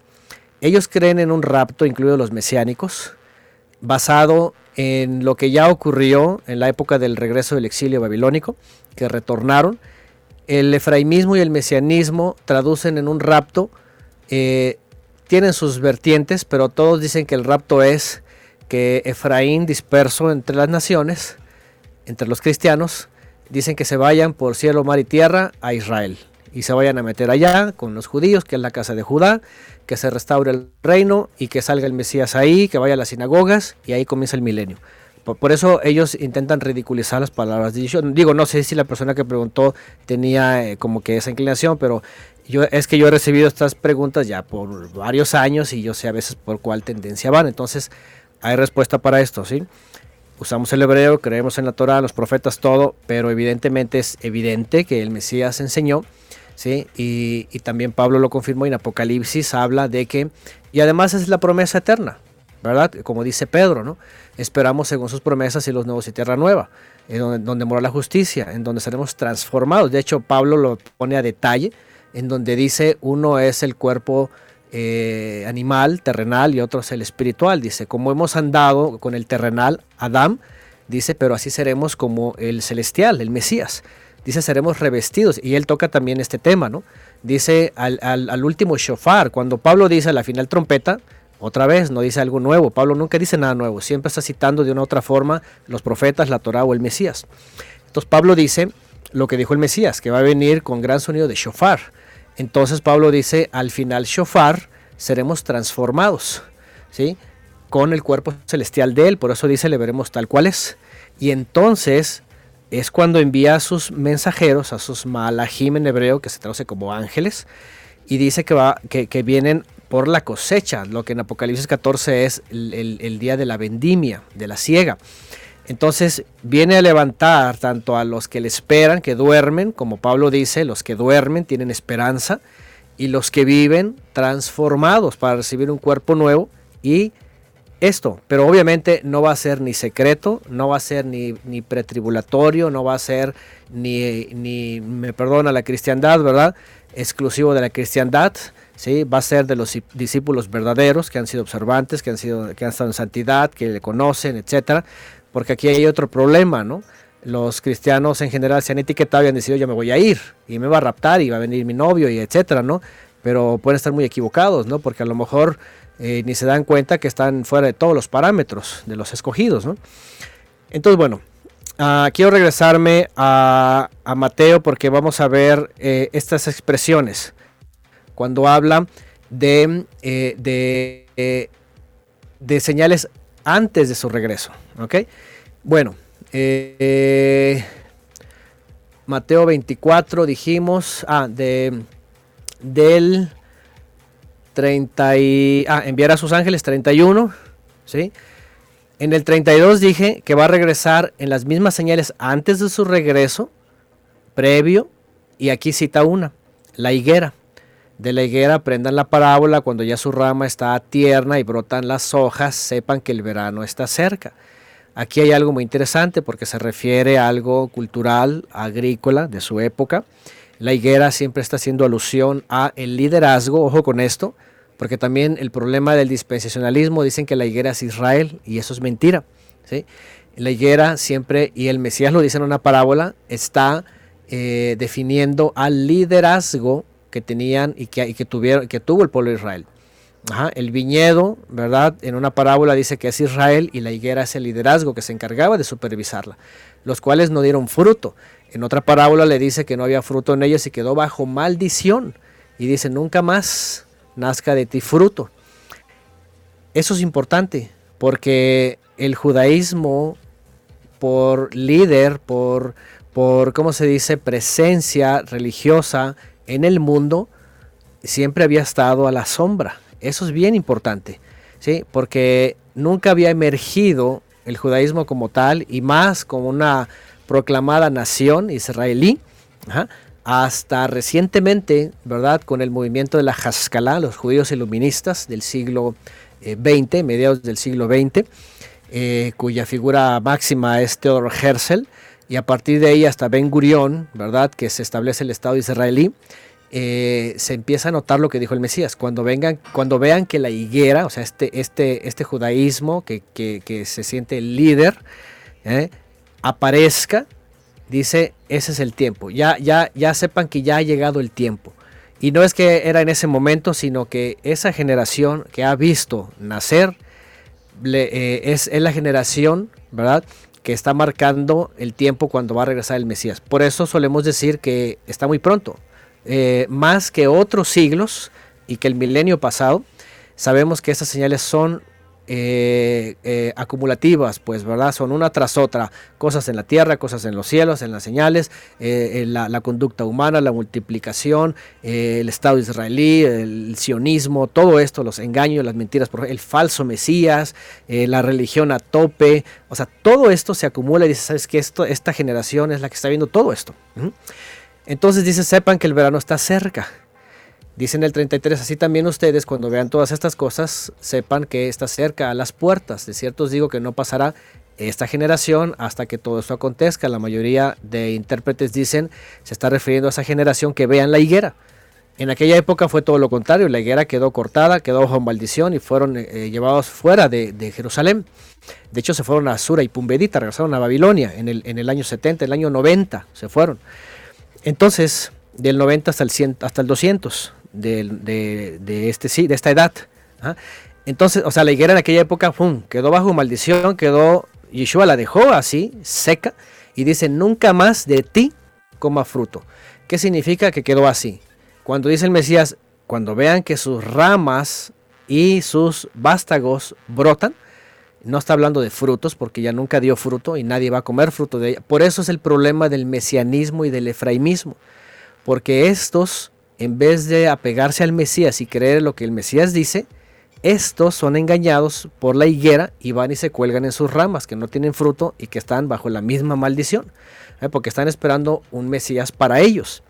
S6: Ellos creen en un rapto, incluidos los mesiánicos, basado en lo que ya ocurrió en la época del regreso del exilio babilónico, que retornaron. El efraimismo y el mesianismo traducen en un rapto, eh, tienen sus vertientes, pero todos dicen que el rapto es que Efraín disperso entre las naciones, entre los cristianos, dicen que se vayan por cielo, mar y tierra a Israel y se vayan a meter allá con los judíos, que es la casa de Judá, que se restaure el reino y que salga el Mesías ahí, que vaya a las sinagogas y ahí comienza el milenio. Por, eso ellos intentan ridiculizar las palabras de Yeshua. Digo, no sé si la persona que preguntó tenía eh, como que esa inclinación, pero yo es que yo he recibido estas preguntas ya por varios años y yo sé a veces por cuál tendencia van. Entonces, hay respuesta para esto, ¿sí? Usamos el hebreo, creemos en la Torah, los profetas, todo, pero evidentemente es evidente que el Mesías enseñó, ¿sí? Y, también Pablo lo confirmó en Apocalipsis habla de que, y además es la promesa eterna, ¿verdad? Como dice Pedro, ¿no? Esperamos según sus promesas y los nuevos y tierra nueva, en donde, mora la justicia, en donde seremos transformados. De hecho, Pablo lo pone a detalle, en donde dice uno es el cuerpo eh, animal, terrenal, y otro es el espiritual. Dice, como hemos andado con el terrenal, Adán, dice, pero así seremos como el celestial, el Mesías. dice seremos revestidos. Y él toca también este tema, ¿no? Dice al, al último shofar, cuando Pablo dice a la final trompeta, otra vez, no dice algo nuevo. Pablo nunca dice nada nuevo, siempre está citando de una otra forma los profetas, la Torah o el Mesías. Entonces Pablo dice lo que dijo el Mesías, que va a venir con gran sonido de shofar. Entonces Pablo dice, al final shofar seremos transformados, ¿sí? Con el cuerpo celestial de él, por eso dice, le veremos tal cual es. Y entonces es cuando envía a sus mensajeros, a sus malahim en hebreo, que se traduce como ángeles, y dice que, va, que, que vienen por la cosecha, lo que en Apocalipsis 14 es el, día de la vendimia, de la siega. Entonces viene a levantar tanto a los que le esperan, que duermen, como Pablo dice, los que duermen tienen esperanza, y los que viven transformados para recibir un cuerpo nuevo y esto, pero obviamente no va a ser ni secreto, no va a ser ni, ni pretribulatorio, no va a ser ni, ni, me perdona la cristiandad, ¿verdad? Exclusivo de la cristiandad, ¿sí? va a ser de los discípulos verdaderos que han sido observantes, que han, sido, que han estado en santidad, que le conocen, etcétera, porque aquí hay otro problema, ¿no? Los cristianos en general se han etiquetado y han decidido yo me voy a ir y me va a raptar y va a venir mi novio y etcétera, ¿no? Pero pueden estar muy equivocados, ¿no? Porque a lo mejor eh, ni se dan cuenta que están fuera de todos los parámetros de los escogidos, ¿no? Entonces, bueno, uh, quiero regresarme a, a, Mateo porque vamos a ver eh, estas expresiones cuando habla de, eh, eh, de, señales antes de su regreso. Bueno, eh, Mateo 24 dijimos, ah, de, del 30 y, ah, enviar a sus ángeles 31, ¿sí? En el 32 dije que va a regresar en las mismas señales antes de su regreso, previo, y aquí cita una, la higuera de la higuera aprendan la parábola, cuando ya su rama está tierna y brotan las hojas, sepan que el verano está cerca. Aquí hay algo muy interesante porque se refiere a algo cultural, agrícola de su época. La higuera siempre está haciendo alusión a el liderazgo, ojo con esto, porque también el problema del dispensacionalismo dicen que la higuera es Israel y eso es mentira. ¿sí? La higuera siempre, y el Mesías lo dice en una parábola, está eh, definiendo al liderazgo que tenían y que, que tuvieron, que tuvo el pueblo de Israel. el viñedo, ¿verdad? En una parábola dice que es Israel y la higuera es el liderazgo que se encargaba de supervisarla, los cuales no dieron fruto. En otra parábola le dice que no había fruto en ellos y quedó bajo maldición. Y dice, nunca más nazca de ti fruto. Eso es importante, porque el judaísmo, por líder, por, por ¿cómo se dice?, presencia religiosa en el mundo siempre había estado a la sombra. Eso es bien importante, ¿sí? porque nunca había emergido el judaísmo como tal y más como una proclamada nación israelí, hasta recientemente, ¿verdad? Con el movimiento de la Haskalah, los judíos iluministas del siglo XX, eh, mediados del siglo XX, eh, cuya figura máxima es Theodor Herzl, y a partir de ahí hasta Ben Gurión, ¿verdad? Que se establece el Estado israelí, eh, se empieza a notar lo que dijo el Mesías. Cuando vengan, cuando vean que la higuera, o sea, este, este, este judaísmo que, se siente el líder, ¿eh? aparezca, dice, ese es el tiempo. Ya, ya, ya sepan que ya ha llegado el tiempo. Y no es que era en ese momento, sino que esa generación que ha visto nacer eh, es, es la generación, ¿verdad? Que está marcando el tiempo cuando va a regresar el Mesías. Por eso solemos decir que está muy pronto, eh, más que otros siglos y que el milenio pasado. Sabemos que estas señales son eh, eh, acumulativas, pues, ¿verdad? Son una tras otra, cosas en la tierra, cosas en los cielos, en las señales, la, la, conducta humana, la multiplicación, el Estado israelí, el sionismo, todo esto, los engaños, las mentiras, el falso Mesías, la religión a tope, o sea, todo esto se acumula y dice, ¿sabes qué? Esto, esta generación es la que está viendo todo esto. Entonces dice, sepan que el verano está cerca. Dice en el 33, así también ustedes cuando vean todas estas cosas, sepan que está cerca a las puertas. De cierto os digo que no pasará esta generación hasta que todo esto acontezca. La mayoría de intérpretes dicen, se está refiriendo a esa generación que vean la higuera. En aquella época fue todo lo contrario, la higuera quedó cortada, quedó bajo maldición y fueron eh, llevados fuera de, Jerusalén. De hecho se fueron a Sura y Pumbedita, regresaron a Babilonia en el, en el año 70, el año 90 se fueron. Entonces, del 90 hasta el, 100, hasta el 200 de, de, este, sí, de esta edad. ¿ah? Entonces, o sea, la higuera en aquella época ¡pum! quedó bajo maldición, quedó, Yeshua la dejó así, seca, y dice, nunca más de ti coma fruto. ¿Qué significa que quedó así? Cuando dice el Mesías, cuando vean que sus ramas y sus vástagos brotan, no está hablando de frutos porque ya nunca dio fruto y nadie va a comer fruto de ella. Por eso es el problema del mesianismo y del efraimismo. Porque estos, en vez de apegarse al Mesías y creer lo que el Mesías dice, estos son engañados por la higuera y van y se cuelgan en sus ramas que no tienen fruto y que están bajo la misma maldición. ¿eh? Porque están esperando un Mesías para ellos.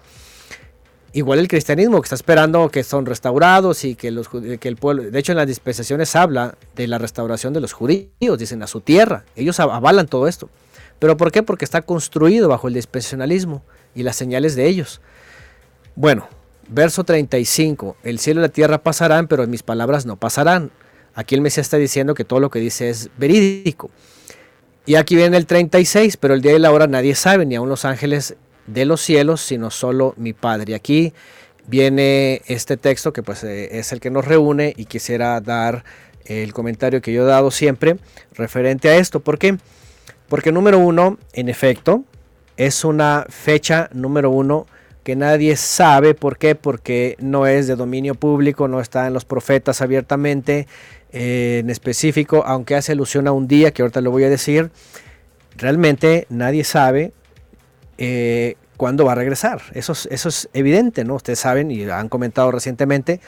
S6: Igual el cristianismo que está esperando que son restaurados y que, que el pueblo, de hecho en las dispensaciones habla de la restauración de los judíos, dicen a su tierra, ellos avalan todo esto. ¿Pero por qué? Porque está construido bajo el dispensacionalismo y las señales de ellos. Bueno, verso 35, el cielo y la tierra pasarán, pero mis palabras no pasarán. Aquí el Mesías está diciendo que todo lo que dice es verídico. Y aquí viene el 36, pero el día y la hora nadie sabe, ni aun los ángeles de los cielos, sino solo mi Padre. Y aquí viene este texto que pues eh, es el que nos reúne y quisiera dar el comentario que yo he dado siempre referente a esto. ¿Por qué? Porque número uno, en efecto, es una fecha número uno que nadie sabe. ¿Por qué? Porque no es de dominio público, no está en los profetas abiertamente, eh, en específico, aunque hace alusión a un día que ahorita lo voy a decir. Realmente nadie sabe eh, cuándo va a regresar. Eso es, eso es evidente, ¿no? Ustedes saben y han comentado recientemente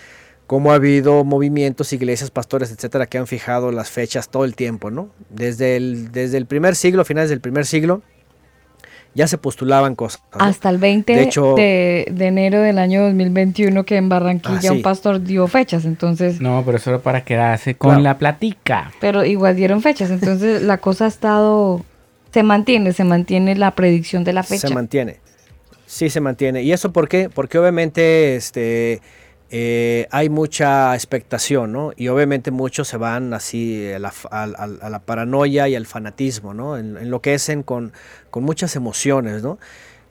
S6: cómo ha habido movimientos, iglesias, pastores, etcétera, que han fijado las fechas todo el tiempo, ¿no? Desde el, desde el primer siglo, finales del primer siglo, ya se postulaban cosas.
S1: Hasta el 20 de, enero del año 2021 que en Barranquilla ah, un pastor dio fechas, entonces...
S3: No, pero eso era para quedarse con la platica.
S1: Pero igual dieron fechas, entonces la cosa ha estado se mantiene, se mantiene la predicción de la fecha.
S6: Se mantiene. Sí, se mantiene. ¿Y eso por qué? Porque obviamente este, eh, hay mucha expectación, ¿no? Y obviamente muchos se van así a la, paranoia y al fanatismo, ¿no? En, enloquecen con, con muchas emociones, ¿no?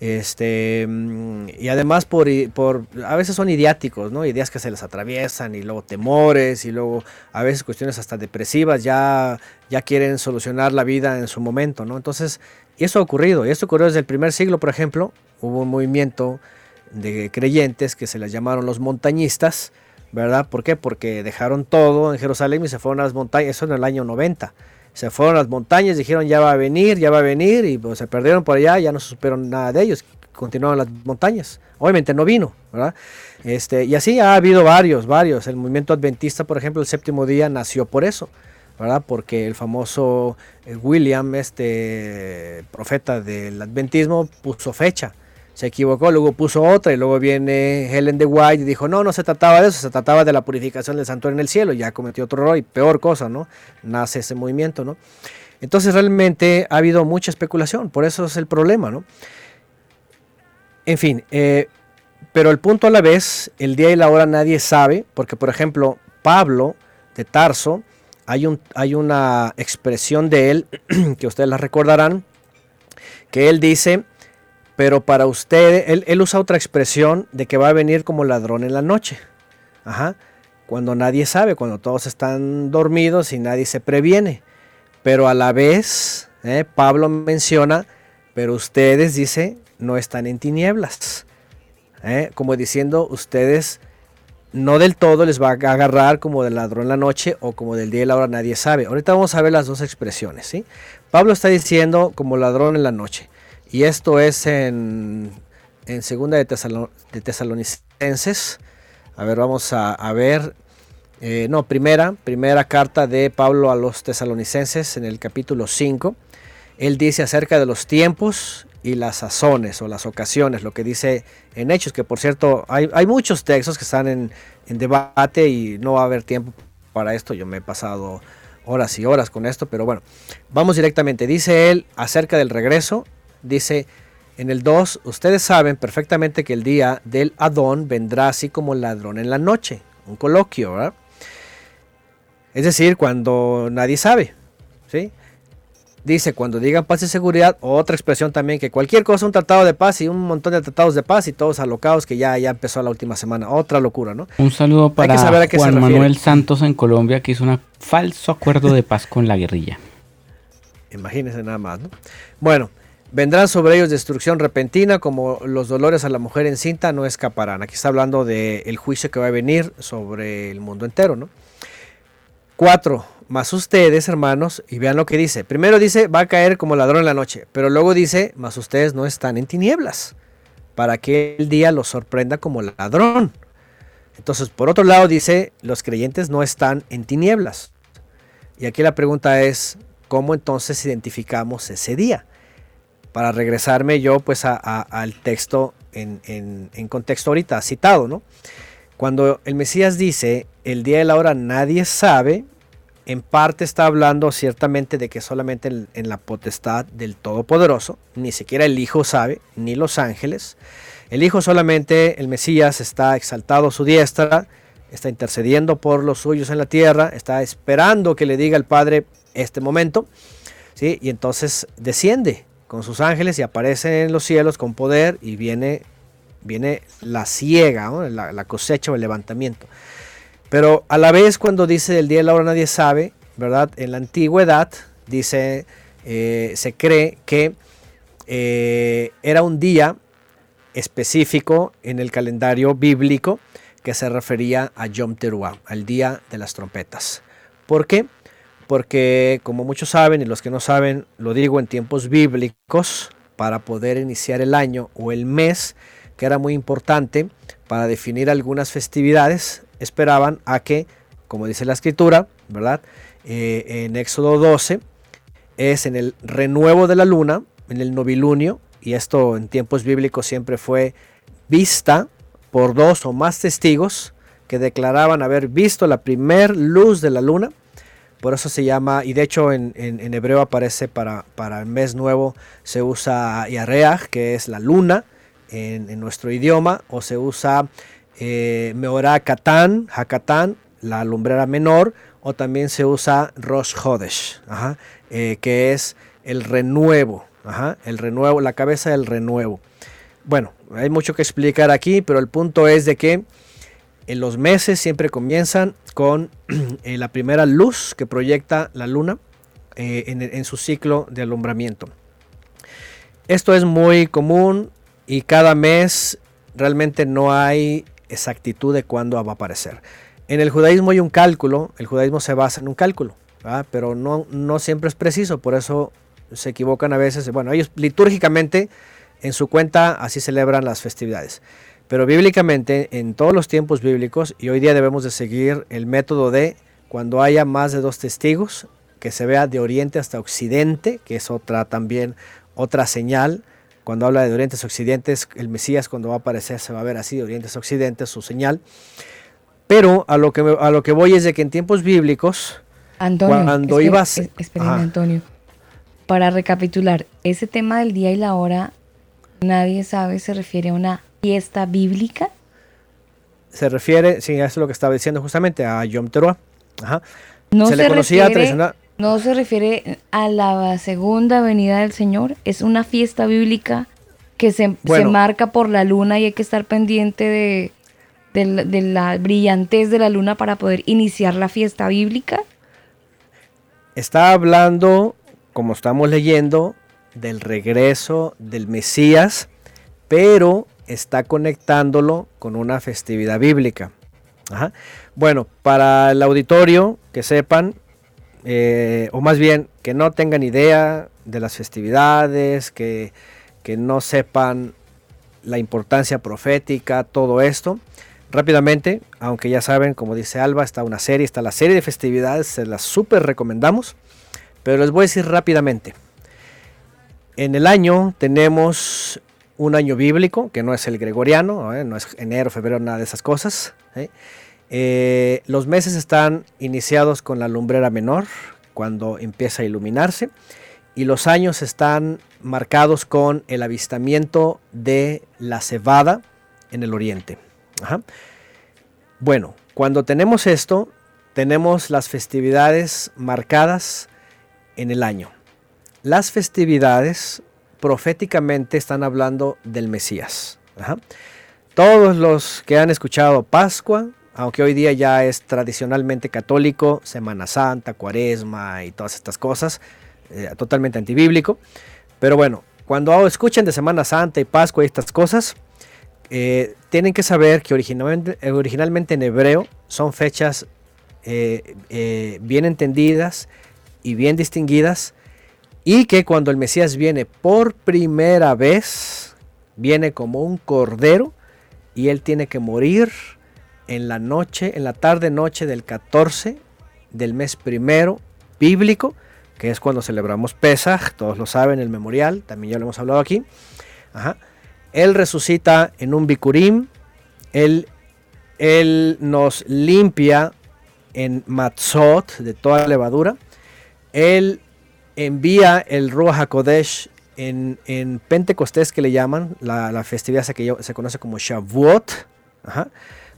S6: Este, mm, y además por, por, a veces son idiáticos, ¿no? Ideas que se les atraviesan y luego temores y luego a veces cuestiones hasta depresivas, ya, ya quieren solucionar la vida en su momento, ¿no? Entonces, y eso ha ocurrido, y esto ocurrió desde el primer siglo, por ejemplo, hubo un movimiento de creyentes que se les llamaron los montañistas, ¿verdad? ¿Por qué? Porque dejaron todo en Jerusalén y se fueron a las montañas, eso en el año 90 se fueron a las montañas, dijeron ya va a venir, ya va a venir, y pues se perdieron por allá, ya no se supieron nada de ellos, continuaron las montañas. Obviamente no vino, ¿verdad? Este, y así ha habido varios, varios. El movimiento adventista, por ejemplo, el séptimo día nació por eso, ¿verdad? Porque el famoso eh, William, este profeta del adventismo, puso fecha se equivocó, luego puso otra y luego viene Helen de White y dijo, no, no se trataba de eso, se trataba de la purificación del santuario en el cielo, ya cometió otro error y peor cosa, ¿no? Nace ese movimiento, ¿no? Entonces realmente ha habido mucha especulación, por eso es el problema, ¿no? En fin, eh, pero el punto a la vez, el día y la hora nadie sabe, porque por ejemplo, Pablo de Tarso, hay, un, hay una expresión de él que ustedes la recordarán, que él dice, pero para usted, él, usa otra expresión de que va a venir como ladrón en la noche. Ajá. Cuando nadie sabe, cuando todos están dormidos y nadie se previene. Pero a la vez, eh, Pablo menciona, pero ustedes, dice, no están en tinieblas. Eh, como diciendo, ustedes no del todo les va a agarrar como del ladrón en la noche o como del día y la hora nadie sabe. Ahorita vamos a ver las dos expresiones. ¿sí? Pablo está diciendo como ladrón en la noche. Y esto es en, en segunda de, Tesalonicenses. A ver, vamos a, ver. Eh, no, primera, primera carta de Pablo a los tesalonicenses en el capítulo 5. Él dice acerca de los tiempos y las sazones o las ocasiones, lo que dice en Hechos, que por cierto hay, hay muchos textos que están en, en, debate y no va a haber tiempo para esto. Yo me he pasado horas y horas con esto, pero bueno, vamos directamente. Dice él acerca del regreso dice en el 2, ustedes saben perfectamente que el día del Adón vendrá así como ladrón en la noche, un coloquio, ¿verdad? Es decir, cuando nadie sabe, ¿sí? dice, cuando digan paz y seguridad, otra expresión también, que cualquier cosa, un tratado de paz y un montón de tratados de paz y todos alocados que ya, ya empezó la última semana. Otra locura, ¿no?
S3: Un saludo para Juan Manuel Santos en Colombia, que hizo un falso acuerdo de paz con la guerrilla.
S6: Imagínense nada más, ¿no? Bueno, vendrán sobre ellos destrucción repentina, como los dolores a la mujer encinta no escaparán. Aquí está hablando del juicio que va a venir sobre el mundo entero, ¿no? Cuatro, más ustedes, hermanos, y vean lo que dice. Primero dice, va a caer como ladrón en la noche, pero luego dice, más ustedes no están en tinieblas, para que el día los sorprenda como ladrón. Entonces, por otro lado, dice, los creyentes no están en tinieblas. Y aquí la pregunta es, ¿cómo entonces identificamos ese día? Para regresarme yo pues al texto en, en contexto ahorita citado, ¿no? Cuando el Mesías dice, el día y la hora nadie sabe, en parte está hablando ciertamente de que solamente en, la potestad del Todopoderoso, ni siquiera el Hijo sabe, ni los ángeles. El Hijo solamente, el Mesías, está exaltado a su diestra, está intercediendo por los suyos en la tierra, está esperando que le diga al Padre este momento, ¿sí? y entonces desciende con sus ángeles y aparece en los cielos con poder y viene viene la ciega, la, cosecha o el levantamiento. Pero a la vez cuando dice el día y la hora nadie sabe, ¿verdad? En la antigüedad dice, eh, se cree que eh, era un día específico en el calendario bíblico que se refería a Yom Teruah, al día de las trompetas. ¿Por qué? Porque como muchos saben y los que no saben, lo digo en tiempos bíblicos, para poder iniciar el año o el mes, que era muy importante para definir algunas festividades, esperaban a que, como dice la escritura, ¿verdad? Eh, en Éxodo 12, es en el renuevo de la luna, en el novilunio, y esto en tiempos bíblicos siempre fue vista por dos o más testigos que declaraban haber visto la primer luz de la luna. Por eso se llama, y de hecho en, hebreo aparece para, para, el mes nuevo, se usa Yareach, que es la luna, en, nuestro idioma, o se usa eh, Katán, Hakatán, la lumbrera menor, o también se usa Rosh Hodesh, eh, que es el renuevo, el renuevo, la cabeza del renuevo. Bueno, hay mucho que explicar aquí, pero el punto es de que en los meses siempre comienzan con eh, la primera luz que proyecta la luna eh, en, su ciclo de alumbramiento. Esto es muy común y cada mes realmente no hay exactitud de cuándo va a aparecer. En el judaísmo hay un cálculo, el judaísmo se basa en un cálculo, pero no, no siempre es preciso, por eso se equivocan a veces. Bueno, ellos litúrgicamente en su cuenta así celebran las festividades. Pero bíblicamente, en todos los tiempos bíblicos, y hoy día debemos de seguir el método de cuando haya más de dos testigos, que se vea de oriente hasta occidente, que es otra también otra señal cuando habla de orientes occidentes, el Mesías cuando va a aparecer se va a ver así, de orientes occidentes, su señal. Pero a lo que, a lo que voy es de que en tiempos bíblicos,
S1: Antonio, cuando ibas... Antonio. Para recapitular, ese tema del día y la hora, nadie sabe, se refiere a una fiesta bíblica.
S6: Se refiere, sí, eso es lo que estaba diciendo justamente, a Yom Teruah.
S1: No se, le conocía refiere, no se refiere a la segunda venida del Señor, es una fiesta bíblica que se, marca por la luna y hay que estar pendiente de, de, la brillantez de la luna para poder iniciar la fiesta bíblica.
S6: Está hablando, como estamos leyendo, del regreso del Mesías, pero está conectándolo con una festividad bíblica. Bueno, para el auditorio, que sepan, eh, o más bien que no tengan idea de las festividades, que, no sepan la importancia profética, todo esto. Rápidamente, aunque ya saben, como dice Alba, está una serie, está la serie de festividades, se las súper recomendamos, pero les voy a decir rápidamente. En el año tenemos un año bíblico, que no es el gregoriano, ¿eh? no es enero, febrero, nada de esas cosas. ¿eh? Eh, los meses están iniciados con la lumbrera menor, cuando empieza a iluminarse, y los años están marcados con el avistamiento de la cebada en el oriente. Bueno, cuando tenemos esto, tenemos las festividades marcadas en el año. las festividades proféticamente están hablando del Mesías. Todos los que han escuchado Pascua, aunque hoy día ya es tradicionalmente católico, Semana Santa, Cuaresma y todas estas cosas, eh, totalmente antibíblico. Pero bueno, cuando escuchen de Semana Santa y Pascua y estas cosas, eh, tienen que saber que originalmente, originalmente en hebreo son fechas eh, bien entendidas y bien distinguidas y que cuando el Mesías viene por primera vez, viene como un cordero y él tiene que morir en la noche, en la tarde noche del 14 del mes primero bíblico, que es cuando celebramos Pesach, todos lo saben, el memorial, también ya lo hemos hablado aquí. Él resucita en un bikurim, él, él nos limpia en matzot de toda levadura, él envía el Ruach HaKodesh en, en, Pentecostés que le llaman, la, festividad que se conoce como Shavuot,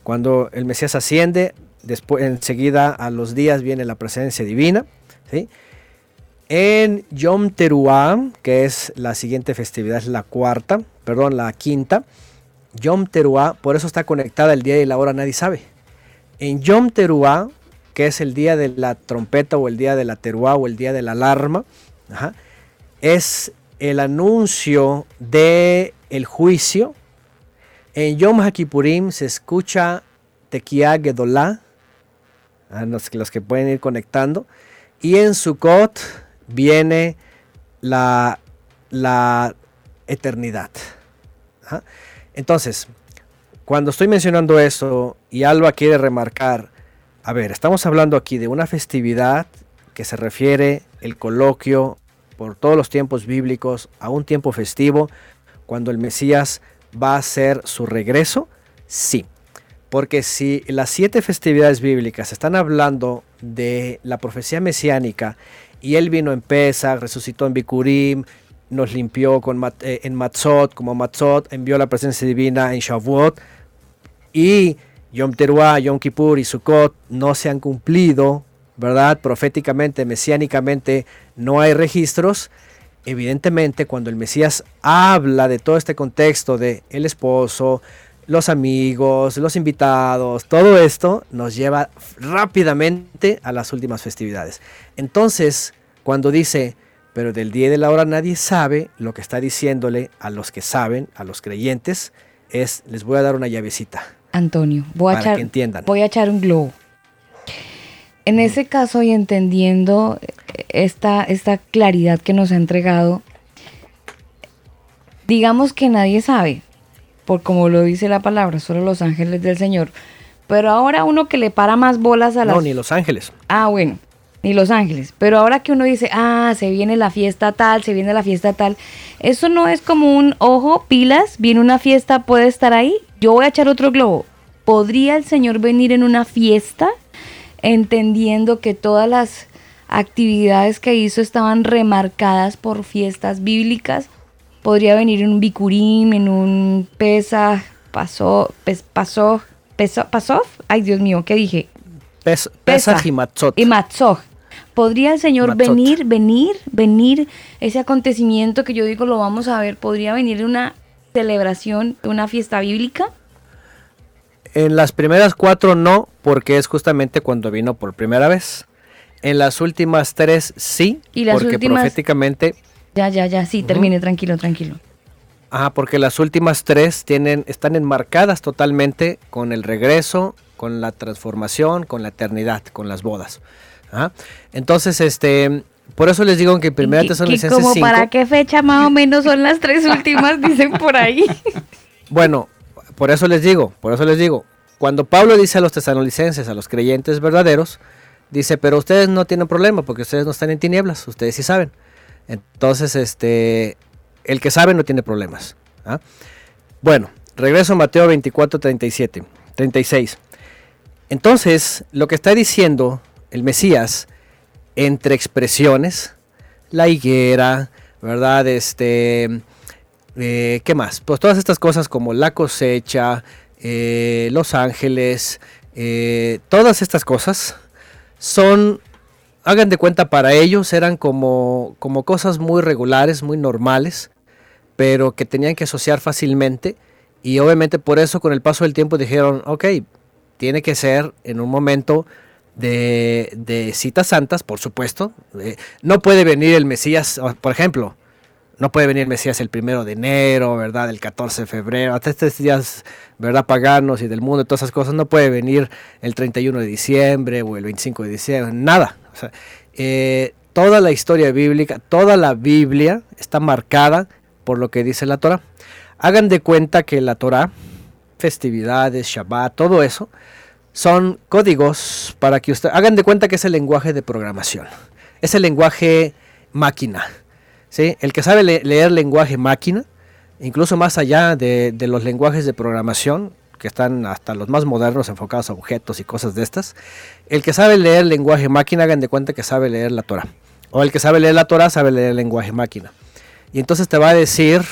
S6: cuando el Mesías asciende, después enseguida a los días viene la presencia divina. En Yom Teruah, que es la siguiente festividad, es la cuarta, perdón, la quinta. Yom Teruah, por eso está conectada el día y la hora, nadie sabe. En Yom Teruah, que es el día de la trompeta o el día de la Teruah o el día de la alarma, es el anuncio de el juicio en Yom HaKippurim se escucha Tequia Gedolá, a los, los, que pueden ir conectando. Y en Sukkot viene la, la eternidad. Entonces, cuando estoy mencionando eso y Alba quiere remarcar, a ver, estamos hablando aquí de una festividad que se refiere el coloquio por todos los tiempos bíblicos a un tiempo festivo, cuando el Mesías va a ser su regreso? Sí. Porque si las siete festividades bíblicas están hablando de la profecía mesiánica y él vino en Pesach, resucitó en Bikurim, nos limpió eh, en Matzot, como Matzot, envió la presencia divina en Shavuot y Yom Teruah, Yom Kippur y Sukkot no se han cumplido, ¿verdad? Proféticamente, mesiánicamente no hay registros evidentemente cuando el Mesías habla de todo este contexto de el esposo, los amigos, los invitados, todo esto nos lleva rápidamente a las últimas festividades. Entonces, cuando dice, pero del día y de la hora nadie sabe, lo que está diciéndole a los que saben, a los creyentes, es, les voy a dar una llavecita.
S1: Antonio, voy a, echar, voy a echar un globo. En ese caso y entendiendo esta, esta claridad que nos ha entregado, digamos que nadie sabe, por como lo dice la palabra, solo los ángeles del Señor. Pero ahora uno que le para más bolas a las...
S6: No, ni los ángeles.
S1: Ah, bueno, ni los ángeles. Pero ahora que uno dice, ah, se viene la fiesta tal, se viene la fiesta tal, eso no es como un ojo, pilas, viene una fiesta, puede estar ahí. Yo voy a echar otro globo. ¿Podría el Señor venir en una fiesta? entendiendo que todas las actividades que hizo estaban remarcadas por fiestas bíblicas. Podría venir en un bicurín, en un pesa, pasó, pasó, pasó, ay Dios mío, ¿qué dije?
S6: pesa y matzot.
S1: Y matzot. ¿Podría el Señor venir, venir, venir ese acontecimiento que yo digo lo vamos a ver? ¿Podría venir una celebración, una fiesta bíblica?
S6: En las primeras cuatro no, porque es justamente cuando vino por primera vez. En las últimas tres sí,
S1: ¿Y las
S6: porque proféticamente...
S1: Ya, ya, ya, sí, termine, tranquilo, tranquilo.
S6: Ah, porque las últimas tres tienen, están enmarcadas totalmente con el regreso, con la transformación, con la eternidad, con las bodas. ¿Ah? Entonces, este, por eso les digo que en primera Tesalonicenses
S1: ¿Como para qué fecha más o menos son las tres últimas, dicen por ahí?
S6: Bueno, por eso les digo, por eso les digo, cuando Pablo dice a los tesalonicenses, a los creyentes verdaderos, dice, pero ustedes no tienen problema porque ustedes no están en tinieblas, ustedes sí saben. Entonces, este, el que sabe no tiene problemas. ¿ah? Bueno, regreso a Mateo 24, 37, 36. Entonces, lo que está diciendo el Mesías, entre expresiones, la higuera, ¿verdad? Este, eh, ¿Qué más? Pues todas estas cosas como la cosecha, eh, Los Ángeles, eh, todas estas cosas son hagan de cuenta, para ellos eran como, como cosas muy regulares, muy normales, pero que tenían que asociar fácilmente. Y obviamente por eso con el paso del tiempo dijeron, ok, tiene que ser en un momento de, citas santas, por supuesto. no puede venir el Mesías, por ejemplo, no puede venir el Mesías el primero de enero, ¿verdad? El 14 de febrero, hasta estos días, ¿verdad? Paganos y del mundo, todas esas cosas. No puede venir el 31 de diciembre o el 25 de diciembre, nada. Eh, toda la historia bíblica, toda la Biblia está marcada por lo que dice la Torah. Hagan de cuenta que la Torah, festividades, Shabbat, todo eso, son códigos para que usted hagan de cuenta que es el lenguaje de programación. Es el lenguaje máquina. ¿sí? El que sabe leer lenguaje máquina, incluso más allá de, los lenguajes de programación, que están hasta los más modernos enfocados a objetos y cosas de estas, el que sabe leer lenguaje máquina, hagan de cuenta que sabe leer la Torah. O el que sabe leer la Torah sabe leer lenguaje máquina. Y entonces te va a decir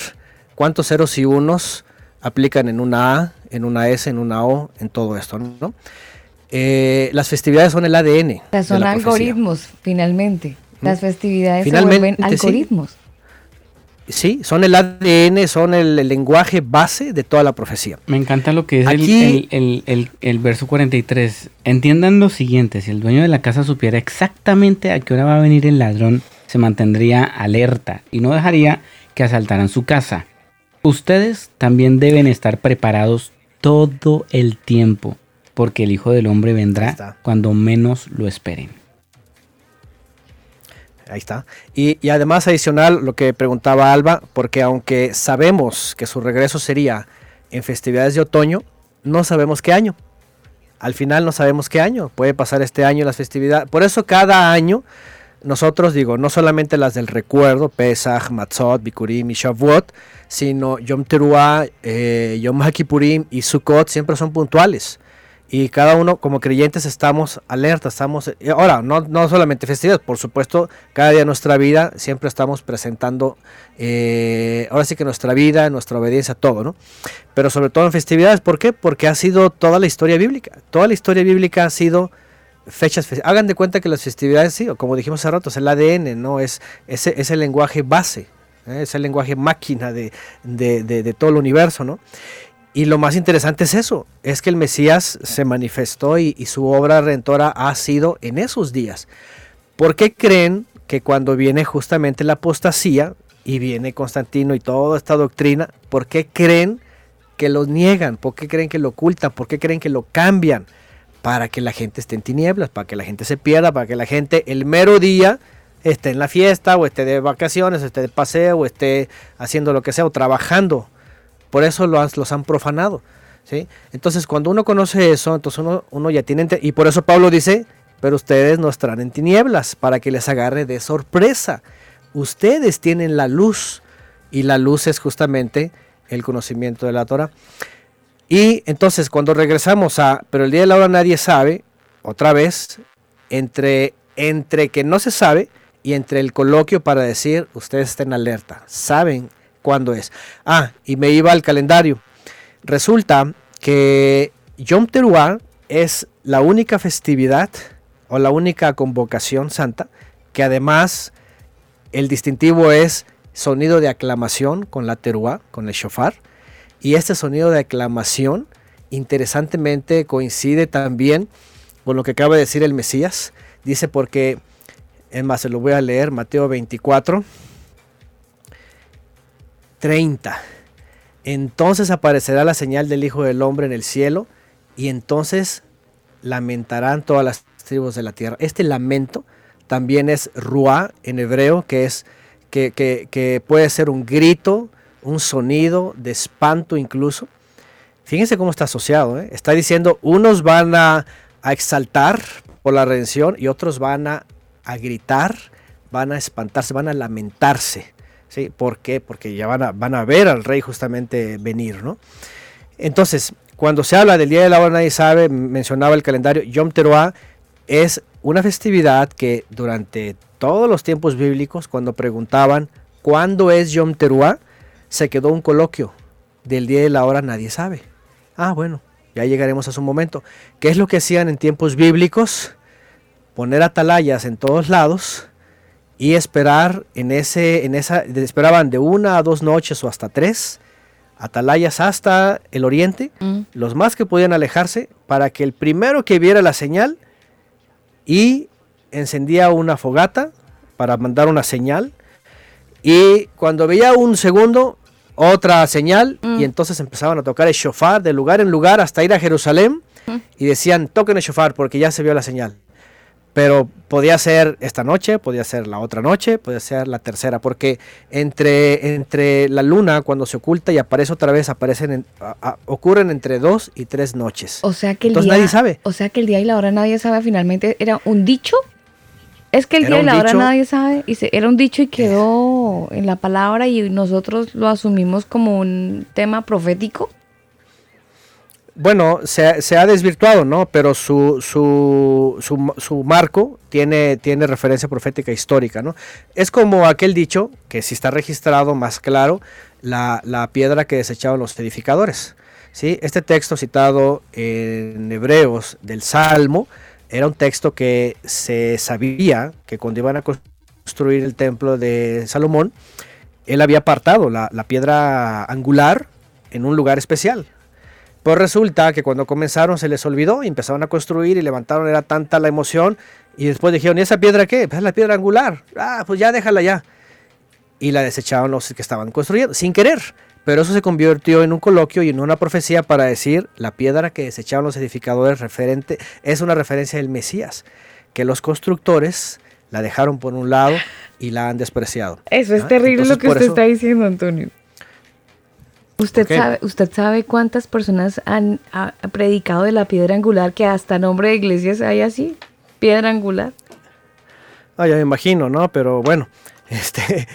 S6: cuántos ceros y unos aplican en una A, en una S, en una O, en todo esto, ¿no? Eh, las festividades son el ADN.
S1: son algoritmos, finalmente. Las festividades finalmente, se vuelven algoritmos.
S6: Sí. son el ADN, son el, lenguaje base de toda la profecía.
S3: Me encanta lo que es el, el, verso 43. Entiendan lo siguiente, si el dueño de la casa supiera exactamente a qué hora va a venir el ladrón, se mantendría alerta y no dejaría que asaltaran su casa. Ustedes también deben estar preparados todo el tiempo, porque el Hijo del Hombre vendrá cuando menos lo esperen.
S6: Ahí está. Y, además adicional lo que preguntaba Alba, porque aunque sabemos que su regreso sería en festividades de otoño, no sabemos qué año. Al final no sabemos qué año. Puede pasar este año las festividades. Por eso cada año nosotros digo, no solamente las del recuerdo, Pesach, Matzot, Bikurim y Shavuot, sino Yom Teruah, eh, Yom HaKippurim y Sukkot siempre son puntuales. Y cada uno como creyentes estamos alerta, estamos... Eh, ahora, no, no solamente festividades, por supuesto, cada día de nuestra vida siempre estamos presentando, eh, ahora sí que nuestra vida, nuestra obediencia, todo, ¿no? Pero sobre todo en festividades, ¿por qué? Porque ha sido toda la historia bíblica. Toda la historia bíblica ha sido fechas, hagan de cuenta que las festividades, sí, como dijimos hace rato, es el ADN, ¿no? Es, es, el lenguaje base, ¿eh? es el lenguaje máquina de, todo el universo, ¿no? Y lo más interesante es eso, es que el Mesías se manifestó y, su obra redentora ha sido en esos días. ¿Por qué creen que cuando viene justamente la apostasía y viene Constantino y toda esta doctrina, ¿por qué creen que lo niegan? ¿Por qué creen que lo ocultan? ¿Por qué creen que lo cambian? Para que la gente esté en tinieblas, para que la gente se pierda, para que la gente el mero día esté en la fiesta o esté de vacaciones, esté de paseo o esté haciendo lo que sea o trabajando. Por eso los, los han profanado. ¿sí? Entonces cuando uno conoce eso, entonces uno, uno ya tiene... Y por eso Pablo dice, pero ustedes no estarán en tinieblas para que les agarre de sorpresa. Ustedes tienen la luz y la luz es justamente el conocimiento de la Torah. Y entonces cuando regresamos a, pero el día de la hora nadie sabe, otra vez, entre, entre que no se sabe y entre el coloquio para decir, ustedes estén alerta, saben cuándo es. Ah, y me iba al calendario. Resulta que Yom Teruah es la única festividad o la única convocación santa que además el distintivo es sonido de aclamación con la teruah, con el shofar y este sonido de aclamación, interesantemente, coincide también con lo que acaba de decir el Mesías. Dice porque, es más, se lo voy a leer, Mateo 24, 30. Entonces aparecerá la señal del Hijo del Hombre en el cielo y entonces lamentarán todas las tribus de la tierra. Este lamento también es ruá en hebreo, que es que, que puede ser un grito, un sonido de espanto incluso. Fíjense cómo está asociado. ¿eh? Está diciendo, unos van a, exaltar por la redención y otros van a, gritar, van a espantarse, van a lamentarse. ¿sí? ¿Por qué? Porque ya van a, van a ver al rey justamente venir. ¿no? Entonces, cuando se habla del Día de la Hora Nadie Sabe, mencionaba el calendario, Yom Teruah es una festividad que durante todos los tiempos bíblicos, cuando preguntaban cuándo es Yom Teruah, se quedó un coloquio del día y la hora, nadie sabe. Ah, bueno, ya llegaremos a su momento. ¿Qué es lo que hacían en tiempos bíblicos? poner atalayas en todos lados y esperar en ese, en esa, esperaban de una a dos noches o hasta tres atalayas hasta el oriente,
S1: Mm.
S6: los más que podían alejarse, para que el primero que viera la señal y encendía una fogata para mandar una señal y cuando veía un segundo otra señal
S1: Mm.
S6: y entonces empezaban a tocar el shofar de lugar en lugar hasta ir a Jerusalén
S1: Mm.
S6: y decían toquen el shofar porque ya se vio la señal. Pero podía ser esta noche, podía ser la otra noche, podía ser la tercera, porque entre, entre la luna cuando se oculta y aparece otra vez, aparecen en- a- a- ocurren entre dos y tres noches.
S1: O sea que el
S6: Entonces
S1: día,
S6: nadie sabe.
S1: O sea que el día y la hora nadie sabe finalmente era un dicho. Es que el día y la hora
S6: dicho.
S1: nadie sabe y se- era un dicho y quedó en la palabra y nosotros lo asumimos como un tema profético.
S6: Bueno, se, se ha desvirtuado, ¿no? Pero su, su, su, su marco tiene, tiene referencia profética histórica, ¿no? Es como aquel dicho, que si está registrado más claro, la, la piedra que desechaban los edificadores. ¿sí? Este texto citado en Hebreos del Salmo era un texto que se sabía que cuando iban a construir el templo de Salomón, él había apartado la, la piedra angular en un lugar especial. Pues resulta que cuando comenzaron se les olvidó y empezaron a construir y levantaron, era tanta la emoción y después dijeron, ¿y esa piedra qué? Pues es la piedra angular. Ah, pues ya déjala ya. Y la desecharon los que estaban construyendo, sin querer. Pero eso se convirtió en un coloquio y en una profecía para decir, la piedra que desecharon los edificadores referente, es una referencia del Mesías, que los constructores la dejaron por un lado y la han despreciado.
S1: Eso es
S6: ¿Ah?
S1: terrible
S6: Entonces,
S1: lo que usted
S6: eso-
S1: está diciendo, Antonio. Usted sabe, usted sabe cuántas personas han ha- ha predicado de la piedra angular que hasta nombre de iglesias hay así, piedra angular.
S6: Ah, ya me imagino, ¿no? Pero bueno, este,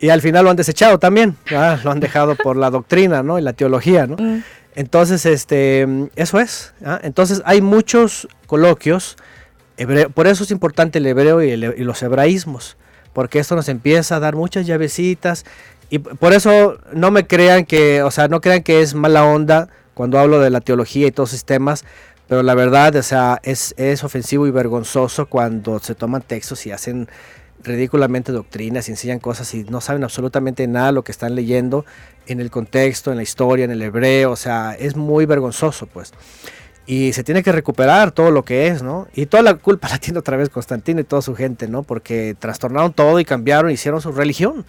S6: y al final lo han desechado también, ah, lo han dejado por la doctrina, ¿no? Y la teología, ¿no?
S1: Mm.
S6: Entonces, este, eso es. ¿ah? Entonces, hay muchos coloquios, hebreo- por eso es importante el hebreo y, el- y los hebraísmos, porque esto nos empieza a dar muchas llavecitas, y por eso no me crean que, o sea, no crean que es mala onda cuando hablo de la teología y todos esos temas, pero la verdad, o sea, es, es ofensivo y vergonzoso cuando se toman textos y hacen ridículamente doctrinas y enseñan cosas y no saben absolutamente nada lo que están leyendo en el contexto, en la historia, en el hebreo, o sea, es muy vergonzoso, pues. Y se tiene que recuperar todo lo que es, ¿no? Y toda la culpa la tiene otra vez Constantino y toda su gente, ¿no? Porque trastornaron todo y cambiaron, hicieron su religión.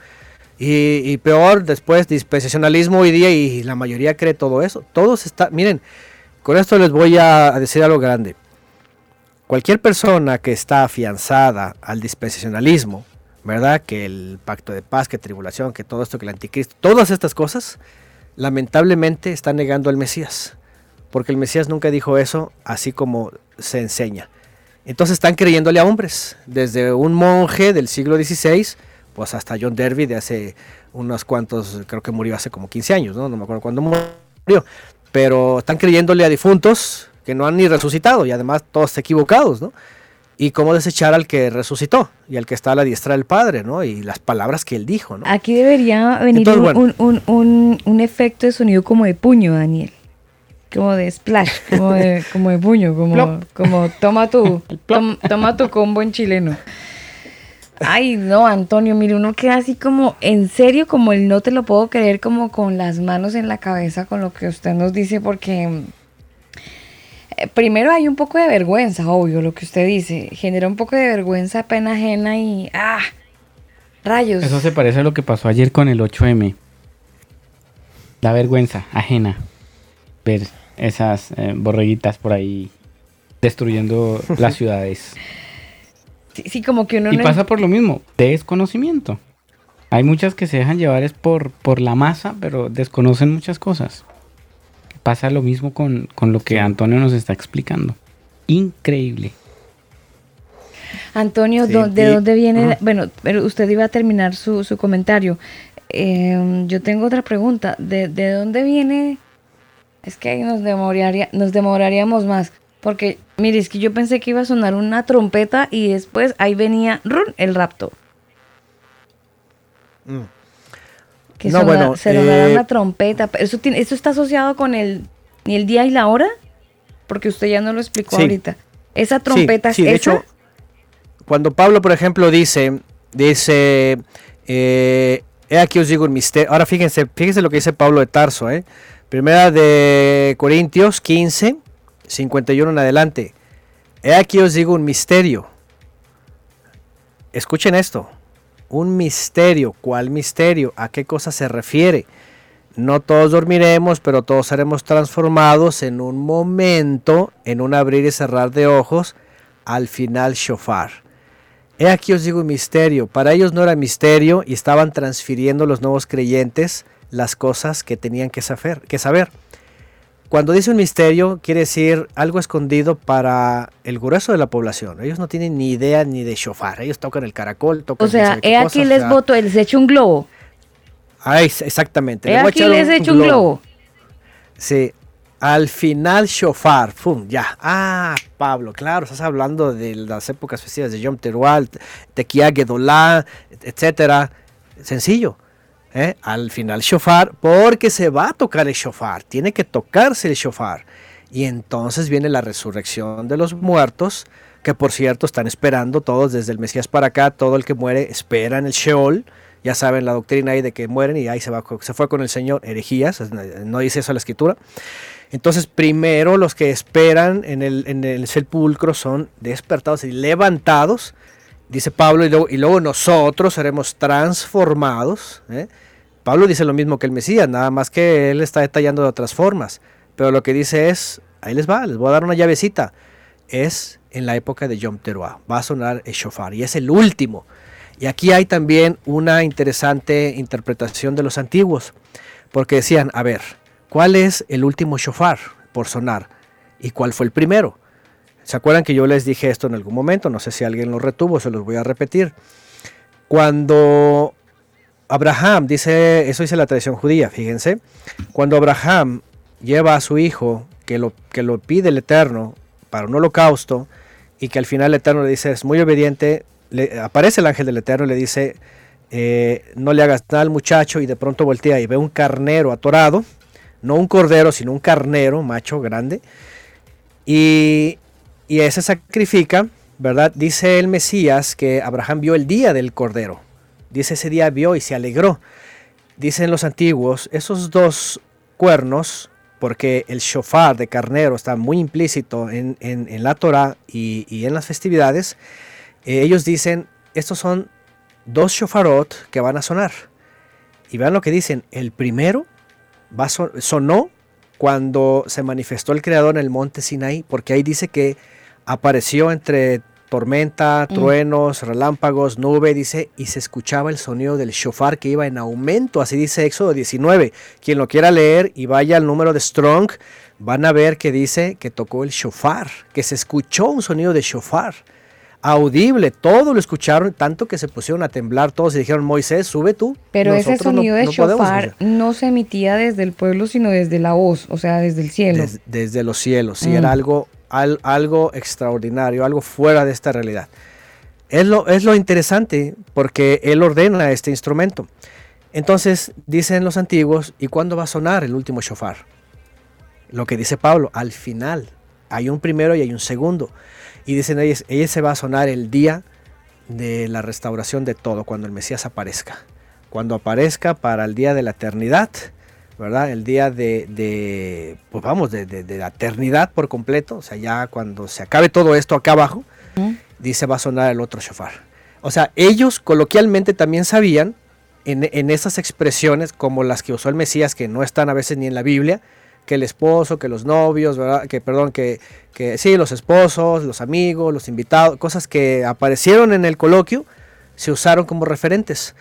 S6: Y, y peor, después, dispensacionalismo hoy día y la mayoría cree todo eso. Todos está, miren, con esto les voy a decir algo grande. Cualquier persona que está afianzada al dispensacionalismo, ¿verdad? Que el pacto de paz, que tribulación, que todo esto, que el anticristo, todas estas cosas, lamentablemente está negando al Mesías. Porque el Mesías nunca dijo eso así como se enseña. Entonces están creyéndole a hombres, desde un monje del siglo XVI, pues hasta John Derby de hace unos cuantos, creo que murió hace como 15 años, ¿no? No me acuerdo cuándo murió. Pero están creyéndole a difuntos que no han ni resucitado y además todos equivocados, ¿no? Y cómo desechar al que resucitó y al que está a la diestra del Padre, ¿no? Y las palabras que él dijo, ¿no?
S1: Aquí debería venir
S6: Entonces,
S1: un,
S6: bueno.
S1: un- un- un- un efecto de sonido como de puño, Daniel. Como de splash, como de, como de puño, como,
S3: Plop.
S1: como toma tu, tom- toma tu combo en chileno. Ay, no, Antonio, mire, uno queda así como, en serio, como el no te lo puedo creer, como con las manos en la cabeza con lo que usted nos dice, porque primero hay un poco de vergüenza, obvio, lo que usted dice. Genera un poco de vergüenza, pena ajena y, ah, rayos.
S3: Eso se parece a lo que pasó ayer con el 8M. La vergüenza ajena. Ver esas eh, borreguitas por ahí destruyendo las ciudades.
S1: Sí, sí, como que uno
S3: Y
S1: no
S3: pasa por lo mismo, desconocimiento. Hay muchas que se dejan llevar es por, por la masa, pero desconocen muchas cosas. Pasa lo mismo con, con lo que Antonio nos está explicando. Increíble.
S1: Antonio,
S6: Sí,
S1: ¿dó- ¿de
S6: y-
S1: dónde viene? Bueno, pero usted iba a terminar su, su comentario. Eh, yo tengo otra pregunta. ¿De, de dónde viene? Es que ahí nos, demoraría, nos demoraríamos más. Porque, mire, es que yo pensé que iba a sonar una trompeta y después ahí venía ¡run! el rapto.
S6: Mm.
S1: Que
S6: No,
S1: sona-
S6: bueno,
S1: se sonará
S6: eh,
S1: una trompeta. ¿Eso, tiene, ¿Eso está asociado con el, el día y la hora? Porque usted ya no lo explicó
S6: Sí.
S1: ahorita. ¿Esa trompeta
S6: sí,
S1: es
S6: de
S1: esa?
S6: hecho, cuando Pablo, por ejemplo, dice, dice, eh, he aquí os digo un misterio. Ahora fíjense, fíjense lo que dice Pablo de Tarso, ¿eh? Primera de Corintios 15, 51 en adelante. He aquí os digo un misterio. Escuchen esto. Un misterio. ¿Cuál misterio? ¿A qué cosa se refiere? No todos dormiremos, pero todos seremos transformados en un momento, en un abrir y cerrar de ojos, al final shofar. He aquí os digo un misterio. Para ellos no era misterio y estaban transfiriendo los nuevos creyentes las cosas que tenían que saber. Que saber. Cuando dice un misterio, quiere decir algo escondido para el grueso de la población. Ellos no tienen ni idea ni de shofar. Ellos tocan el caracol, tocan
S1: O sea, he aquí les voto, les echo un globo.
S6: Ah, exactamente.
S1: He aquí les echo un globo.
S6: Sí. Al final, shofar. ¡Pum! Ya. Ah, Pablo, claro, estás hablando de las épocas festivas de Yom Teruel, Tequia Gedolá, etcétera. Sencillo. ¿Eh? Al final, shofar, porque se va a tocar el shofar. Tiene que tocarse el shofar. Y entonces viene la resurrección de los muertos, que por cierto están esperando todos desde el Mesías para acá. Todo el que muere espera en el Sheol ya saben la doctrina ahí de que mueren y ahí se, va, se fue con el Señor, herejías, no dice eso la escritura. Entonces, primero los que esperan en el, en el sepulcro son despertados y levantados, dice Pablo, y luego, nosotros seremos transformados. ¿eh? Pablo dice lo mismo que el Mesías, nada más que él está detallando de otras formas. Pero lo que dice es, ahí les va, les voy a dar una llavecita. Es en la época de Yom Teruah, va a sonar el shofar y es el último. Y aquí hay también una interesante interpretación de los antiguos, porque decían, a ver, ¿cuál es el último shofar por sonar? ¿Y cuál fue el primero? ¿Se acuerdan que yo les dije esto en algún momento? No sé si alguien lo retuvo, se los voy a repetir. Cuando Abraham, dice, eso dice la tradición judía, fíjense, cuando Abraham lleva a su hijo, que lo, que lo pide el Eterno para un holocausto, y que al final el Eterno le dice, es muy obediente, aparece el ángel del Eterno y le dice, eh, no le hagas nada al muchacho y de pronto voltea y ve un carnero atorado, no un cordero, sino un carnero macho grande, y, y ese sacrifica, ¿verdad? Dice el Mesías que Abraham vio el día del cordero, dice ese día vio y se alegró. Dicen los antiguos, esos dos cuernos, porque el shofar de carnero está muy implícito en, la Torah y, y en las festividades, eh, ellos dicen, estos son dos shofarot que van a sonar. Y vean lo que dicen, el primero va sonó cuando se manifestó el Creador en el monte Sinaí, porque ahí dice que apareció entre tormenta, truenos, relámpagos, nube, dice, y se escuchaba el sonido del shofar que iba en aumento, así dice Éxodo 19. Quien lo quiera leer y vaya al número de Strong, van a ver que dice que tocó el shofar, que se escuchó un sonido de shofar audible, todo lo escucharon, tanto que se pusieron a temblar todos y dijeron, Moisés, sube tú.
S1: Pero ese sonido de shofar no se emitía desde el pueblo, sino desde la voz, o sea, desde el cielo.
S6: desde los cielos, sí, era mm. Algo, algo extraordinario, algo fuera de esta realidad. Es lo, es lo interesante, porque él ordena este instrumento. Entonces, dicen los antiguos, ¿y cuándo va a sonar el último shofar? Lo que dice Pablo, al final. Hay un primero y hay un segundo. Y dicen ellos, ella se va a sonar el día de la restauración de todo, cuando el Mesías aparezca. Cuando aparezca para el día de la eternidad, ¿verdad? El día de, pues vamos, de, la eternidad por completo, o sea, ya cuando se acabe todo esto acá abajo, dice va a sonar el otro shofar. O sea, ellos coloquialmente también sabían en, en esas expresiones como las que usó el Mesías, que no están a veces ni en la Biblia, que el esposo, que los novios, ¿verdad? que perdón, que, que sí, los esposos, los amigos, los invitados, cosas que aparecieron en el coloquio, se usaron como referentes.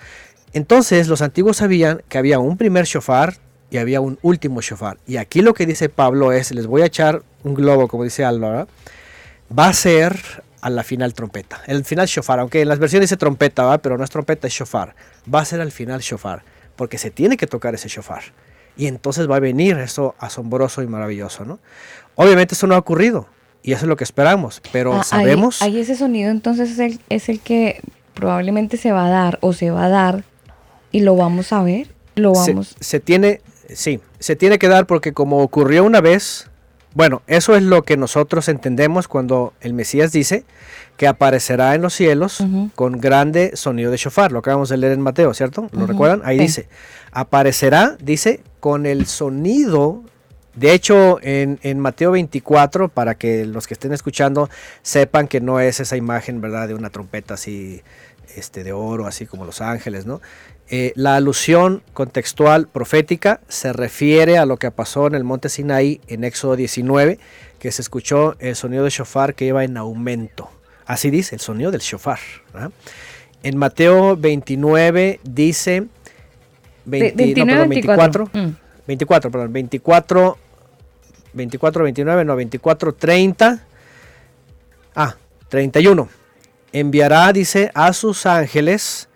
S6: Entonces los antiguos sabían que había un primer shofar y había un último shofar. Y aquí lo que dice Pablo es, les voy a echar un globo, como dice Álvaro, va a ser a la final trompeta. El final shofar, aunque en las versiones dice trompeta, ¿va? pero no es trompeta, es shofar. Va a ser al final shofar, porque se tiene que tocar ese shofar y entonces va a venir eso asombroso y maravilloso, ¿no? Obviamente eso no ha ocurrido y eso es lo que esperamos, pero ah, sabemos...
S1: Ahí, ese sonido entonces es el, es el que probablemente se va a dar o se va a dar y lo vamos a ver, lo vamos...
S6: Se, tiene, sí, se tiene que dar porque como ocurrió una vez Bueno, eso es lo que nosotros entendemos cuando el Mesías dice que aparecerá en los cielos con grande sonido de shofar. Lo acabamos de leer en Mateo, ¿cierto? ¿Lo recuerdan? Ahí dice, aparecerá, dice, con el sonido. De hecho, en, Mateo 24, para que los que estén escuchando sepan que no es esa imagen, ¿verdad? De una trompeta así este, de oro, así como los ángeles, ¿no? Eh, la alusión contextual profética se refiere a lo que pasó en el monte Sinaí en Éxodo 19, que se escuchó el sonido de shofar que iba en aumento. Así dice, el sonido del shofar. En Mateo 29 dice
S1: 29, 24,
S6: 24, perdón, 24, 24, 29, no, 24, 30, ah, 31. Enviará, dice, a sus ángeles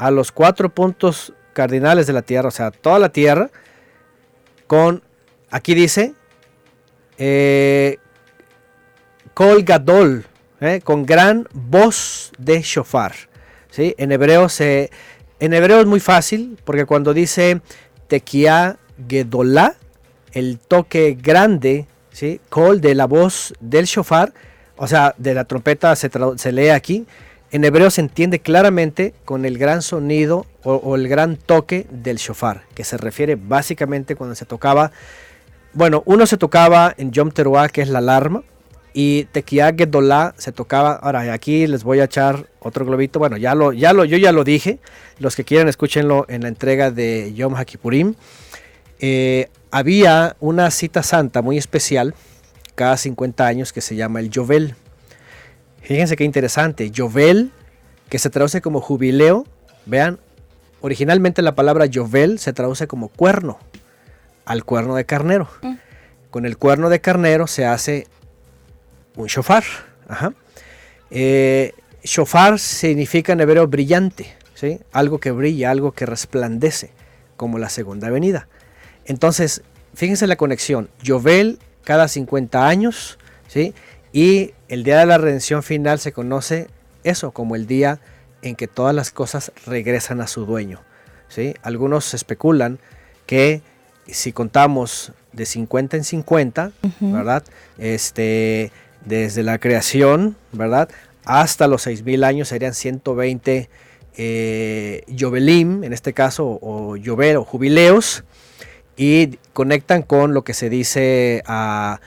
S6: a los cuatro puntos cardinales de la tierra, o sea, toda la tierra, con, aquí dice, eh, Gadol, eh, con gran voz de shofar. ¿sí? En, hebreo se, en hebreo es muy fácil, porque cuando dice Tequia Gedolá, el toque grande, ¿sí? Kol de la voz del shofar, o sea, de la trompeta se, se lee aquí, en hebreo se entiende claramente con el gran sonido o, el gran toque del shofar, que se refiere básicamente cuando se tocaba, bueno, uno se tocaba en Yom Teruah, que es la alarma, y Tekiah Gedolá se tocaba, ahora aquí les voy a echar otro globito, bueno, ya lo, ya lo, yo ya lo dije, los que quieran escúchenlo en la entrega de Yom HaKippurim. Eh, había una cita santa muy especial, cada 50 años, que se llama el Yovel. Fíjense qué interesante. Yovel, que se traduce como jubileo. Vean, originalmente la palabra Yovel se traduce como cuerno, al cuerno de carnero. Mm. Con el cuerno de carnero se hace un shofar. Ajá. Eh, shofar significa en hebreo brillante, ¿sí? algo que brilla, algo que resplandece, como la segunda venida. Entonces, fíjense la conexión. Yovel cada 50 años, ¿sí? Y el día de la redención final se conoce eso como el día en que todas las cosas regresan a su dueño. ¿sí? Algunos especulan que si contamos de 50 en 50, ¿verdad? Este, desde la creación, ¿verdad? Hasta los 6.000 años serían 120 eh, en este caso, o Yovel o jubileos, y conectan con lo que se dice a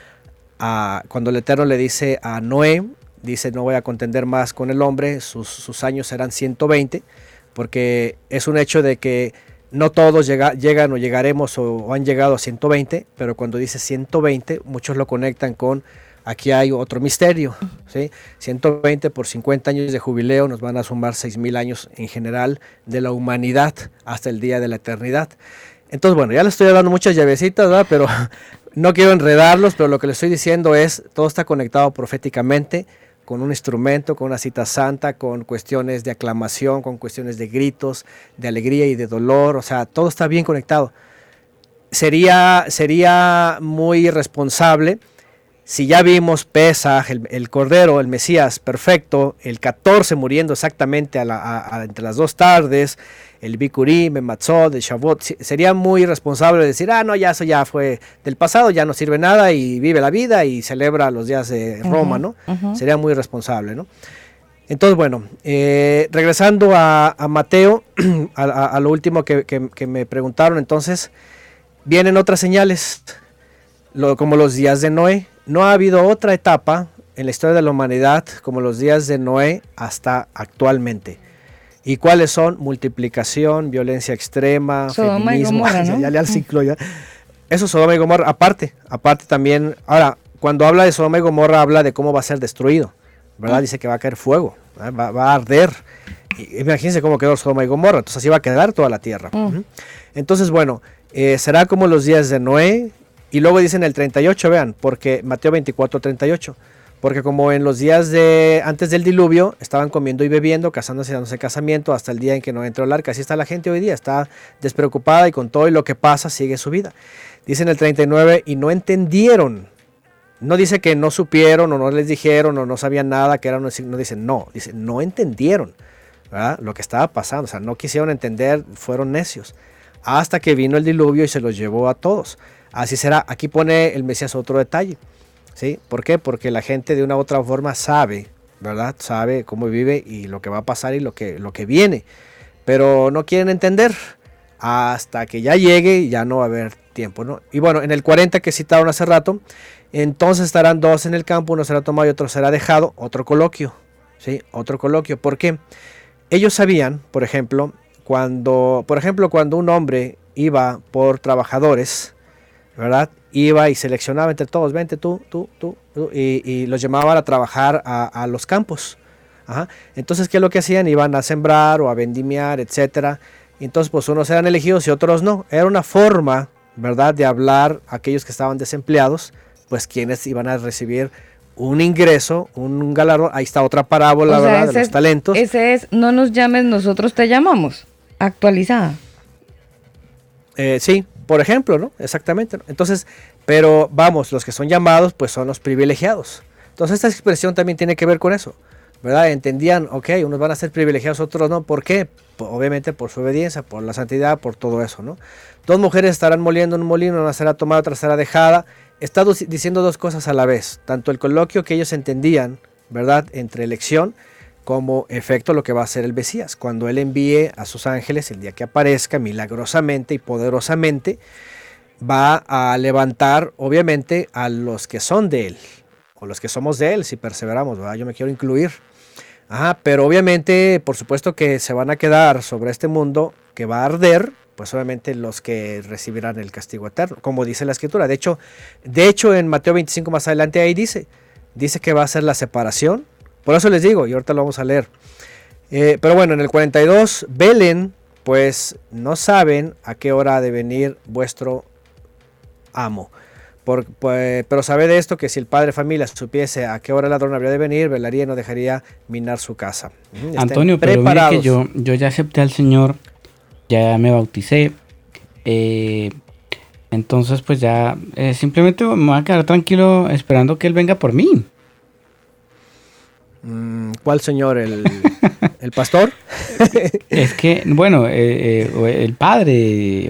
S6: cuando el Eterno le dice a Noé, dice, no voy a contender más con el hombre, sus, años serán 120, porque es un hecho de que no todos llegan o llegaremos o, han llegado a 120, pero cuando dice 120, muchos lo conectan con, aquí hay otro misterio, ¿sí? 120 por 50 años de jubileo nos van a sumar 6.000 años en general de la humanidad hasta el día de la eternidad. Entonces, bueno, ya le estoy dando muchas llavecitas, ¿verdad? Pero no quiero enredarlos, pero lo que les estoy diciendo es, todo está conectado proféticamente con un instrumento, con una cita santa, con cuestiones de aclamación, con cuestiones de gritos, de alegría y de dolor, o sea, todo está bien conectado. Sería, sería muy irresponsable si ya vimos Pesaj, el, Cordero, el Mesías perfecto, el 14 muriendo exactamente entre las dos tardes, el Bikurim, el Matzot, el Shavuot, sería muy irresponsable decir, ah, no, ya eso ya fue del pasado, ya no sirve nada y vive la vida y celebra los días de Roma, ¿no? Sería muy irresponsable, ¿no? Entonces, bueno, eh, regresando a, Mateo, a, lo último que, me preguntaron, entonces, vienen otras señales, como los días de Noé. No ha habido otra etapa en la historia de la humanidad como los días de Noé hasta actualmente. ¿Y cuáles son? Multiplicación, violencia extrema,
S1: Sodoma Y Gomorra,
S6: ¿no? ya, le al ciclo ya. Eso Sodoma y Gomorra, aparte, aparte también, ahora, cuando habla de Sodoma y Gomorra habla de cómo va a ser destruido, ¿verdad? Dice que va a caer fuego, va, a arder. imagínense cómo quedó Sodoma y Gomorra, entonces así va a quedar toda la tierra. Mm. Entonces, bueno, eh, será como los días de Noé, y luego dicen el 38, vean, porque Mateo 24, 38 porque como en los días de antes del diluvio estaban comiendo y bebiendo, casándose y dándose casamiento hasta el día en que no entró el arca. Así está la gente hoy día, está despreocupada y con todo y lo que pasa sigue su vida. Dice en el 39 y no entendieron. No dice que no supieron o no les dijeron o no sabían nada, que era no dicen no, dice no entendieron lo que estaba pasando, o sea, no quisieron entender, fueron necios. Hasta que vino el diluvio y se los llevó a todos. Así será. Aquí pone el Mesías otro detalle ¿sí? ¿Por qué? Porque la gente de una u otra forma sabe, ¿verdad? Sabe cómo vive y lo que va a pasar y lo que, lo que viene. Pero no quieren entender hasta que ya llegue ya no va a haber tiempo, ¿no? Y bueno, en el 40 que citaron hace rato, entonces estarán dos en el campo, uno será tomado y otro será dejado, otro coloquio, ¿sí? Otro coloquio. ¿Por qué? Ellos sabían, por ejemplo, cuando, por ejemplo, cuando un hombre iba por trabajadores, ¿verdad? Iba y seleccionaba entre todos, vente tú, tú, tú, y, los llamaban a trabajar a, los campos. Entonces, ¿qué es lo que hacían? Iban a sembrar o a vendimiar, etcétera. Entonces, pues unos eran elegidos y otros no. Era una forma, ¿verdad?, de hablar a aquellos que estaban desempleados, pues quienes iban a recibir un ingreso, un galardón. Ahí está otra parábola, ¿verdad? de los talentos.
S1: Ese es, no nos llames, nosotros te llamamos. Actualizada.
S6: Eh, sí, por ejemplo, ¿no? Exactamente. Entonces, pero vamos, los que son llamados, pues son los privilegiados. Entonces, esta expresión también tiene que ver con eso, ¿verdad? Entendían, ok, unos van a ser privilegiados, otros no. ¿Por qué? obviamente por su obediencia, por la santidad, por todo eso, ¿no? Dos mujeres estarán moliendo en un molino, una será tomada, otra será dejada. Está diciendo dos cosas a la vez. Tanto el coloquio que ellos entendían, ¿verdad? Entre elección como efecto lo que va a hacer el Mesías. Cuando Él envíe a sus ángeles el día que aparezca milagrosamente y poderosamente, va a levantar obviamente a los que son de Él, o los que somos de Él, si perseveramos, ¿verdad? yo me quiero incluir. Ajá, pero obviamente, por supuesto que se van a quedar sobre este mundo que va a arder, pues obviamente los que recibirán el castigo eterno, como dice la escritura. De hecho, de hecho en Mateo 25 más adelante ahí dice, dice que va a ser la separación por eso les digo, y ahorita lo vamos a leer. Eh, pero bueno, en el 42, velen, pues no saben a qué hora ha de venir vuestro amo. Por, pues, pero sabe de esto que si el padre de familia supiese a qué hora el ladrón habría de venir, velaría y no dejaría minar su casa.
S3: Antonio, pero que yo, yo ya acepté al Señor, ya me bauticé. Eh, entonces, pues ya eh, simplemente me voy a quedar tranquilo esperando que Él venga por mí.
S6: Mm, ¿Cuál señor? ¿El, pastor?
S3: es que, bueno, eh, eh, el Padre,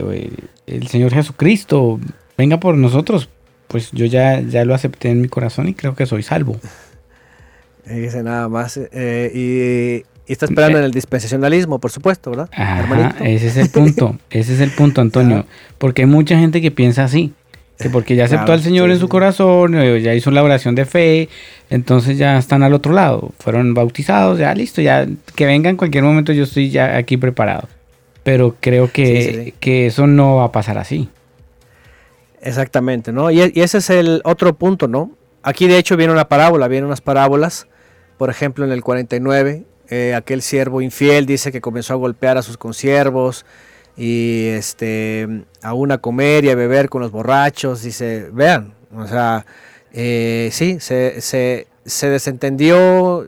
S3: el, Señor Jesucristo, venga por nosotros. Pues yo ya, ya lo acepté en mi corazón y creo que soy salvo.
S6: Dice nada más. Eh, y, está esperando en el dispensacionalismo, por supuesto, ¿verdad?
S3: ese es el punto. ese es el punto, Antonio. Porque hay mucha gente que piensa así que porque ya aceptó al Señor en su corazón, eh, ya hizo la oración de fe, entonces ya están al otro lado, fueron bautizados, ya listo, ya que venga en cualquier momento yo estoy ya aquí preparado. Pero creo que, que eso no va a pasar así.
S6: Exactamente, ¿no? Y, ese es el otro punto, ¿no? Aquí de hecho viene una parábola, vienen unas parábolas, por ejemplo en el 49, eh, aquel siervo infiel dice que comenzó a golpear a sus consiervos, y este, aún a comer y a beber con los borrachos. Dice, vean, o sea, eh, sí, se, se, se desentendió,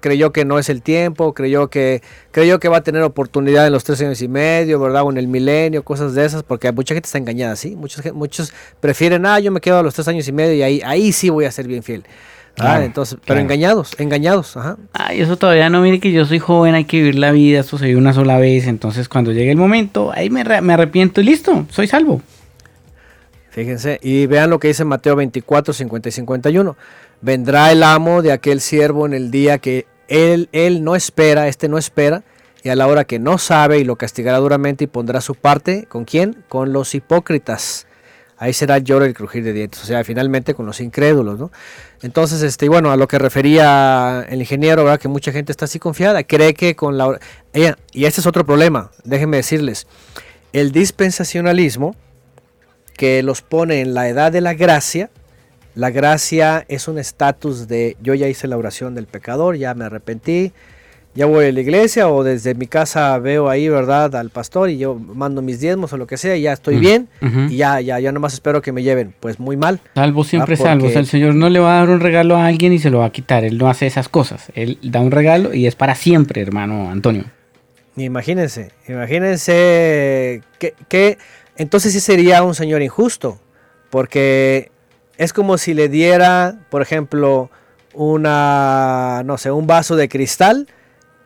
S6: creyó que no es el tiempo, creyó que, creyó que va a tener oportunidad en los tres años y medio, ¿verdad? O en el milenio, cosas de esas, porque mucha gente está engañada, ¿sí? Muchos, muchos prefieren, ah, yo me quedo a los tres años y medio y ahí, ahí sí voy a ser bien fiel. Ah, entonces, pero engañados, engañados, ajá.
S3: Ay, eso todavía no, mire que yo soy joven, hay que vivir la vida, esto se vive una sola vez, entonces cuando llegue el momento, ahí me, me arrepiento y listo, soy salvo.
S6: Fíjense, y vean lo que dice Mateo 24, 50 y 51. Vendrá el amo de aquel siervo en el día que él, él no espera, este no espera, y a la hora que no sabe, y lo castigará duramente y pondrá su parte, ¿con quién? Con los hipócritas ahí será el lloro y el crujir de dientes, o sea, finalmente con los incrédulos, ¿no? Entonces, este, bueno, a lo que refería el ingeniero. Que mucha gente está así confiada, cree que con la... Y este es otro problema, déjenme decirles, el dispensacionalismo que los pone en la edad de la gracia, la gracia es un estatus de yo ya hice la oración del pecador, ya me arrepentí, ya voy a la iglesia o desde mi casa veo ahí, ¿verdad? Al pastor y yo mando mis diezmos o lo que sea y ya estoy bien y ya, ya, ya nomás espero que me lleven. Pues muy mal.
S3: Salvo siempre salvo. el Señor no le va a dar un regalo a alguien y se lo va a quitar. Él no hace esas cosas. Él da un regalo y es para siempre, hermano Antonio.
S6: Imagínense, imagínense que, que entonces sí sería un Señor injusto. Porque es como si le diera, por ejemplo, una, no sé, un vaso de cristal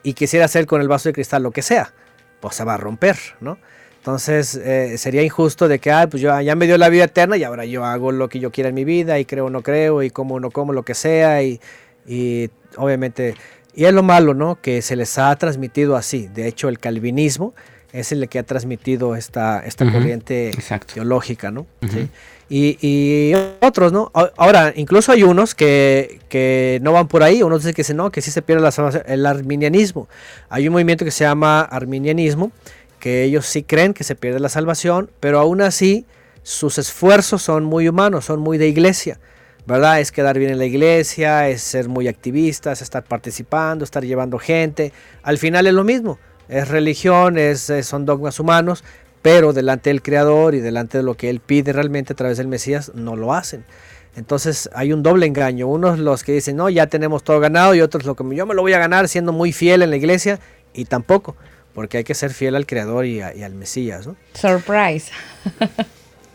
S6: y quisiera hacer con el vaso de cristal lo que sea, pues se va a romper, ¿no? Entonces eh, sería injusto de que, ah, pues yo, ya me dio la vida eterna y ahora yo hago lo que yo quiera en mi vida y creo o no creo y como o no como lo que sea y, y obviamente, y es lo malo, ¿no? Que se les ha transmitido así. De hecho, el calvinismo es el que ha transmitido esta, esta
S3: Ujú,
S6: corriente
S3: exacto.
S6: teológica, ¿no?
S3: Ujú.
S6: Sí. Y, y otros, ¿no? Ahora, incluso hay unos que, que no van por ahí, unos dicen que no, que sí se pierde la el arminianismo. Hay un movimiento que se llama arminianismo, que ellos sí creen que se pierde la salvación, pero aún así sus esfuerzos son muy humanos, son muy de iglesia. ¿Verdad? Es quedar bien en la iglesia, es ser muy activistas, estar participando, estar llevando gente. Al final es lo mismo. Es religión, es, es- son dogmas humanos, pero delante del Creador y delante de lo que Él pide realmente a través del Mesías, no lo hacen. Entonces hay un doble engaño. Unos los que dicen, no, ya tenemos todo ganado, y otros lo que yo me lo voy a ganar siendo muy fiel en la iglesia, y tampoco, porque hay que ser fiel al Creador y, a- y al Mesías. ¿no?
S1: Surprise.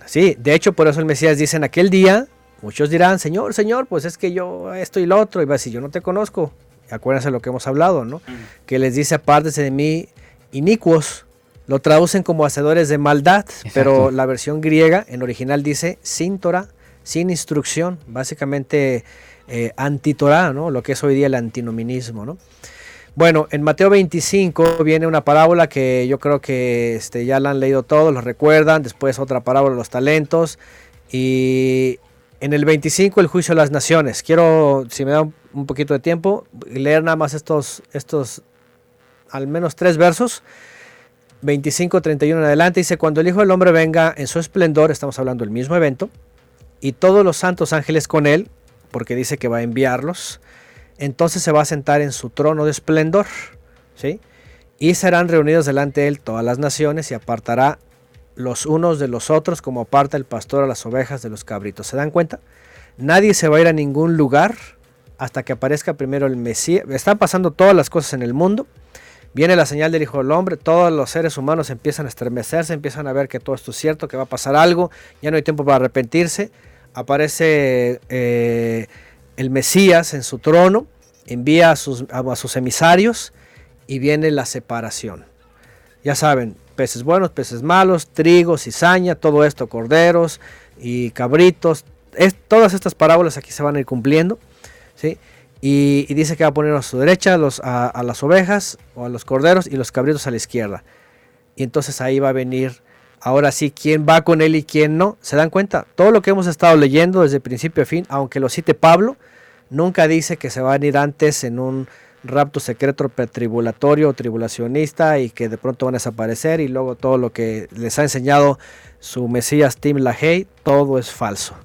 S6: Sí, de hecho por eso el Mesías dice en aquel día, muchos dirán, Señor, Señor, pues es que yo esto y lo otro, y va a decir, yo no te conozco. Acuérdense lo que hemos hablado, ¿no? Que les dice, apártense de mí, inicuos. Lo traducen como hacedores de maldad, pero la versión griega en original dice sin Torah, sin instrucción, básicamente eh, anti-Torah, ¿no? Lo que es hoy día el antinominismo, ¿no? Bueno, en Mateo 25 viene una parábola que yo creo que este, ya la han leído todos, lo recuerdan. Después otra parábola de los talentos. Y en el 25 el juicio de las naciones. Quiero, si me da un, un poquito de tiempo, leer nada más estos, estos al menos tres versos. 25, 31 en adelante. Dice, cuando el Hijo del Hombre venga en su esplendor, estamos hablando del mismo evento, y todos los santos ángeles con él, porque dice que va a enviarlos entonces se va a sentar en su trono de esplendor, ¿sí? Y serán reunidos delante de él todas las naciones y apartará los unos de los otros como aparta el pastor a las ovejas de los cabritos. ¿Se dan cuenta? Nadie se va a ir a ningún lugar hasta que aparezca primero el Mesías. Están pasando todas las cosas en el mundo. Viene la señal del Hijo del Hombre, todos los seres humanos empiezan a estremecerse, empiezan a ver que todo esto es cierto, que va a pasar algo, ya no hay tiempo para arrepentirse. Aparece eh, el Mesías en su trono, envía a sus, a sus emisarios y viene la separación. Ya saben, peces buenos, peces malos, trigo, cizaña, todo esto, corderos y cabritos. Es, todas estas parábolas aquí se van a ir cumpliendo. ¿sí? Y, dice que va a poner a su derecha a, los, a las ovejas o a los corderos y los cabritos a la izquierda. Y entonces ahí va a venir ahora sí quién va con él y quién no. ¿Se dan cuenta? Todo lo que hemos estado leyendo desde principio a fin, aunque lo cite Pablo, nunca dice que se van a ir antes en un rapto secreto pretribulatorio o tribulacionista y que de pronto van a desaparecer y luego todo lo que les ha enseñado su Mesías Tim LaHaye, todo es falso.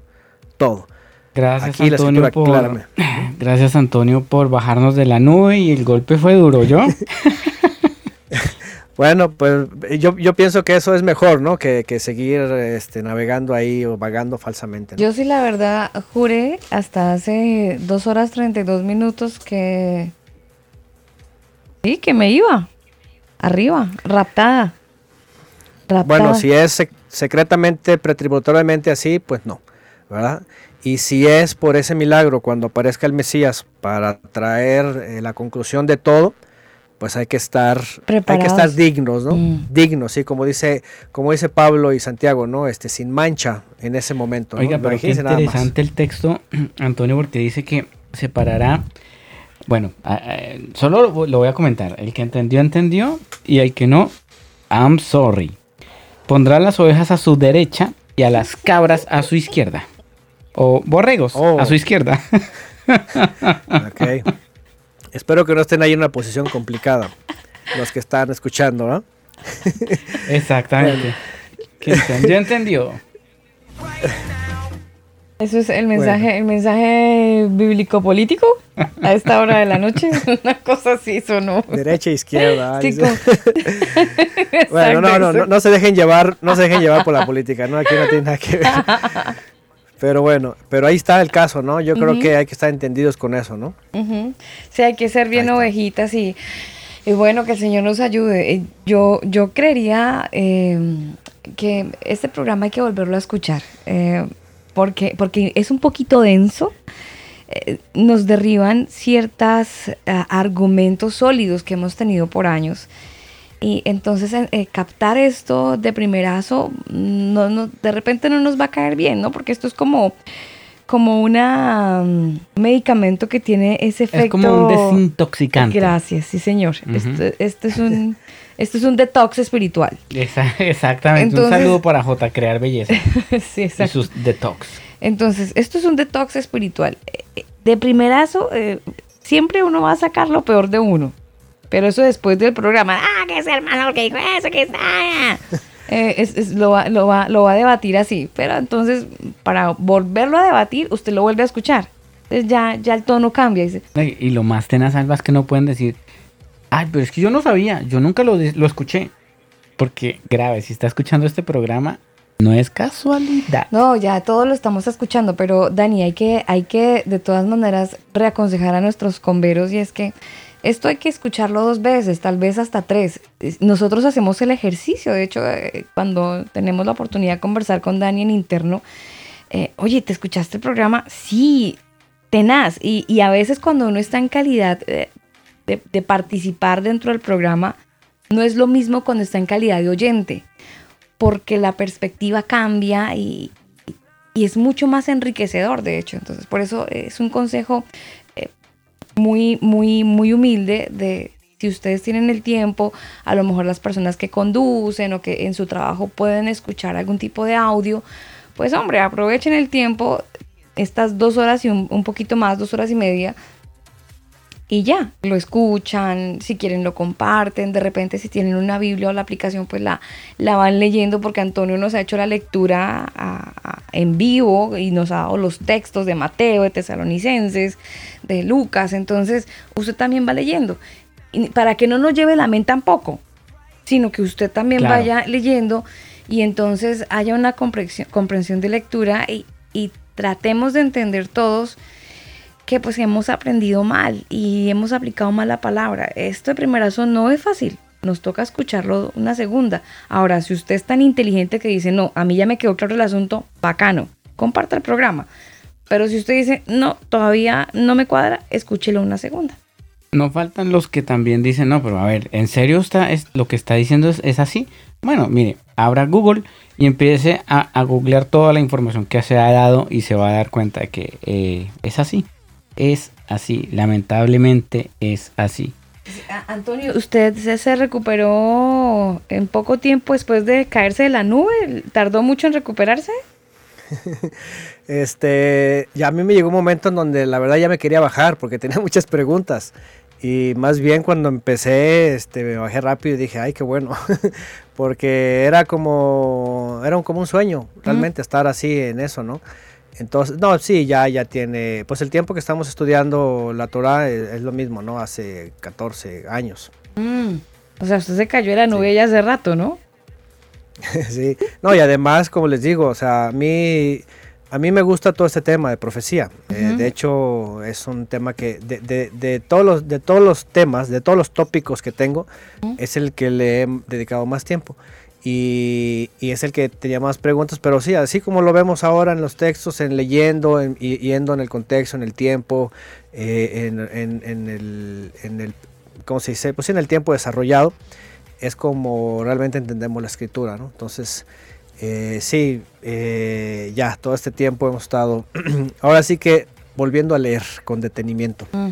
S6: Todo.
S3: Gracias
S6: Aquí
S3: Antonio por
S6: claramente.
S3: Gracias Antonio por bajarnos de la nube y el golpe fue duro, ¿yo?
S6: Bueno, pues yo, yo pienso que eso es mejor, ¿no? Que, que seguir este, navegando ahí o vagando falsamente. ¿no?
S1: Yo sí, la verdad, juré hasta hace dos horas 32 minutos que... Sí, que me iba. Arriba, raptada. Raptada.
S6: Bueno, si es sec- secretamente, pretribulatoriamente así, pues no, ¿verdad? Y si es por ese milagro cuando aparezca el Mesías para traer eh, la conclusión de todo, pues hay que estar, hay que estar dignos, ¿no?
S1: Mm.
S6: Dignos, sí, como dice, como dice Pablo y Santiago, ¿no? Este, sin mancha en ese momento. ¿no?
S3: Oiga, pero qué interesante el texto, Antonio, porque dice que separará. Bueno, a- a- solo lo lo voy a comentar. El que entendió, entendió. Y el que no, I'm sorry. Pondrá las ovejas a su derecha y a las cabras a su izquierda. O borregos
S6: Oh.
S3: a su izquierda.
S6: Ok. Espero que no estén ahí en una posición complicada, los que están escuchando, ¿no?
S3: Exactamente. Que entendió, entendió.
S1: Eso es el mensaje, el mensaje bíblico político a esta hora de la noche. Una cosa así sonó.
S6: Derecha e izquierda.
S1: Sí,
S6: dice.
S1: como-
S6: Bueno, no, no, no, no se dejen llevar, no se dejen llevar por la política, ¿no? Aquí no tiene nada que ver. Pero bueno, pero ahí está el caso, ¿no? Yo creo que hay que estar entendidos con eso, ¿no?
S1: Ujú. Sí, hay que ser bien
S6: Ahí
S1: ovejitas y, y bueno, que el Señor nos ayude. Eh, Yo, yo creería eh, que este programa hay que volverlo a escuchar eh, porque, porque es un poquito denso. Eh, nos derriban ciertos argumentos sólidos que hemos tenido por años. Y entonces eh, eh, captar esto de primerazo, no, no, de repente no nos va a caer bien, ¿no? Porque esto es como, como una, un medicamento que tiene ese efecto.
S3: Es como un desintoxicante.
S1: Gracias, sí señor. este, este es un... Esto es un detox espiritual.
S3: Exactamente.
S1: Entonces-
S3: un saludo para J, crear belleza.
S1: sí,
S3: y
S1: exacto.
S3: sus detox.
S1: Entonces, esto es un detox espiritual. Eh, De primerazo, eh, siempre uno va a sacar lo peor de uno. Pero eso después del programa, ah, que es hermano que dijo eso, que está. Eh, es- es- lo, va, lo, va, lo va a debatir así. Pero entonces, para volverlo a debatir, usted lo vuelve a escuchar. Entonces ya, ya el tono cambia. Dice,
S3: Y lo más tenaz, Alba, es que no pueden decir, ay, pero es que yo no sabía, yo nunca lo, lo escuché. Porque, grave, si está escuchando este programa, no es casualidad.
S1: No, ya todos lo estamos escuchando, pero Dani, hay que, hay que de todas maneras reaconsejar a nuestros converos y es que esto hay que escucharlo dos veces, tal vez hasta tres. Es- Nosotros hacemos el ejercicio, de hecho, eh, cuando tenemos la oportunidad de conversar con Dani en interno, eh, oye, ¿te escuchaste el programa? Sí, tenaz. Y, a veces cuando uno está en calidad eh, de, participar dentro del programa, no es lo mismo cuando está en calidad de oyente porque la perspectiva cambia y, y es mucho más enriquecedor, de hecho. Entonces, por eso es un consejo eh, muy, muy, muy humilde de si ustedes tienen el tiempo, a lo mejor las personas que conducen o que en su trabajo pueden escuchar algún tipo de audio, pues hombre, aprovechen el tiempo, estas dos horas y un, un poquito más, dos horas y media, y ya, lo escuchan, si quieren lo comparten, de repente si tienen una Biblia o la aplicación pues la, la van leyendo porque Antonio nos ha hecho la lectura a- a- en vivo y nos ha dado los textos de Mateo, de Tesalonicenses, de Lucas, entonces usted también va leyendo, y para que no nos lleve la mente tampoco, sino que usted también
S3: Claro.
S1: vaya leyendo y entonces haya una comprensión, comprensión de lectura y, y tratemos de entender todos que pues hemos aprendido mal y hemos aplicado mal la palabra. Esto de primerazo no es fácil. Nos toca escucharlo una segunda. Ahora, si usted es tan inteligente que dice, no, a mí ya me quedó claro el asunto, bacano, comparta el programa. Pero si usted dice, no, todavía no me cuadra, escúchelo una segunda.
S3: No faltan los que también dicen, no, pero a ver, ¿en serio está, es, lo que está diciendo es, así? Bueno, mire, abra Google y empiece a, a googlear toda la información que se ha dado y se va a dar cuenta de que eh, es así. Es así, lamentablemente es así.
S1: Antonio, ¿usted se, se recuperó en poco tiempo después de caerse de la nube? ¿Tardó mucho en recuperarse?
S6: Este, ya a mí me llegó un momento en donde la verdad ya me quería bajar porque tenía muchas preguntas. Y más bien cuando empecé, este, me bajé rápido y dije, ay, qué bueno. porque era como, era un- como un sueño, realmente estar así en eso, ¿no? Entonces, no, sí, ya, ya tiene, pues el tiempo que estamos estudiando la Torah es, es lo mismo, ¿no? Hace 14 años.
S1: Mm, O sea, usted se cayó de la nube ya hace rato, ¿no?
S6: sí, no, y además, como les digo, o sea, a mí, a mí me gusta todo este tema de profecía. Eh, de hecho, es un tema que, de, de- de todos los, de todos los temas, de todos los tópicos que tengo, es el que le he dedicado más tiempo. Y, es el que tenía más preguntas, pero sí, así como lo vemos ahora en los textos, en leyendo, en, yendo en el contexto, en el tiempo, eh, en, en- el, ¿cómo se dice? Pues en el tiempo desarrollado, es como realmente entendemos la escritura, ¿no? Entonces, eh, sí, eh, ya todo este tiempo hemos estado, ahora sí que volviendo a leer con detenimiento.
S1: Mm.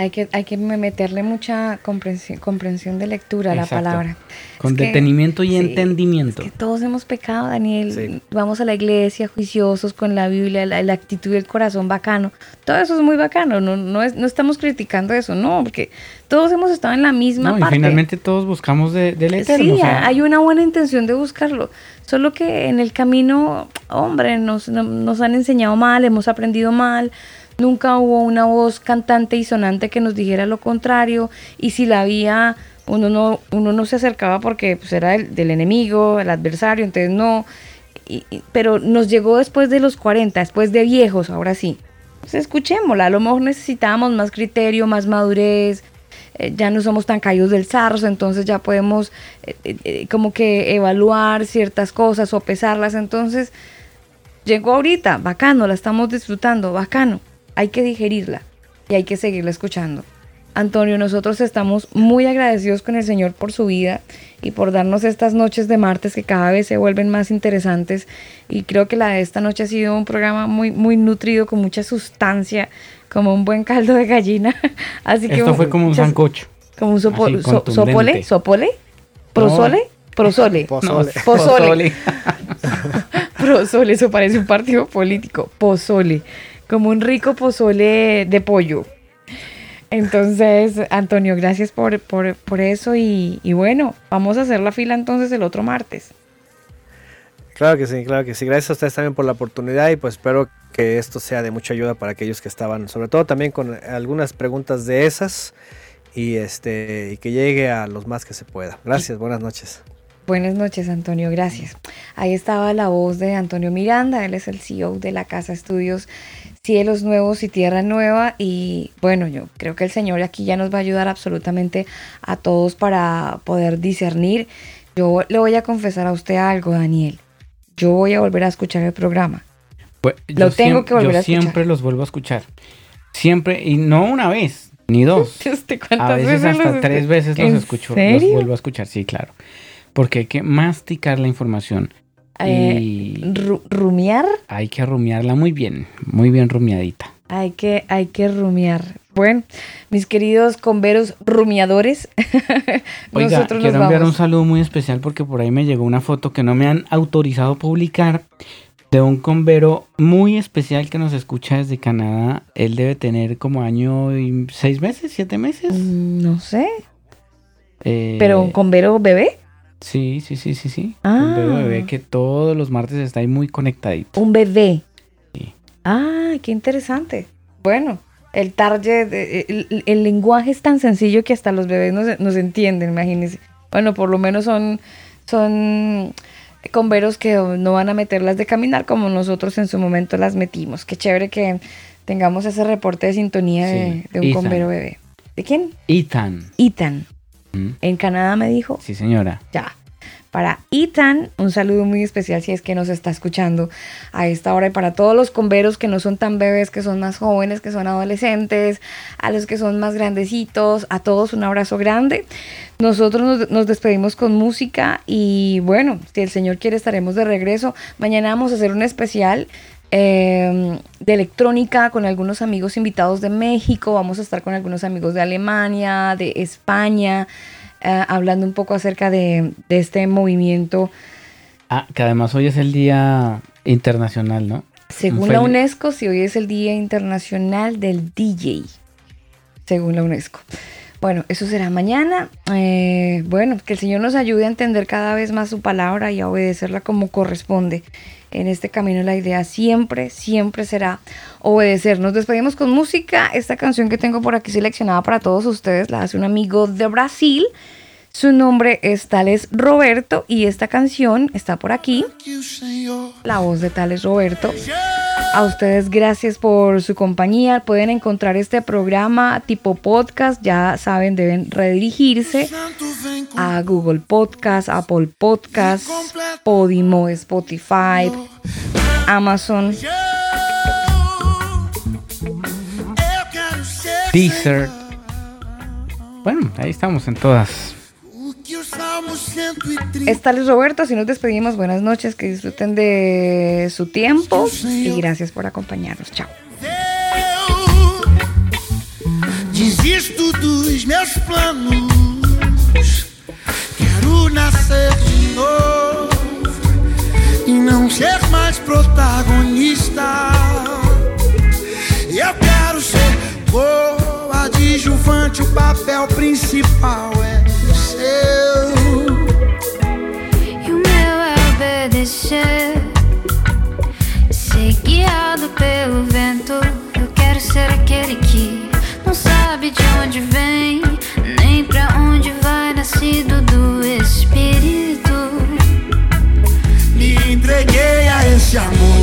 S1: Hay que, hay que meterle mucha comprensión, comprensión de lectura a la
S3: Exacto.
S1: palabra.
S3: Con
S1: Es que-
S3: detenimiento y
S1: sí,
S3: entendimiento.
S1: Es que todos hemos pecado, Daniel.
S6: Sí.
S1: Vamos a la iglesia juiciosos con la Biblia, la, la actitud del corazón bacano. Todo eso es muy bacano. No, no, es- no estamos criticando eso, no, porque todos hemos estado en la misma
S3: No, y
S1: parte.
S3: finalmente todos buscamos de, del eterno.
S1: Sí,
S3: o sea,
S1: hay una buena intención de buscarlo. Solo que en el camino, hombre, nos, no- nos han enseñado mal, hemos aprendido mal. Nunca hubo una voz cantante y sonante que nos dijera lo contrario. Y si la había, uno no, uno no se acercaba porque pues, era del, enemigo, el adversario, entonces no. Y- pero nos llegó después de los 40, después de viejos, ahora sí. Pues escuchémosla, a lo mejor necesitábamos más criterio, más madurez, eh, ya no somos tan caídos del zarzo, entonces ya podemos eh, eh, como que evaluar ciertas cosas o pesarlas. Entonces, llegó ahorita, bacano, la estamos disfrutando, bacano. Hay que digerirla y hay que seguirla escuchando. Antonio, nosotros estamos muy agradecidos con el Señor por su vida y por darnos estas noches de martes que cada vez se vuelven más interesantes. Y creo que la de esta noche ha sido un programa muy, muy nutrido, con mucha sustancia, como un buen caldo de gallina. Así que
S3: Esto fue como un sancocho.
S1: Como un sopo-
S3: Así,
S1: so- sopole, sopole, prosole, prosole,
S6: Pozole.
S1: pozole. Prosole, eso parece un partido político. Pozole. Como un rico pozole de pollo. Entonces, Antonio, gracias por, por, por eso. Y, y bueno, vamos a hacer la fila entonces el otro martes.
S6: Claro que sí, claro que sí. Gracias a ustedes también por la oportunidad y pues espero que esto sea de mucha ayuda para aquellos que estaban, sobre todo también con algunas preguntas de esas y este y que llegue a los más que se pueda. Gracias, buenas noches.
S1: Buenas noches, Antonio, gracias. Ahí estaba la voz de Antonio Miranda, él es el CEO de la Casa Estudios Cielos Nuevos y Tierra Nueva y bueno, yo creo que el Señor aquí ya nos va a ayudar absolutamente a todos para poder discernir. Yo le voy a confesar a usted algo, Daniel. Yo voy a volver a escuchar el programa.
S3: Pues,
S1: Lo
S3: yo
S1: tengo que volver
S3: yo
S1: a escuchar.
S3: siempre los vuelvo a escuchar. Siempre, y no una vez, ni dos.
S1: ¿Usted cuántas
S3: A veces hasta tres veces los
S1: ¿En
S3: escucho, los vuelvo a escuchar, sí, claro. Porque hay que masticar la información
S1: Eh,
S3: y
S1: ru- rumiar,
S3: hay que rumiarla muy bien, muy bien rumiadita.
S1: hay que, hay que rumiar. Bueno, mis queridos converos rumiadores,
S3: Oiga,
S1: nosotros nos
S3: quiero enviar un saludo muy especial porque por ahí me llegó una foto que no me han autorizado publicar de un convero muy especial que nos escucha desde Canadá. Él debe tener como año y seis meses, siete meses.
S1: Mm, No sé,
S3: Eh,
S1: pero un convero bebé,
S3: Sí, sí, sí, sí, sí.
S1: Ah.
S3: Un bebé, bebé que todos los martes está ahí muy conectadito.
S1: un bebé.
S3: Sí.
S1: Ah, qué interesante. Bueno, el target, eh, el, el lenguaje es tan sencillo que hasta los bebés nos, nos entienden, imagínense. Bueno, por lo menos son, son converos que no van a meterlas de caminar como nosotros en su momento las metimos. Qué chévere que tengamos ese reporte de sintonía de,
S3: Sí,
S1: de un
S3: Ethan.
S1: convero bebé. ¿De quién?
S3: Ethan.
S1: Ethan.
S3: ¿Mm?
S1: En Canadá me dijo.
S3: Sí, señora.
S1: Ya. Para Ethan, un saludo muy especial si es que nos está escuchando a esta hora y para todos los converos que no son tan bebés, que son más jóvenes, que son adolescentes, a los que son más grandecitos, a todos un abrazo grande. Nosotros nos, nos despedimos con música y bueno, si el Señor quiere estaremos de regreso. Mañana vamos a hacer un especial eh, de electrónica con algunos amigos invitados de México, vamos a estar con algunos amigos de Alemania, de España, eh, hablando un poco acerca de, de este movimiento.
S3: Ah, que además hoy es el Día Internacional, ¿no?
S1: Según la UNESCO, si hoy es el Día Internacional del DJ, según la UNESCO. Bueno, eso será mañana. Eh, bueno, que el Señor nos ayude a entender cada vez más su palabra y a obedecerla como corresponde. En este camino la idea siempre, siempre será obedecer. Nos despedimos con música. Esta canción que tengo por aquí seleccionada para todos ustedes la hace un amigo de Brasil. Su nombre es Tales Roberto y esta canción está por aquí. La voz de Tales Roberto. A ustedes gracias por su compañía. Pueden encontrar este programa tipo podcast. Ya saben, deben redirigirse a Google Podcast, Apple Podcast, Podimo, Spotify, Amazon.
S3: Deezer. Bueno, ahí estamos en todas.
S1: Es Tales Roberto. Si nos despedimos, buenas noches. Que disfruten de su tiempo. Y gracias por acompañarnos. Chao.
S7: Desisto dos meus planos. Quero nascer de novo e não ser mais protagonista. Eu quero ser coadjuvante, o papel principal é
S8: E o meu é obedecer, ser guiado pelo vento. Eu quero ser aquele que não sabe de onde vem, nem pra onde vai, nascido do Espírito.
S7: Me entreguei a esse amor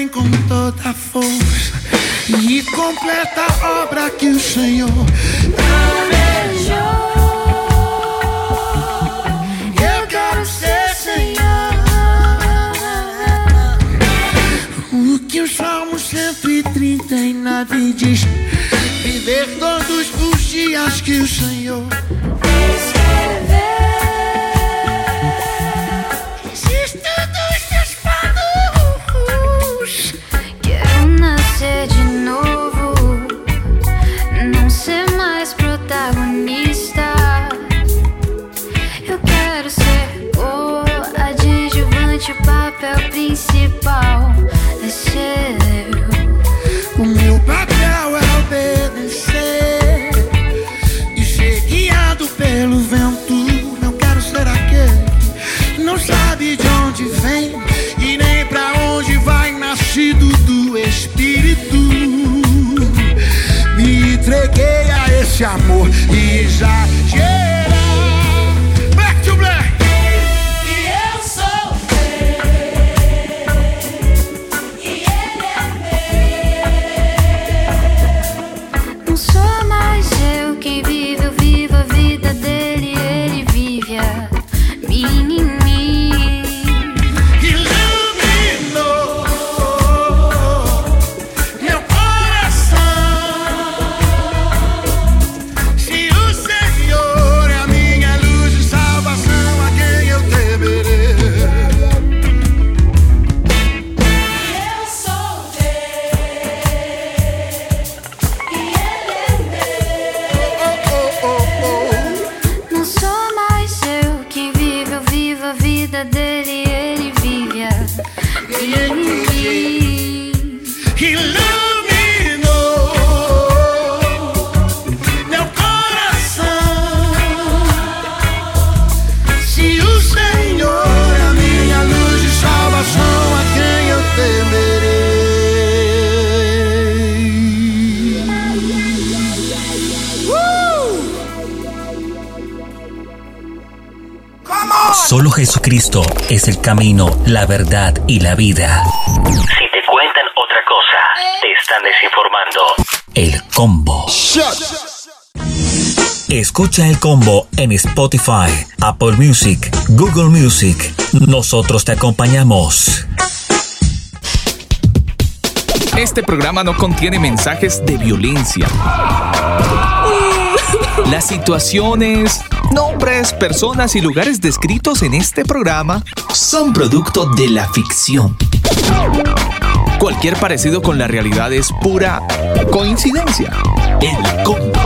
S7: vem com toda força e completa a obra que o Senhor planejou. Eu quero ser Senhor. O que o Salmo 139 diz: Viver todos os dias que o Senhor Existe amor e já gera.
S9: Jesucristo es el camino, la verdad y la vida. Si te cuentan otra cosa, te están desinformando. El combo. Escucha el combo en Spotify, Apple Music, Google Music. Nosotros te acompañamos.
S4: Este programa no contiene mensajes de violencia. Las situaciones, nombres, personas y lugares descritos en este programa son producto de la ficción. Cualquier parecido con la realidad es pura coincidencia. El combo.